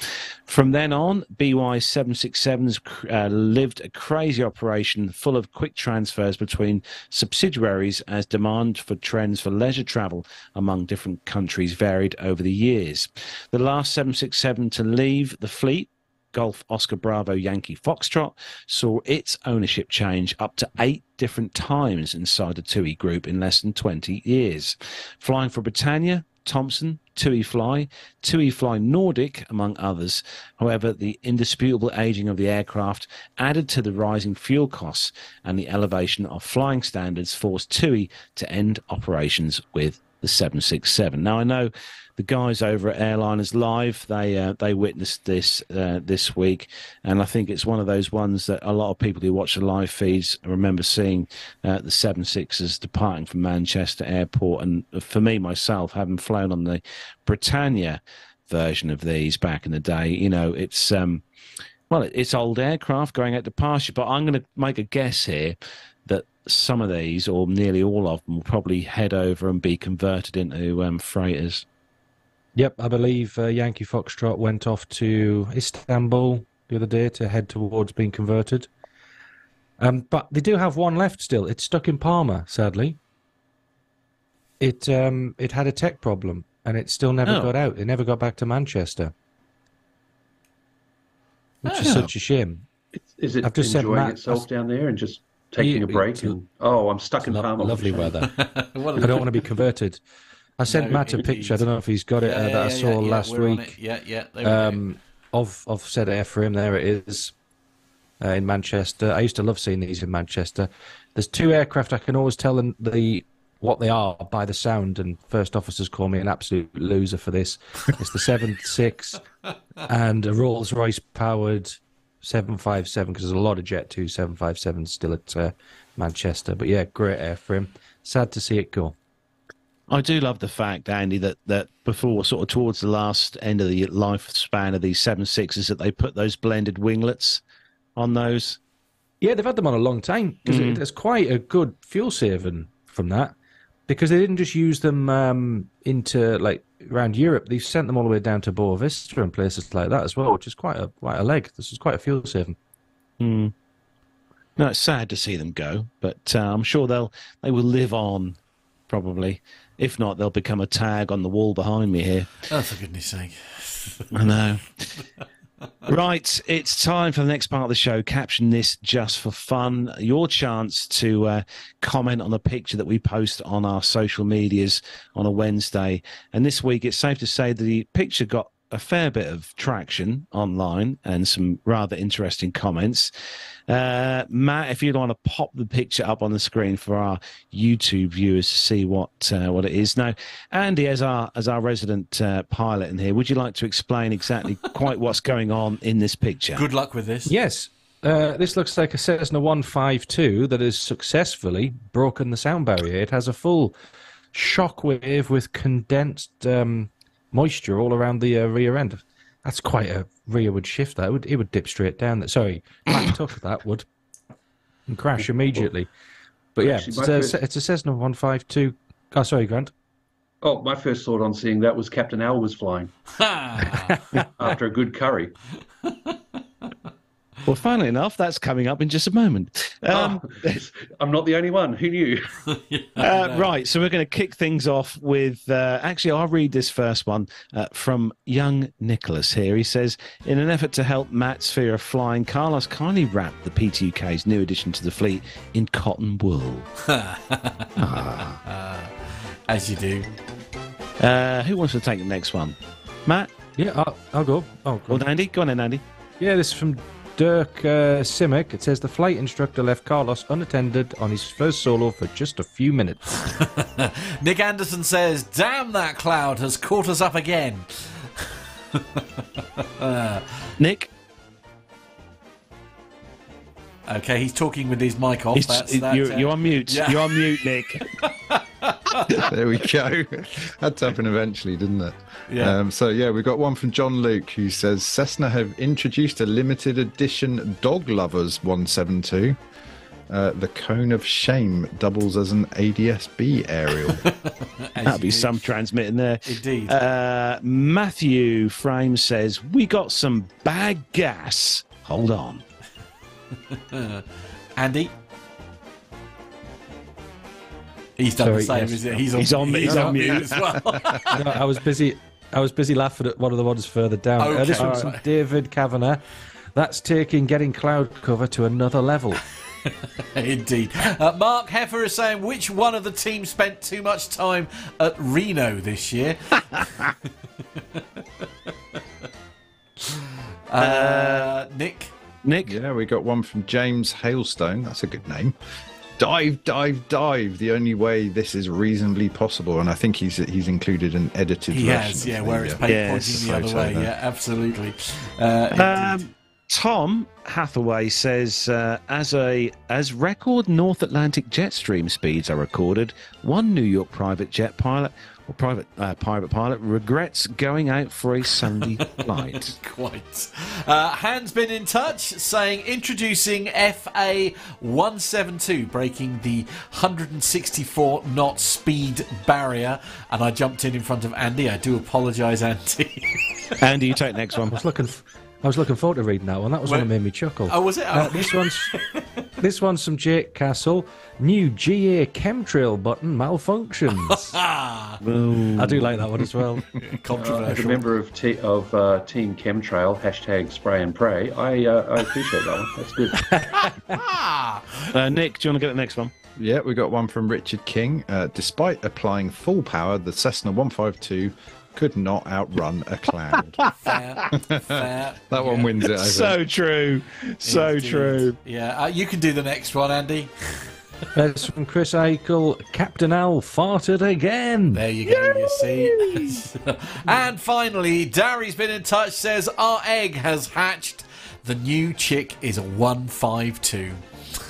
From then on, BY 767s uh, lived a crazy operation full of quick transfers between subsidiaries as demand for trends for leisure travel among different countries varied over the years. The last 767 to leave the fleet Golf Oscar Bravo Yankee Foxtrot saw its ownership change up to eight different times inside the TUI group in less than 20 years. Flying for Britannia, Thomson, TUI Fly, TUI Fly Nordic, among others. However, the indisputable aging of the aircraft added to the rising fuel costs and the elevation of flying standards forced TUI to end operations with the 767. Now, I know the guys over at Airliners Live they uh, they witnessed this uh, this week, and I think it's one of those ones that a lot of people who watch the live feeds remember seeing uh, the seven sixes departing from Manchester Airport. And for me myself, having flown on the Britannia version of these back in the day, you know, it's um, well, it's old aircraft going out to pasture. But I'm going to make a guess here that some of these, or nearly all of them, will probably head over and be converted into um, freighters. Yep, I believe uh, Yankee Foxtrot went off to Istanbul the other day to head towards being converted. Um, but they do have one left still. It's stuck in Palma, sadly. It um, it had a tech problem and it still never Oh. got out. It never got back to Manchester, which is Oh. such a shame. Is it I've just sent enjoying Matt- itself down there and just taking Yeah, a break? And, oh, I'm stuck in Lo- Palma. lovely weather. I don't want to be converted. I sent No, Matt a picture. I don't know if he's got it uh, that I saw last we're week. Yeah, yeah. There um, of of said airframe. There it is uh, in Manchester. I used to love seeing these in Manchester. There's two aircraft. I can always tell them the what they are by the sound. And first officers call me an absolute loser for this. It's the seven six and a Rolls Royce powered seven five seven because there's a lot of Jet two seven five sevens still at uh, Manchester. But yeah, great airframe. sad to see it go. I do love the fact, Andy, that, that before sort of towards the last end of the lifespan of these seven sixes, that they put those blended winglets on those. Yeah, they've had them on a long time because Mm. there's quite a good fuel saving from that. Because they didn't just use them um, into like around Europe; they've sent them all the way down to Boa Vista and places like that as well, which is quite a quite a leg. This is quite a fuel saving. Hmm. No, it's sad to see them go, but uh, I'm sure they'll they will live on, probably. If not, they'll become a tag on the wall behind me here. Oh, for goodness sake. I know. right, it's time for the next part of the show. Caption this just for fun. Your chance to uh, comment on a picture that we post on our social medias on a Wednesday. And this week, it's safe to say that the picture got a fair bit of traction online and some rather interesting comments. Uh, Matt, if you'd want to pop the picture up on the screen for our YouTube viewers to see what uh, what it is. Now, Andy, as our as our resident uh, pilot in here, would you like to explain exactly quite what's going on in this picture? Good luck with this. Yes, uh, this looks like a Cessna 152 that has successfully broken the sound barrier. It has a full shockwave with condensed um, moisture all around the uh, rear end. That's quite a rearward shift. That it would it would dip straight down. That Sorry, back up that would and crash immediately. But yeah, Actually, it's a, first- it's a Cessna 152. Oh, sorry, Grant. Oh, my first thought on seeing that was Captain Al was flying after a good curry. Well, funnily enough, that's coming up in just a moment. Um, Oh, I'm not the only one. Who knew? Uh, right, so we're going to kick things off with. Uh, actually, I'll read this first one uh, from young Nicholas here. He says, In an effort to help Matt's fear of flying, Carlos kindly wrapped the PTUK's new addition to the fleet in cotton wool. As you do. Uh, who wants to take the next one? Matt? Yeah, I'll, I'll go. Oh, go. Or Andy? Go on then, Andy. Yeah, this is from Dirk uh, Simic. It says the flight instructor left Carlos unattended on his first solo for just a few minutes. Nick Anderson says, Damn, that cloud has caught us up again. Nick? Okay, he's talking with his mic off. It's- That's, you're, uh, you're on mute. yeah. You're on mute, Nick. there we go. Had to happen eventually, didn't it? Yeah. Um, so yeah, we've got one from John Luke who says Cessna have introduced a limited edition Dog Lovers 172. Uh, the cone of shame doubles as an ADSB aerial. That'd be do. some transmitting there. Indeed. Uh, Matthew Frame says, We got some bad gas. Hold on. Andy? He's done Sorry, the same, yes. is it? He's on, He's on- he's on mute. as well. No, I was busy. I was busy laughing at one of the ones further down. Uh, this Okay. one's from David Kavanagh. That's taking getting cloud cover to another level. Indeed. Uh, Mark Heffer is saying, which one of the team spent too much time at Reno this year? uh, Nick? Nick? yeah, we got one from James Hailstone. That's a good name. Dive, dive, dive. The only way this is reasonably possible, and I think he's he's included an edited He version. has, yeah, the, where it's uh, paint Yes, pointing the other way. there. Yeah, absolutely. Uh. Um, Tom Hathaway says, uh, as a as record North Atlantic jet stream speeds are recorded, one New York private jet pilot or private uh, private pilot regrets going out for a Sunday flight. Quite. Uh, Han's been in touch saying introducing FA 172, breaking the 164 knot speed barrier. And I jumped in in front of Andy. I do apologise, Andy. Andy, you take the next one. I was looking. F- I was looking forward to reading that one. That was one that Wait. made me chuckle. oh, was it? Uh, this one's this one's from Jake Castle. New GA chemtrail button malfunctions. ah, I do like that one as well. As a member of, te- of uh, Team Chemtrail, hashtag spray and pray, I, uh, I appreciate that one. That's good. Uh, Nick, do you want to get the next one? Yeah, we got one from Richard King. Uh, despite applying full power, the Cessna 152 could not outrun a cloud. fair, fair. that one wins it. I think. So true. So Indeed. true. Yeah, uh, you can do the next one, Andy. That's from Chris Eichel. Captain Al farted again. There you go, you see. and finally, Darry's been in touch, says our egg has hatched. The new chick is a 152.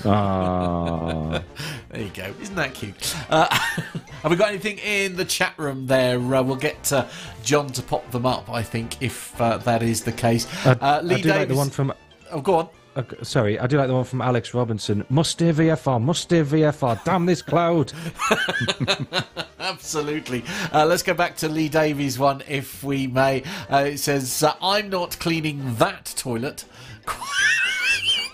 Ah, There you go. Isn't that cute? Uh, have we got anything in the chat room there? Uh, we'll get uh, John to pop them up, I think, if uh, that is the case. I, Uh, I Lee do like the one from. Oh, go on. Uh, sorry, I do like the one from Alex Robinson. Must stay VFR, must stay VFR. Damn this cloud. Absolutely. Uh, let's go back to Lee Davies' one, if we may. Uh, it says, uh, I'm not cleaning that toilet.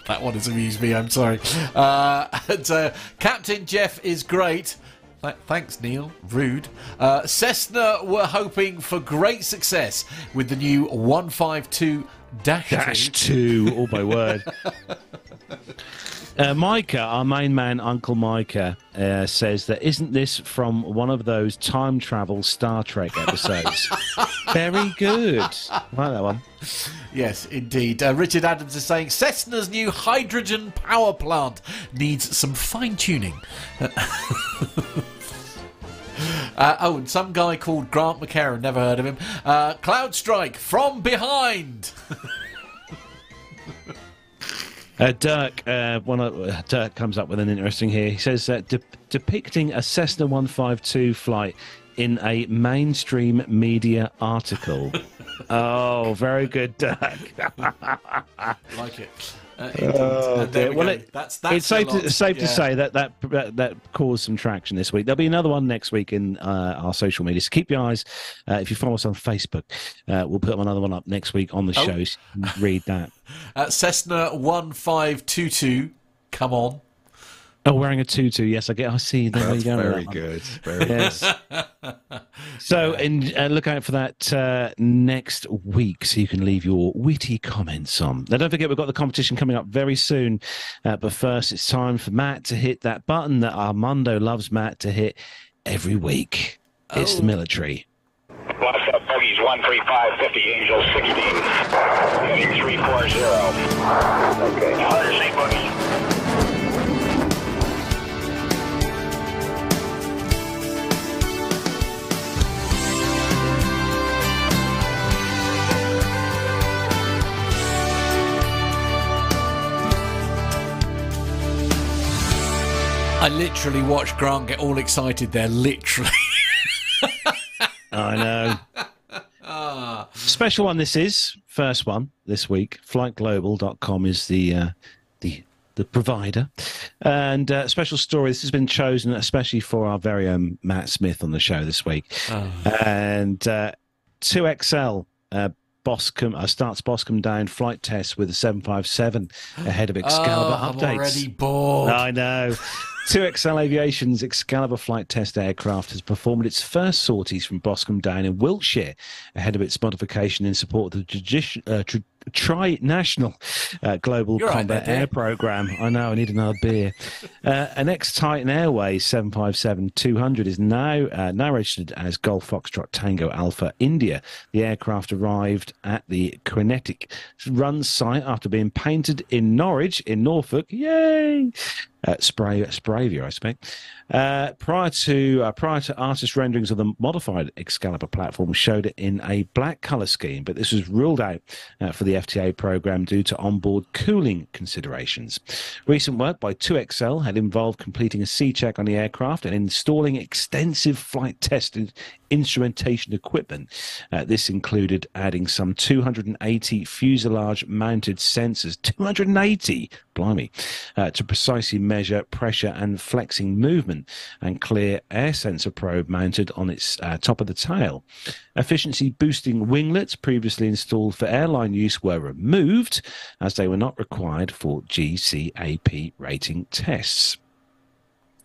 That one has amused me, I'm sorry. Uh, and, uh, Captain Jeff is great. Th- Thanks, Neil. Rude. Uh, Cessna were hoping for great success with the new 152 Dash dash 2. two. Oh my word. Uh, Micah, our main man, Uncle Micah, uh, says that isn't this from one of those time travel Star Trek episodes? Very good. I like that one. Yes, indeed. Uh, Richard Adams is saying Cessna's new hydrogen power plant needs some fine tuning. Uh, oh, and some guy called Grant McHerron, never heard of him. Uh, Cloud Strike from behind. Uh, Dirk, uh, one of, uh, Dirk comes up with an interesting here. He says de- depicting a Cessna 152 flight in a mainstream media article. oh, very good, Dirk. like it. Uh. Oh, there we Well, go. it- that's, that's it's safe to, safe to say that that, that that caused some traction this week. There'll be another one next week in uh, our social media. So keep your eyes. Uh, if you follow us on Facebook, uh, we'll put another one up next week on the Oh. show. So read that. Uh, Cessna 1522. Come on. Oh, wearing a tutu. Yes, I get. I see. There That's you go. very good. Very good. So, and uh, look out for that uh, next week, so you can leave your witty comments on. Now, don't forget we've got the competition coming up very soon. Uh, but first, it's time for Matt to hit that button that Armando loves Matt to hit every week. It's the military. What's up, Bogies 13550, Angel 16, heading 340. Okay. Undersea Boogie. I literally watched Grant get all excited there. Literally. I know. Special one this is. First one this week. Flightglobal.com is the uh, the the provider. And uh, special story. This has been chosen especially for our very own Matt Smith on the show this week. And uh, 2XL uh, Boscombe uh, starts Boscombe down flight test with a 757 ahead of Excalibur oh, I'm updates. already bored. I know. 2XL Aviation's Excalibur flight test aircraft has performed its first sorties from Boscombe Down in Wiltshire ahead of its modification in support of the tradi- uh, tr- tri-national uh, global You're right combat there, air program. I know, I need another beer. Uh, an ex-Titan Airways 757-200 is now uh, now registered as Golf Foxtrot Tango Alpha India. The aircraft arrived at the Kinetic Run site after being painted in Norwich in Norfolk. Yay! uh, spray Spravia, I expect. Uh, prior to uh, prior to artist renderings of the modified Excalibur platform showed it in a black color scheme, but this was ruled out uh, for the FTA program due to onboard cooling considerations. Recent work by 2XL had involved completing a C check on the aircraft and installing extensive flight tested instrumentation equipment. Uh, this included adding some 280 fuselage mounted sensors, 280, blimey, uh, to precisely measure pressure and flexing movement, and clear air sensor probe mounted on its uh, top of the tail. Efficiency boosting winglets previously installed for airline use were removed as they were not required for GCAP rating tests.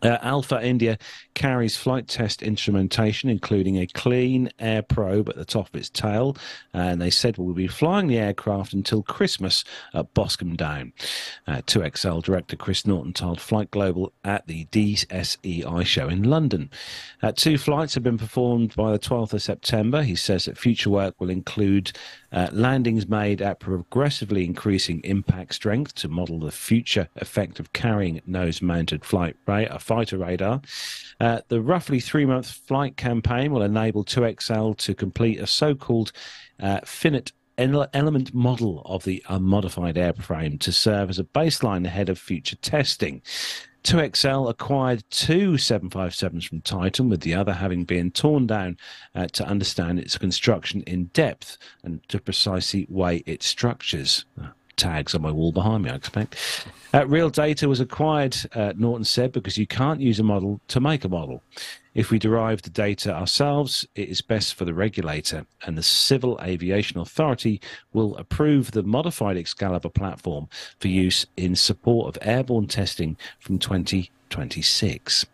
Uh, Alpha India carries flight test instrumentation, including a clean air probe at the top of its tail. And they said we'll be flying the aircraft until Christmas at Boscombe Down. Uh, 2XL director Chris Norton told Flight Global at the DSEI show in London. Uh, two flights have been performed by the 12th of September. He says that future work will include uh, landings made at progressively increasing impact strength to model the future effect of carrying nose mounted flight ra- a fighter radar. Uh, the roughly three month flight campaign will enable 2XL to complete a so called uh, finite element model of the unmodified airframe to serve as a baseline ahead of future testing. 2XL acquired two 757s from Titan, with the other having been torn down uh, to understand its construction in depth and to precisely weigh its structures. Uh, tags on my wall behind me, I expect. Uh, real data was acquired, uh, Norton said, because you can't use a model to make a model. If we derive the data ourselves, it is best for the regulator, and the Civil Aviation Authority will approve the modified Excalibur platform for use in support of airborne testing from 2026.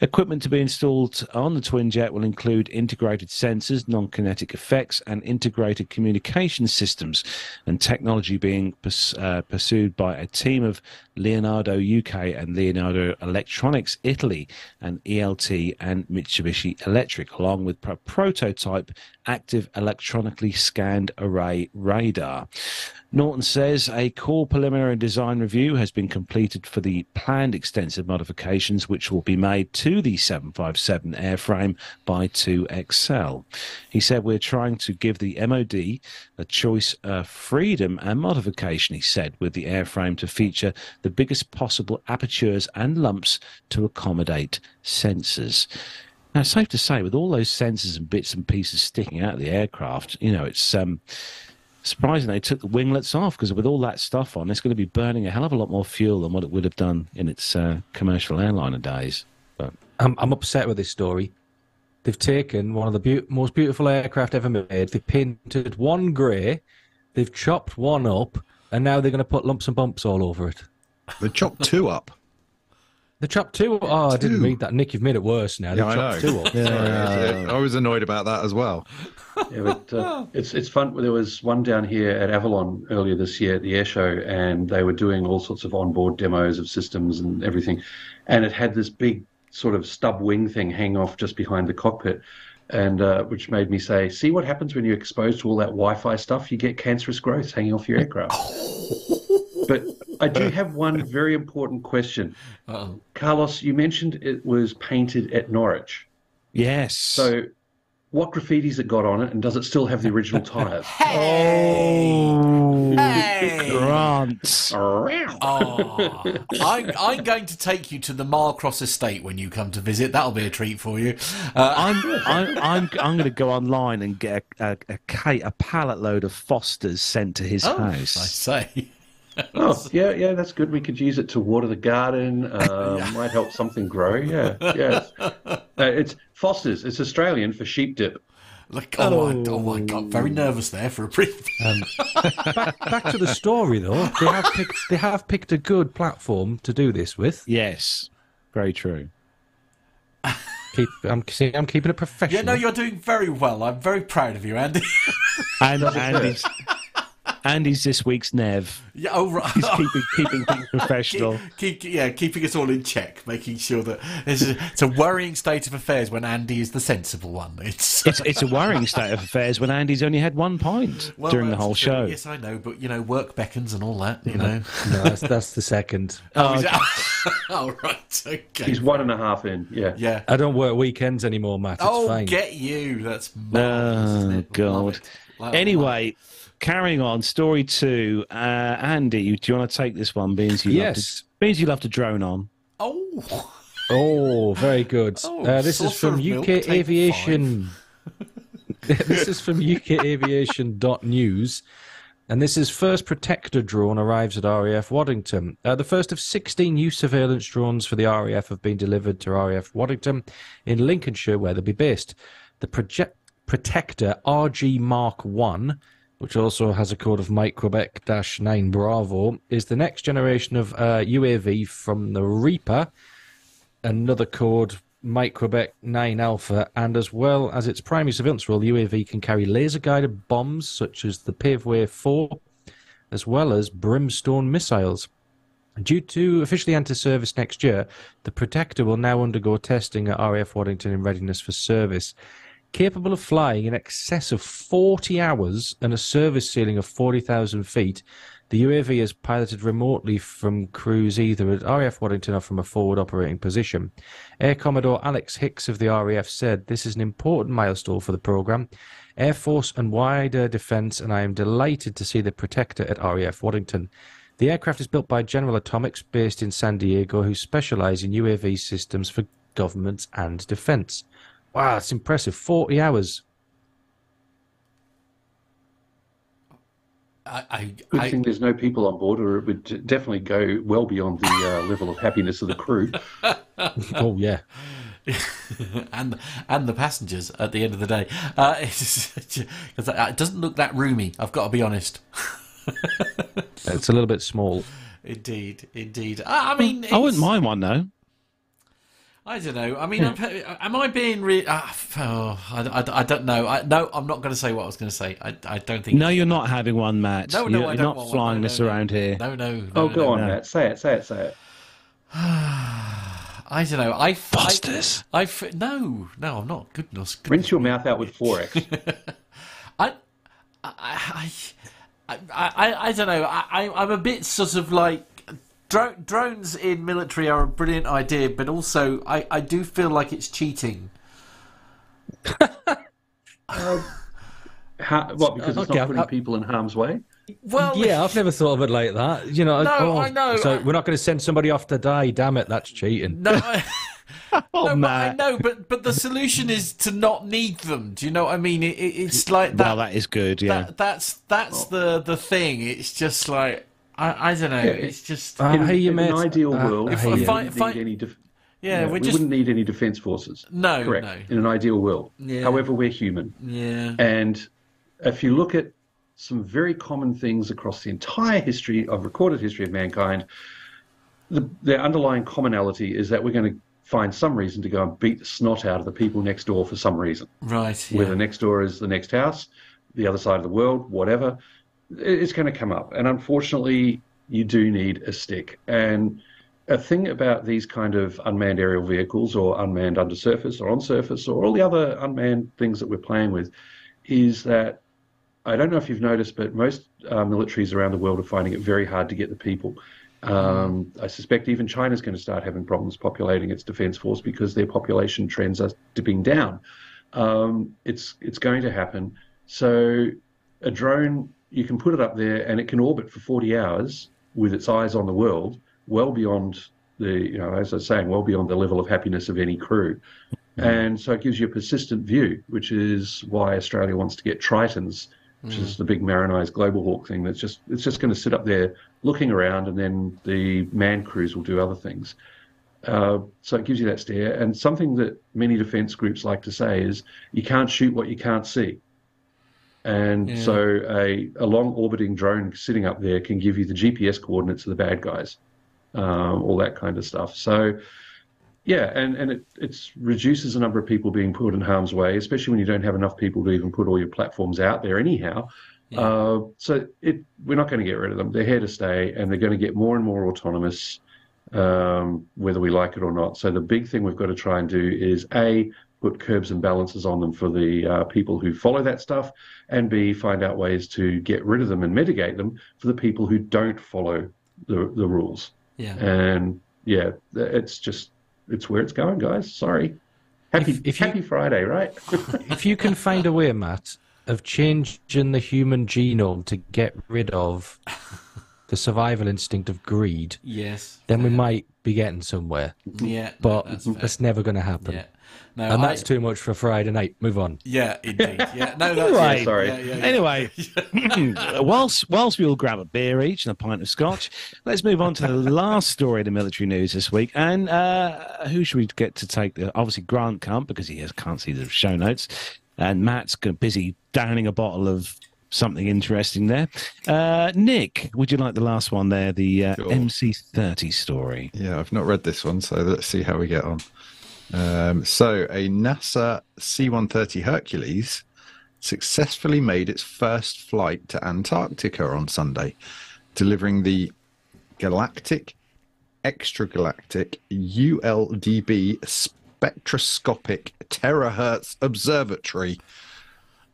Equipment to be installed on the Twinjet will include integrated sensors, non kinetic effects, and integrated communication systems, and technology being purs- uh, pursued by a team of Leonardo UK and Leonardo Electronics Italy and ELT and Mitsubishi Electric, along with a prototype active electronically scanned array radar. Norton says a core preliminary design review has been completed for the planned extensive modifications which will be made to the 757 airframe by 2XL. He said, We're trying to give the MOD a choice of freedom and modification, he said, with the airframe to feature the biggest possible apertures and lumps to accommodate sensors. Now, it's safe to say, with all those sensors and bits and pieces sticking out of the aircraft, you know, it's um, surprising they took the winglets off because with all that stuff on, it's going to be burning a hell of a lot more fuel than what it would have done in its uh, commercial airliner days. But I'm, I'm upset with this story. They've taken one of the beau- most beautiful aircraft ever made. They've painted one grey, they've chopped one up, and now they're going to put lumps and bumps all over it. They chopped two up. They chopped two. Oh, I didn't two. read that. Nick, you've made it worse now. They Yeah, I chopped know. two up. Sorry, I was annoyed about that as well. Yeah, but uh, it's it's fun. There was one down here at Avalon earlier this year at the air show, and they were doing all sorts of onboard demos of systems and everything, and it had this big sort of stub wing thing hang off just behind the cockpit, and uh, which made me say, "See what happens when you're exposed to all that Wi-Fi stuff? You get cancerous growths hanging off your aircraft." but I do have one very important question, Uh-oh. Carlos. You mentioned it was painted at Norwich, yes. so. What graffiti's it got on it, and does it still have the original tires? oh, Hey! Grant. Oh, I'm, I'm going to take you to the Marcross estate when you come to visit. That'll be a treat for you. Uh, I'm I'm I'm, I'm going to go online and get a a, a, a pallet load of Fosters sent to his oh, I say. Oh, yeah, yeah, that's good. We could use it to water the garden. Um, Might help something grow. Yeah, yeah. Uh, it's Foster's. It's Australian for sheep dip. Look, oh, my, oh my god, very nervous there for a brief. back, back to the story, though. They have picked. They have picked a good platform to do this with. Yes, very true. Keep. I'm. See, I'm keeping it professional. Yeah, no, you're doing very well. I'm very proud of you, Andy. And Andy's Andy's this week's Nev. yeah, oh right. He's keeping keeping things professional. Keep, keep, yeah, keeping us all in check, making sure that it's a, it's a worrying state of affairs when Andy is the sensible one. It's, It's it's a worrying state of affairs when Andy's only had one pint well, during the whole true. show. Yes, I know, but you know, work beckons and all that. You know. No, that's, that's the second. Oh, oh is that- oh, right. Okay. He's one and a half in. Yeah. yeah. I don't work weekends anymore, Matt. It's Oh, fine. get you. That's oh, marvelous, isn't Oh it? Love God. it. Love it. Anyway, carrying on, story two. Uh, Andy, do you want to take this one? Beans you love to, Yes. beans you love to drone on. Oh. Oh, very good. Oh, uh, this is saucer from of milk, UK Aviation. this is from UKAviation.news. And this is first protector drone arrives at RAF Waddington. Uh, the first of 16 new surveillance drones for the RAF have been delivered to RAF Waddington in Lincolnshire, where they'll be based. The project protector RG Mark 1 which also has a code of Mike Quebec 9 Bravo, is the next generation of uh, UAV from the Reaper, another code Mike Quebec 9 Alpha, and as well as its primary surveillance role, the UAV can carry laser guided bombs such as the Paveway 4, as well as Brimstone missiles. Due to officially enter service next year, the Protector will now undergo testing at RAF Waddington in readiness for service. Capable of flying in excess of 40 hours and a service ceiling of 40,000 feet, The UAV is piloted remotely from crews either at RAF Waddington or from a forward operating position. Air Commodore Alex Hicks of the RAF said, This is an important milestone for the programme, Air Force and wider defence, and I am delighted to see the Protector at RAF Waddington. The aircraft is built by General Atomics, based in San Diego, who specialise in UAV systems for governments and defence. Wow, that's impressive. 40 hours. I, I, Good I, thing there's no people on board, or it would definitely go well beyond the uh, level of happiness of the crew. Oh, yeah. and and the passengers at the end of the day. Uh, it doesn't look that roomy. I've got to be honest. It's a little bit small. Indeed, indeed. I, I mean, I wouldn't mind one though. I don't know. I mean, am, am I being real? uh, oh, I, I, I don't know. I, no, I'm not going to say what I was going to say. I, I don't think. No, you're not having one, Matt. No, no, you're, I you're don't not want one. flying No, this no, no. around here. No, no. no Oh, no, go no. on, no. Matt. Say it, say it, say it. I don't know. I, Busters. I, I, no, no, I'm not. Goodness. goodness Rinse your mouth out with 4X. I, I, I, I, I, I don't know. I, I- I'm a bit sort of like dro- drones in military are a brilliant idea, but also I, I do feel like it's cheating. How, what, because it's Okay, not putting I- people in harm's way? Well, Yeah, I've never thought of it like that. You know, No, oh, I know. So I- we're not going to send somebody off to die. Damn it, that's cheating. no. I, Oh, no, but I know, but but the solution is to not need them. Do you know what I mean? It, it, it's like that. Well, that is good. Yeah. that that's that's the the thing. It's just like I I don't know. Yeah, it's just I in hear you, in mate. an ideal Uh, world, I If hear I we you. find- wouldn't need any def- yeah. yeah, we're just wouldn't need any defence forces. no Correct. no In an ideal world. Yeah. However, we're human. yeah And if you look at some very common things across the entire history of recorded history of mankind, the, the underlying commonality is that we're going to find some reason to go and beat the snot out of the people next door for some reason. right yeah. Whether next door is the next house, the other side of the world, whatever, it- it's going to come up. And unfortunately, you do need a stick. And a thing about these kind of unmanned aerial vehicles or unmanned under surface or on surface or all the other unmanned things that we're playing with is that I don't know if you've noticed, but most uh, militaries around the world are finding it very hard to get the people. Um, I suspect even China's going to start having problems populating its defense force because their population trends are dipping down. Um, it's it's going to happen. So a drone, you can put it up there and it can orbit for 40 hours with its eyes on the world, well beyond the, you know, as I was saying, well beyond the level of happiness of any crew. And so it gives you a persistent view, which is why Australia wants to get Tritons, which is the big Marinized Global Hawk thing. That's just it's just going to sit up there looking around, and then the manned crews will do other things. Uh, so it gives you that stare. And something that many defence groups like to say is you can't shoot what you can't see. And Yeah. so a, a long orbiting drone sitting up there can give you the GPS coordinates of the bad guys, um, all that kind of stuff. So yeah, and, and it it's reduces the number of people being put in harm's way, especially when you don't have enough people to even put all your platforms out there anyhow. Uh, so it we're not going to get rid of them. They're here to stay, and they're going to get more and more autonomous, um, whether we like it or not. So the big thing we've got to try and do is a put curbs and balances on them for the uh, people who follow that stuff, and b find out ways to get rid of them and mitigate them for the people who don't follow the the rules. yeah And yeah, it's just it's where it's going, guys. Sorry. Happy If- if you- Happy Friday, right? if you can find a way, Matt, of changing the human genome to get rid of the survival instinct of greed, yes then we might be getting somewhere. yeah But that's fair. that's never going to happen. yeah no And I- that's too much for Friday night. Move on. yeah indeed yeah no that's Right. yeah, Sorry. yeah, yeah, yeah. Anyway, whilst whilst we all grab a beer each and a pint of scotch, let's move on to the last story of the military news this week. And uh, who should we get to take? The, obviously, Grant can't because he has, can't see the show notes, and Matt's go- busy downing a bottle of something interesting there. Uh, Nick, would you like the last one there, the uh, Sure. MC30 story? Yeah, I've not read this one, so let's see how we get on. Um, so, a NASA C 130 Hercules successfully made its first flight to Antarctica on Sunday, delivering the Galactic Extragalactic ULDB Spectroscopic Terahertz Observatory,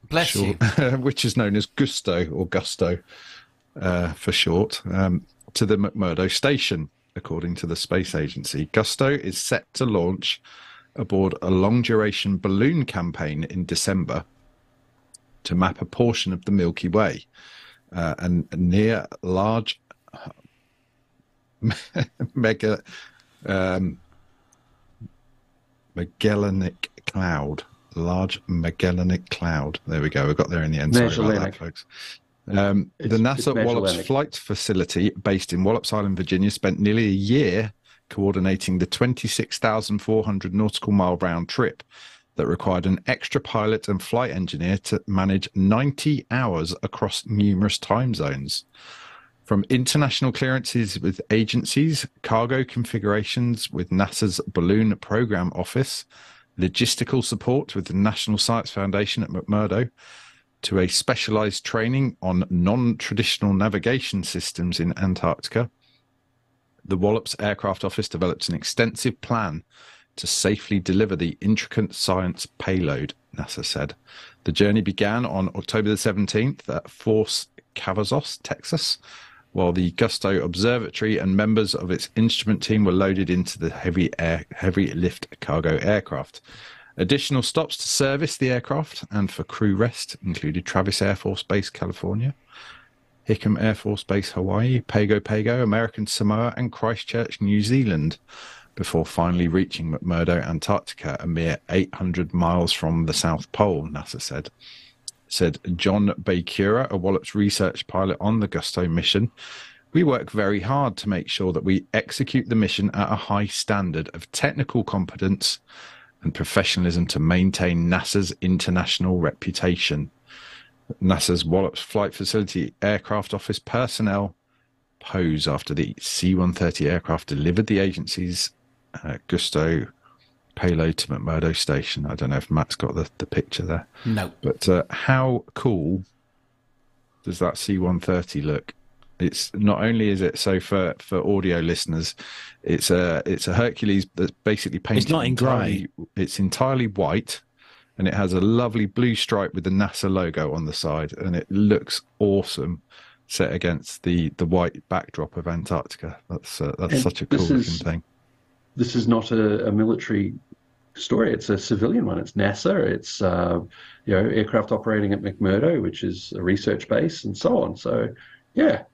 bless you. Which is known as Gusto or Gusto. uh, for short, um, to the McMurdo station, according to the space agency. Gusto is set to launch aboard a long duration balloon campaign in December to map a portion of the Milky Way uh, and near large mega um, Magellanic cloud, large Magellanic cloud. There we go. We got there in the end. Sorry about that, Magellanic. folks. Um, the NASA Wallops Flight Facility, based in Wallops Island, Virginia, spent nearly a year coordinating the 26,400 nautical mile round trip that required an extra pilot and flight engineer to manage 90 hours across numerous time zones. From international clearances with agencies, cargo configurations with NASA's Balloon Program Office, logistical support with the National Science Foundation at McMurdo, to a specialized training on non traditional navigation systems in Antarctica, the Wallops Aircraft Office developed an extensive plan to safely deliver the intricate science payload, NASA said. The journey began on October the 17th at Fort Cavazos, Texas, while the Gusto Observatory and members of its instrument team were loaded into the heavy air heavy lift cargo aircraft. Additional stops to service the aircraft and for crew rest included Travis Air Force Base, California, Hickam Air Force Base, Hawaii, Pago Pago, American Samoa, and Christchurch, New Zealand, before finally reaching McMurdo, Antarctica, a mere 800 miles from the South Pole, NASA said. Said John Bakura, a Wallops research pilot on the Gusto mission. We work very hard to make sure that we execute the mission at a high standard of technical competence and professionalism to maintain NASA's international reputation. NASA's Wallops Flight Facility Aircraft Office personnel pose after the C 130 aircraft delivered the agency's uh, Gusto payload to McMurdo Station. I don't know if Matt's got the, the picture there, No. but uh, how cool does that C 130 look? It's not only is it so for, for audio listeners, it's a it's a Hercules that's basically painted. It's not in grey. entirely- It's entirely white, and it has a lovely blue stripe with the NASA logo on the side, and it looks awesome set against the the white backdrop of Antarctica. That's uh, that's And such a cool looking is- thing. This is not a, a military story. It's a civilian one. It's NASA. It's uh, you know aircraft operating at McMurdo, which is a research base, and so on. So, yeah,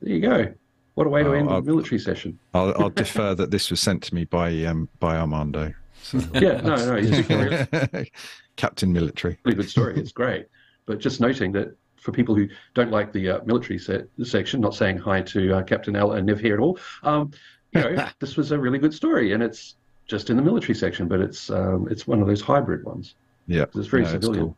there you go. What a way to Oh, end a I'll- military session. I'll, I'll defer that this was sent to me by um by Armando, Yeah, no, no, it's a really, Captain Military. really good story. It's great. But just noting that for people who don't like the uh, military se- section, not saying hi to uh, Captain Al and Nev here at all, um, you know, this was a really good story, and it's just in the military section, but it's um, it's one of those hybrid ones. Yeah, It's very no, civilian.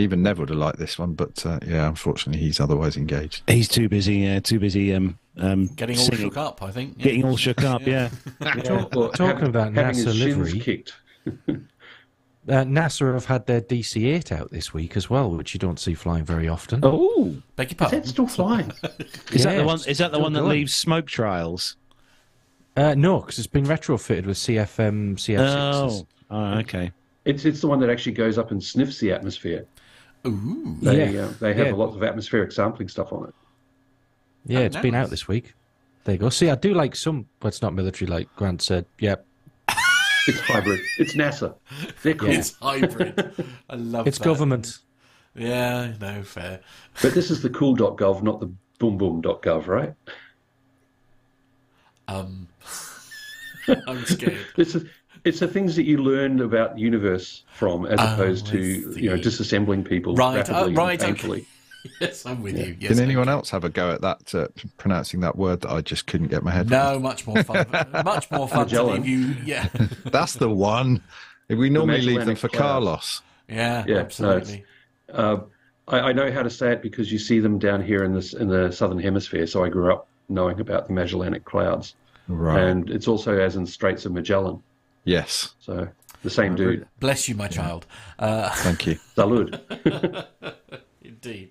Even Nev would have liked this one, but uh, yeah, unfortunately, he's otherwise engaged. He's too busy. Yeah, too busy. Um, um, Getting all singing- shook up, I think. Yeah. Getting all shook up. Yeah. Or Talking having- about NASA his livery. kicked. Uh, NASA have had their DC-8 out this week as well, which you don't see flying very often. Oh, Beg your Is pardon. that still flying? is that the one? Is that the one that going. leaves smoke trails? Uh, no, because it's been retrofitted with CFM CF6s. Oh, oh, okay. It's it's the one that actually goes up and sniffs the atmosphere. Ooh. They Yeah. uh, they have Yeah. a lot of atmospheric sampling stuff on it. Yeah, Oh, it's been out this week. There you go. See, I do like some, but it's not military, like Grant said. Yep. It's hybrid. It's NASA. They're cool. It's hybrid. I love it. It's that. government. Yeah, no, fair. But this is the cool.gov, not the boom boom.gov, right? Um, I'm scared. This is it's the things that you learn about the universe from, as Oh, opposed I to you know disassembling people Right, uh, rapidly right, and okay. Yes, I'm with you. Yes, Can anyone else have a go at that, uh, pronouncing that word that I just couldn't get my head you. around? No, much more fun. much more fun to Magellan. leave you. Yeah, That's the one. We normally leave them for Clouds. Carlos. yeah, Yeah, no, absolutely. Uh, I, I know how to say it because you see them down here in this in the southern hemisphere. So I grew up knowing about the Magellanic Clouds, Right. and it's also as in Straits of Magellan. Yes. So the same dude. Bless you, my child. Uh, Thank you. Salud. indeed.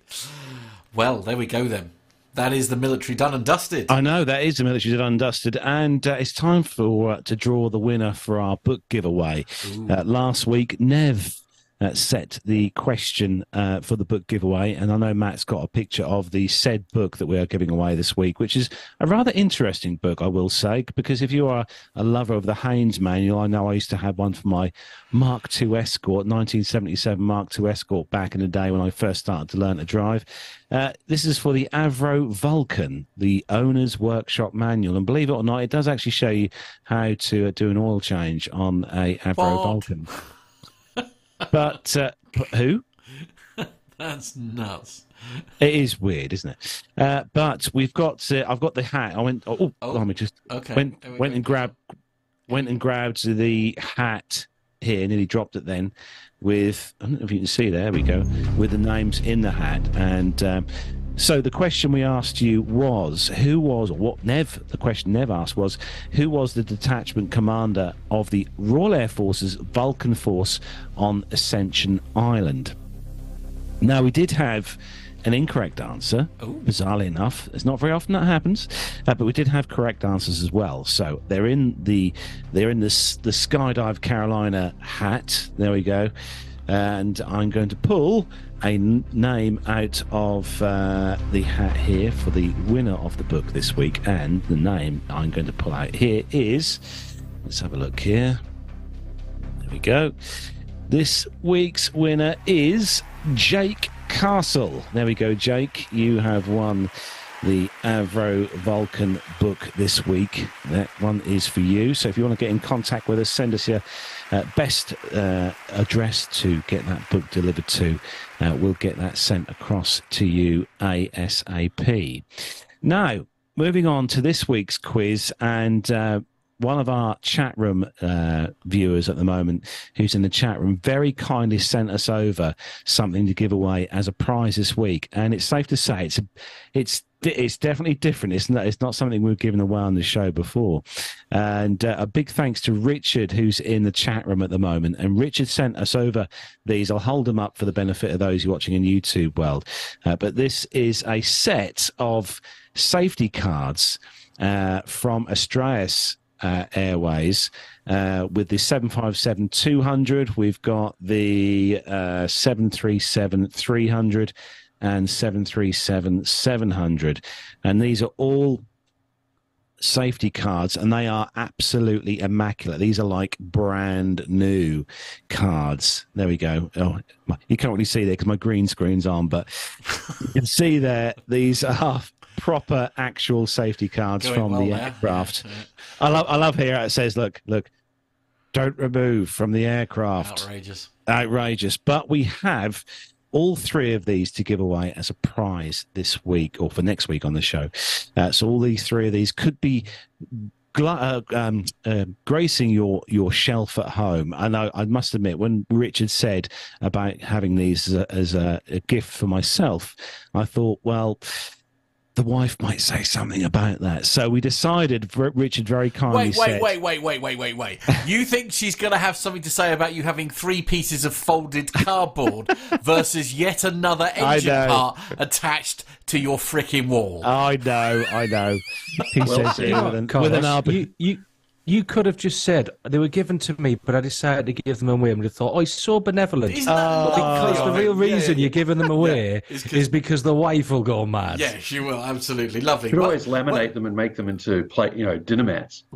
Well, there we go then. That is the military done and dusted. I know that is the military done and dusted, and uh, it's time for uh, to draw the winner for our book giveaway. Uh, last week, Nev uh, set the question uh, for the book giveaway. And I know Matt's got a picture of the said book that we are giving away this week, which is a rather interesting book, I will say, because if you are a lover of the Haynes manual, I know I used to have one for my Mark II Escort, 1977 Mark II Escort back in the day when I first started to learn to drive. Uh, this is for the Avro Vulcan, the owner's workshop manual. And believe it or not, it does actually show you how to uh, do an oil change on a Avro? Vulcan. But, uh, who? That's nuts. It is weird, isn't it? Uh, but we've got. Uh, I've got the hat. I went. Oh, Oh, let me just okay. went we went go. and grabbed went and grabbed the hat here. Nearly dropped it then. With I don't know if you can see. There we go. With the names in the hat and. Um, so the question we asked you was who was or what Nev the question Nev asked was who was the detachment commander of the Royal Air Force's Vulcan force on Ascension Island. Now, we did have an incorrect answer, bizarrely enough. It's not very often that happens, uh, but we did have correct answers as well. So they're in the they're in the the skydive Carolina hat. There we go, and I'm going to pull a name out of uh, the hat here for the winner of the book this week, and the name I'm going to pull out here is. Let's have a look here. There we go. This week's winner is Jake Castle. There we go, Jake. You have won the Avro Vulcan book this week. That one is for you. So if you want to get in contact with us, send us your uh, best uh, address to get that book delivered to. Uh, we'll get that sent across to you ASAP. Now, moving on to this week's quiz, and uh, one of our chat room uh, viewers at the moment, who's in the chat room, very kindly sent us over something to give away as a prize this week, and it's safe to say it's it's it's definitely different. It's not it's not something we've given away on the show before, and uh, a big thanks to Richard who's in the chat room at the moment. And Richard sent us over these. I'll hold them up for the benefit of those watching in YouTube world. Uh, but this is a set of safety cards uh, from Astraeus uh, Airways uh, with the 757 200. We've got the uh, 737 300 and 737 700. And these are all safety cards and they are absolutely immaculate. These are like brand new cards. There we go. Oh, you can't really see there because my green screen's on, but you can see there these are proper actual safety cards Going from well the there. aircraft. Yeah. I love I love here it says look look don't remove from the aircraft Outrageous. outrageous. But we have all three of these to give away as a prize this week or for next week on the show. Uh, so all these three of these could be. Uh, um, uh, gracing your your shelf at home, and I, I must admit, when Richard said about having these as a, as a, a gift for myself, I thought, well, the wife might say something about that. So we decided. Richard very kindly Wait, wait, said, wait, wait, wait, wait, wait, wait. You think she's going to have something to say about you having three pieces of folded cardboard versus yet another engine part attached to your frickin' wall? I know, I know. He Well says said. it with an, Carlos, with an arbit- you, you, you could have just said they were given to me, but I decided to give them away. And I thought, oh, he's so benevolent. Isn't that oh, because the real him? Yeah, reason yeah, you're giving them away It's 'cause- is because the wife will go mad. Yeah, she will. Absolutely. Lovely. You could Well, always laminate them and make them into plate, you know, dinner mats.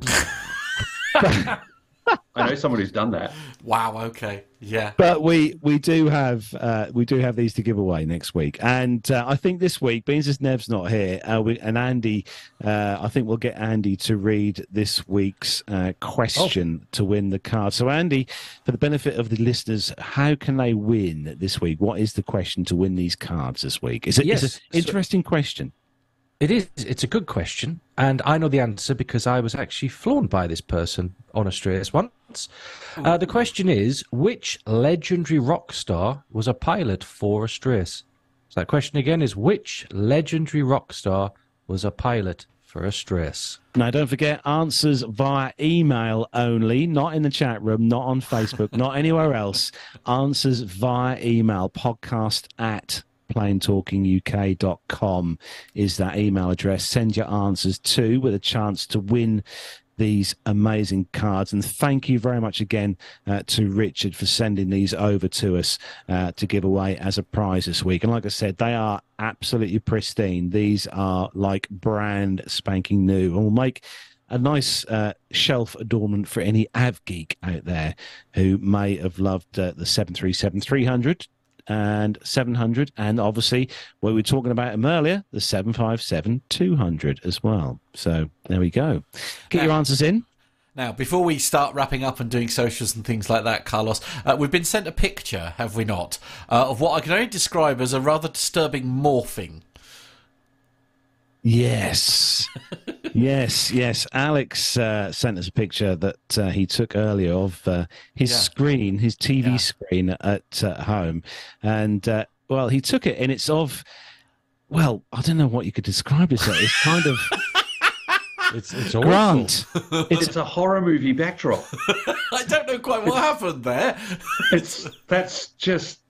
I know someone who's done that. Wow, okay. Yeah. but we we do have uh, we do have these to give away next week, and uh, I think this week, being as Nev's not here, uh, we, and Andy, uh, I think we'll get Andy to read this week's uh, question to win the card. So, Andy, for the benefit of the listeners, how can they win this week? What is the question to win these cards this week? Is it Yes, it's an interesting question. It is. It's a good question, and I know the answer because I was actually flown by this person on Astraeus once. Uh, the question is, which legendary rock star was a pilot for Astraeus? So that question again is, which legendary rock star was a pilot for Astraeus? Now, don't forget answers via email only, not in the chat room, not on Facebook, not anywhere else. Answers via email, podcast at planetalkinguk.com is that email address. Send your answers to with a chance to win these amazing cards. And thank you very much again uh, to Richard for sending these over to us uh, to give away as a prize this week. And like I said, they are absolutely pristine. These are like brand spanking new and will make a nice uh, shelf adornment for any av geek out there who may have loved uh, the 737 300 and 700 and obviously we were talking about them earlier the 757 200 as well. So there we go. Get your answers in. Now, before we start wrapping up and doing socials and things like that, Carlos, uh, we've been sent a picture, have we not, uh, of what I can only describe as a rather disturbing morphing. Yes, yes, yes. Alex uh, sent us a picture that uh, he took earlier of uh, his Yeah. screen, his TV Yeah. screen at uh, home, and uh, well, he took it, and it's of, well, I don't know what you could describe it as. It's kind of It's it's awful. Grant. It's, a horror movie backdrop. I don't know quite what happened there. It's that's just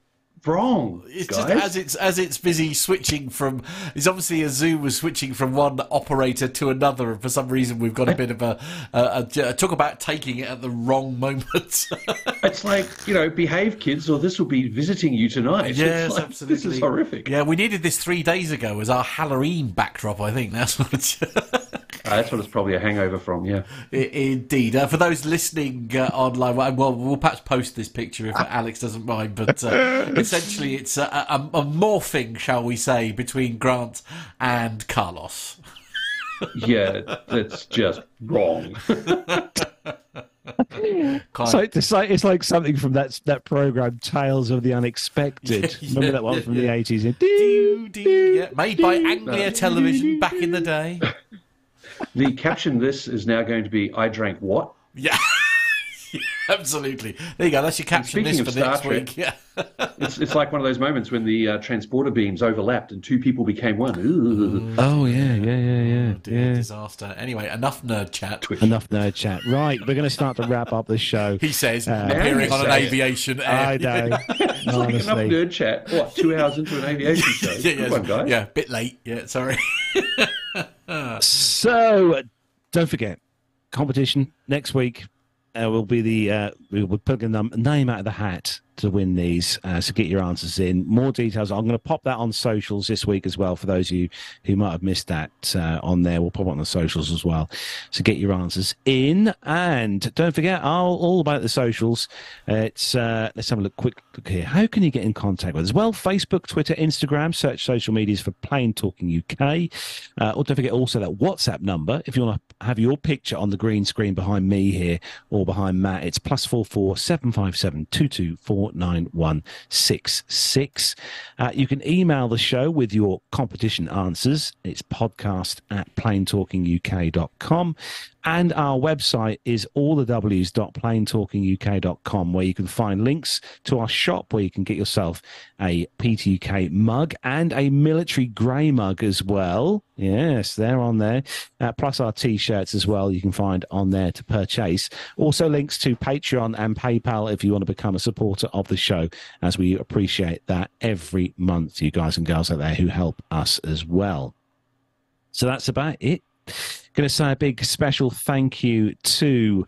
wrong, It's guys. just as it's as it's busy switching from. It's obviously a Zoom was switching from one operator to another, and for some reason we've got a bit of a, a, a talk about taking it at the wrong moment. It's like you know, behave, kids, or this will be visiting you tonight. Yes, like, absolutely. This is horrific. Yeah, we needed this three days ago as our Halloween backdrop. I think that's what. It's Uh, that's what it's probably a hangover from. Yeah. Indeed. Uh, for those listening uh, online, well, well, perhaps post this picture if Alex doesn't mind. But uh, essentially, it's a, a, a morphing, shall we say, between Grant and Carlos. Yeah, that's just wrong. so It's like, it's like something from that that program Tales of the Unexpected. Yeah, Remember yeah, that one yeah, from yeah. the eighties? Doo, doo, yeah, made by Anglia Television back in the day. the caption this is now going to be "I drank what." Yeah. Yeah, Absolutely. There you go. That's your caption speaking this of for Star next Trek- week. Yeah. It's it's like one of those moments when the uh, transporter beams overlapped and two people became one. Ooh. Oh yeah, yeah, yeah, yeah. Dear yeah. disaster. Anyway, enough nerd chat. Enough nerd chat. Right, we're going to start to wrap up the show. He says, Uh, appearing on an say it. aviation air. I know. It's like enough nerd chat. What? Two hours into an aviation show. yeah, yeah, Come on, guys. yeah, bit late. Yeah, sorry. So, don't forget, competition next week uh, will be the uh, we will put a num- name out of the hat to win these. Uh, so get your answers in. More details. I'm going to pop that on socials this week as well for those of you who might have missed that uh, on there. We'll pop it on the socials as well. So get your answers in, and don't forget all, all about the socials. It's uh, let's have a look quick look here. How can you get in contact with us? Well, Facebook, Twitter, Instagram. Search social medias for Plane Talking UK. Uh, or don't forget also that WhatsApp number if you want to have your picture on the green screen behind me here or behind Matt. It's plus four four seven five seven two two four nine one six six. Uh, you can email the show with your competition answers. It's podcast at planetalkinguk.com. And our website is all the where you can find links to our shop where you can get yourself a PTUK mug and a military grey mug as well. Yes, they're on there. Uh, plus our t shirts as well, you can find on there to purchase. Also, links to Patreon and PayPal if you want to become a supporter of the show, as we appreciate that every month, you guys and girls out there who help us as well. So that's about it. Going to say a big special thank you to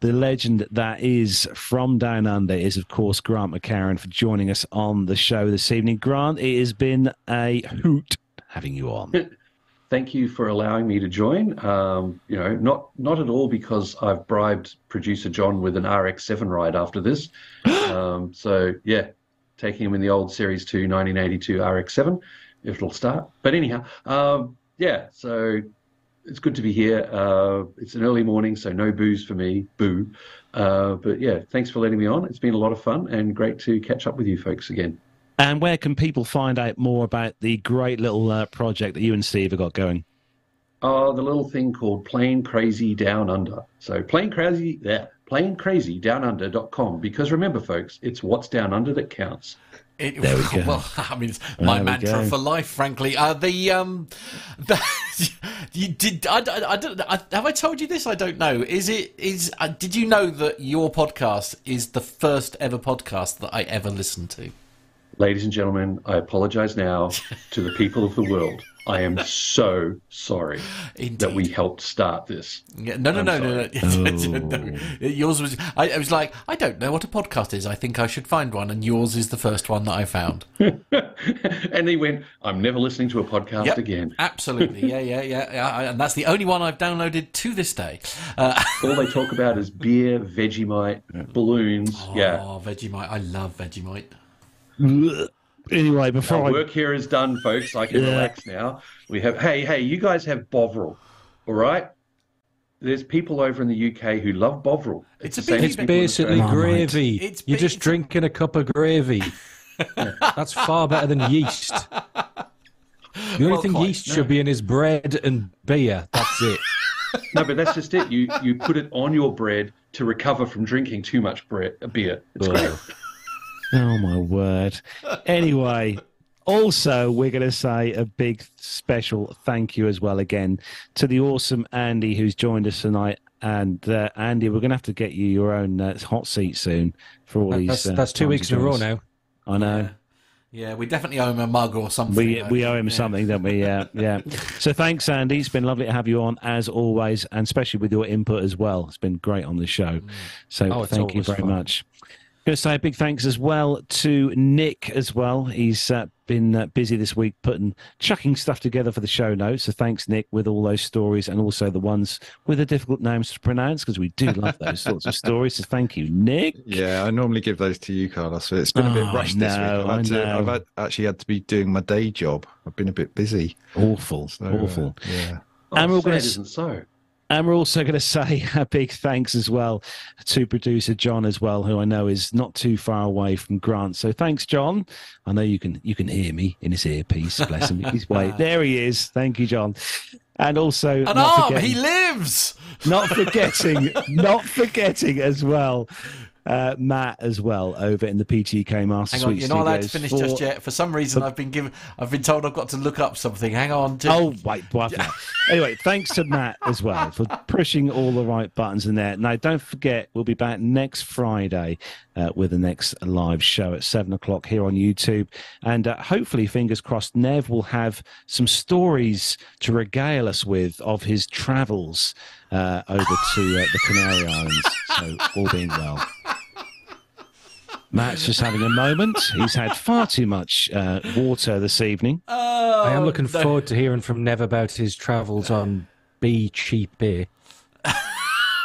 the legend that is from Down Under is, of course, Grant McHerron for joining us on the show this evening. Grant, it has been a hoot having you on. Thank you for allowing me to join. Um, you know, not not at all because I've bribed producer John with an RX-7 ride after this. um, so yeah, taking him in the old Series 2 1982 RX-7, if it'll start. But anyhow, um, yeah. So it's good to be here. Uh, it's an early morning, so no booze for me. Boo. Uh, but yeah, thanks for letting me on. It's been a lot of fun and great to catch up with you folks again. And where can people find out more about the great little uh, project that you and Steve have got going? Oh, the little thing called Plane Crazy Down Under. So plane crazy, yeah, planecrazydownunder.com. Because remember, folks, it's what's down under that counts. It, There we go. Well, I mean, it's my There mantra go. for life, frankly. Uh, the um, the, you did. I, I, I don't. I, have I told you this? I don't know. Is it? Is uh, did you know that your podcast is the first ever podcast that I ever listened to? Ladies and gentlemen, I apologize now to the people of the world. I am so sorry that we helped start this. Yeah, no, no, I'm no, no, no, no. Yours was. I, I was like, I don't know what a podcast is. I think I should find one, and yours is the first one that I found. and he went, I'm never listening to a podcast Yep, again. Absolutely, yeah, yeah, yeah, yeah, and that's the only one I've downloaded to this day. Uh, All they talk about is beer, Vegemite, balloons. Yeah. Oh, Vegemite! I love Vegemite. Anyway, before Our I work here is done, folks. I can Yeah. relax now. We have, hey, hey, you guys have Bovril, all right? There's people over in the UK who love Bovril. It's a the same big- It's basically Australia. gravy. It's You're big- just it's- drinking a cup of gravy. That's far better than yeast. The only Well, thing quite, yeast no. should be in is bread and beer. That's it. No, but that's just it. You you put it on your bread to recover from drinking too much bread, beer. It's great. Oh my word. Anyway, also we're going to say a big special thank you as well again to the awesome Andy who's joined us tonight. And uh, Andy, we're going to have to get you your own uh, hot seat soon for all these. That's, uh, that's two weeks in a row now. I know. Yeah. Yeah, we definitely owe him a mug or something. We I we owe him yeah. something, don't we? Yeah, yeah. So thanks, Andy. It's been lovely to have you on as always, and especially with your input as well. It's been great on the show. So Oh, thank you very fun. much. Going to say a big thanks as well to Nick as well. He's uh, been uh, busy this week putting chucking stuff together for the show notes. So thanks, Nick, with all those stories and also the ones with the difficult names to pronounce because we do love those sorts of stories. So thank you, Nick. Yeah, I normally give those to you, Carlos. But it's been a bit Oh, rushed I this week. I've, had I to, know. I've had, actually had to be doing my day job. I've been a bit busy. Awful, So, uh, awful. yeah. Oh, And we're sad gonna isn't so. And we're also going to say a big thanks as well to producer John as well, who I know is not too far away from Grant. So thanks, John. I know you can you can hear me in his earpiece. Bless him. He's wait. There he is. Thank you, John. And also An arm. forgetting, He lives. not forgetting, not forgetting as well. Uh, Matt as well over in the PTK Master Hang on, Suite you're not allowed to finish just yet. For some reason, I've been given, I've been told I've got to look up something. Hang on. just- Oh, wait, wait. Anyway, thanks to Matt as well for pushing all the right buttons in there. Now, don't forget, we'll be back next Friday uh, with the next live show at seven o'clock here on YouTube. And uh, hopefully, fingers crossed, Nev will have some stories to regale us with of his travels uh, over to uh, the Canary Islands. So, all being well. Matt's just having a moment. He's had far too much uh, water this evening. Oh, I am looking no. forward to hearing from Nev about his travels on B cheap beer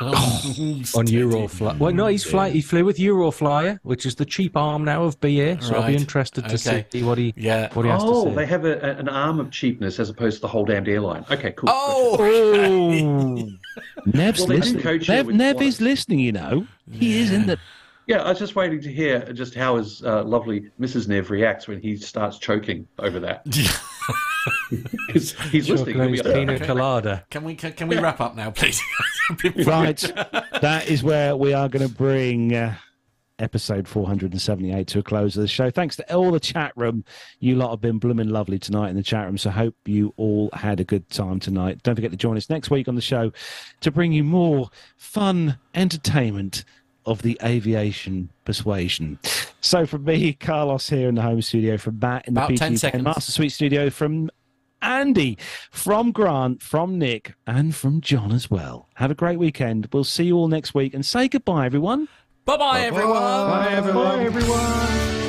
on Eurofly. Well, no, he's fly. He flew with Euroflyer, which is the cheap arm now of BA. So I'll be interested to Okay. see what he Yeah. what he has Oh, to say. they have a, a- an arm of cheapness as opposed to the whole damned airline. Okay, cool. Oh, Nev's Well, listening. Nev, with Nev what? is listening, you know. He is in the. Yeah, I was just waiting to hear just how his uh, lovely Mrs. Nev reacts when he starts choking over that. he's he's listening. He'll be Chocolate's like, colada. Can we can, can we wrap up now, please? Right. that is where we are going to bring uh, episode 478 to a close of the show. Thanks to all the chat room. You lot have been blooming lovely tonight in the chat room. So hope you all had a good time tonight. Don't forget to join us next week on the show to bring you more fun entertainment of the aviation persuasion. So from me, Carlos here in the home studio, from Matt in the About 10 PTK seconds. Master Suite studio, from Andy, from Grant, from Nick, and from John as well. Have a great weekend. We'll see you all next week and say goodbye, everyone. Bye bye, everyone. Bye, everyone. Bye, everyone.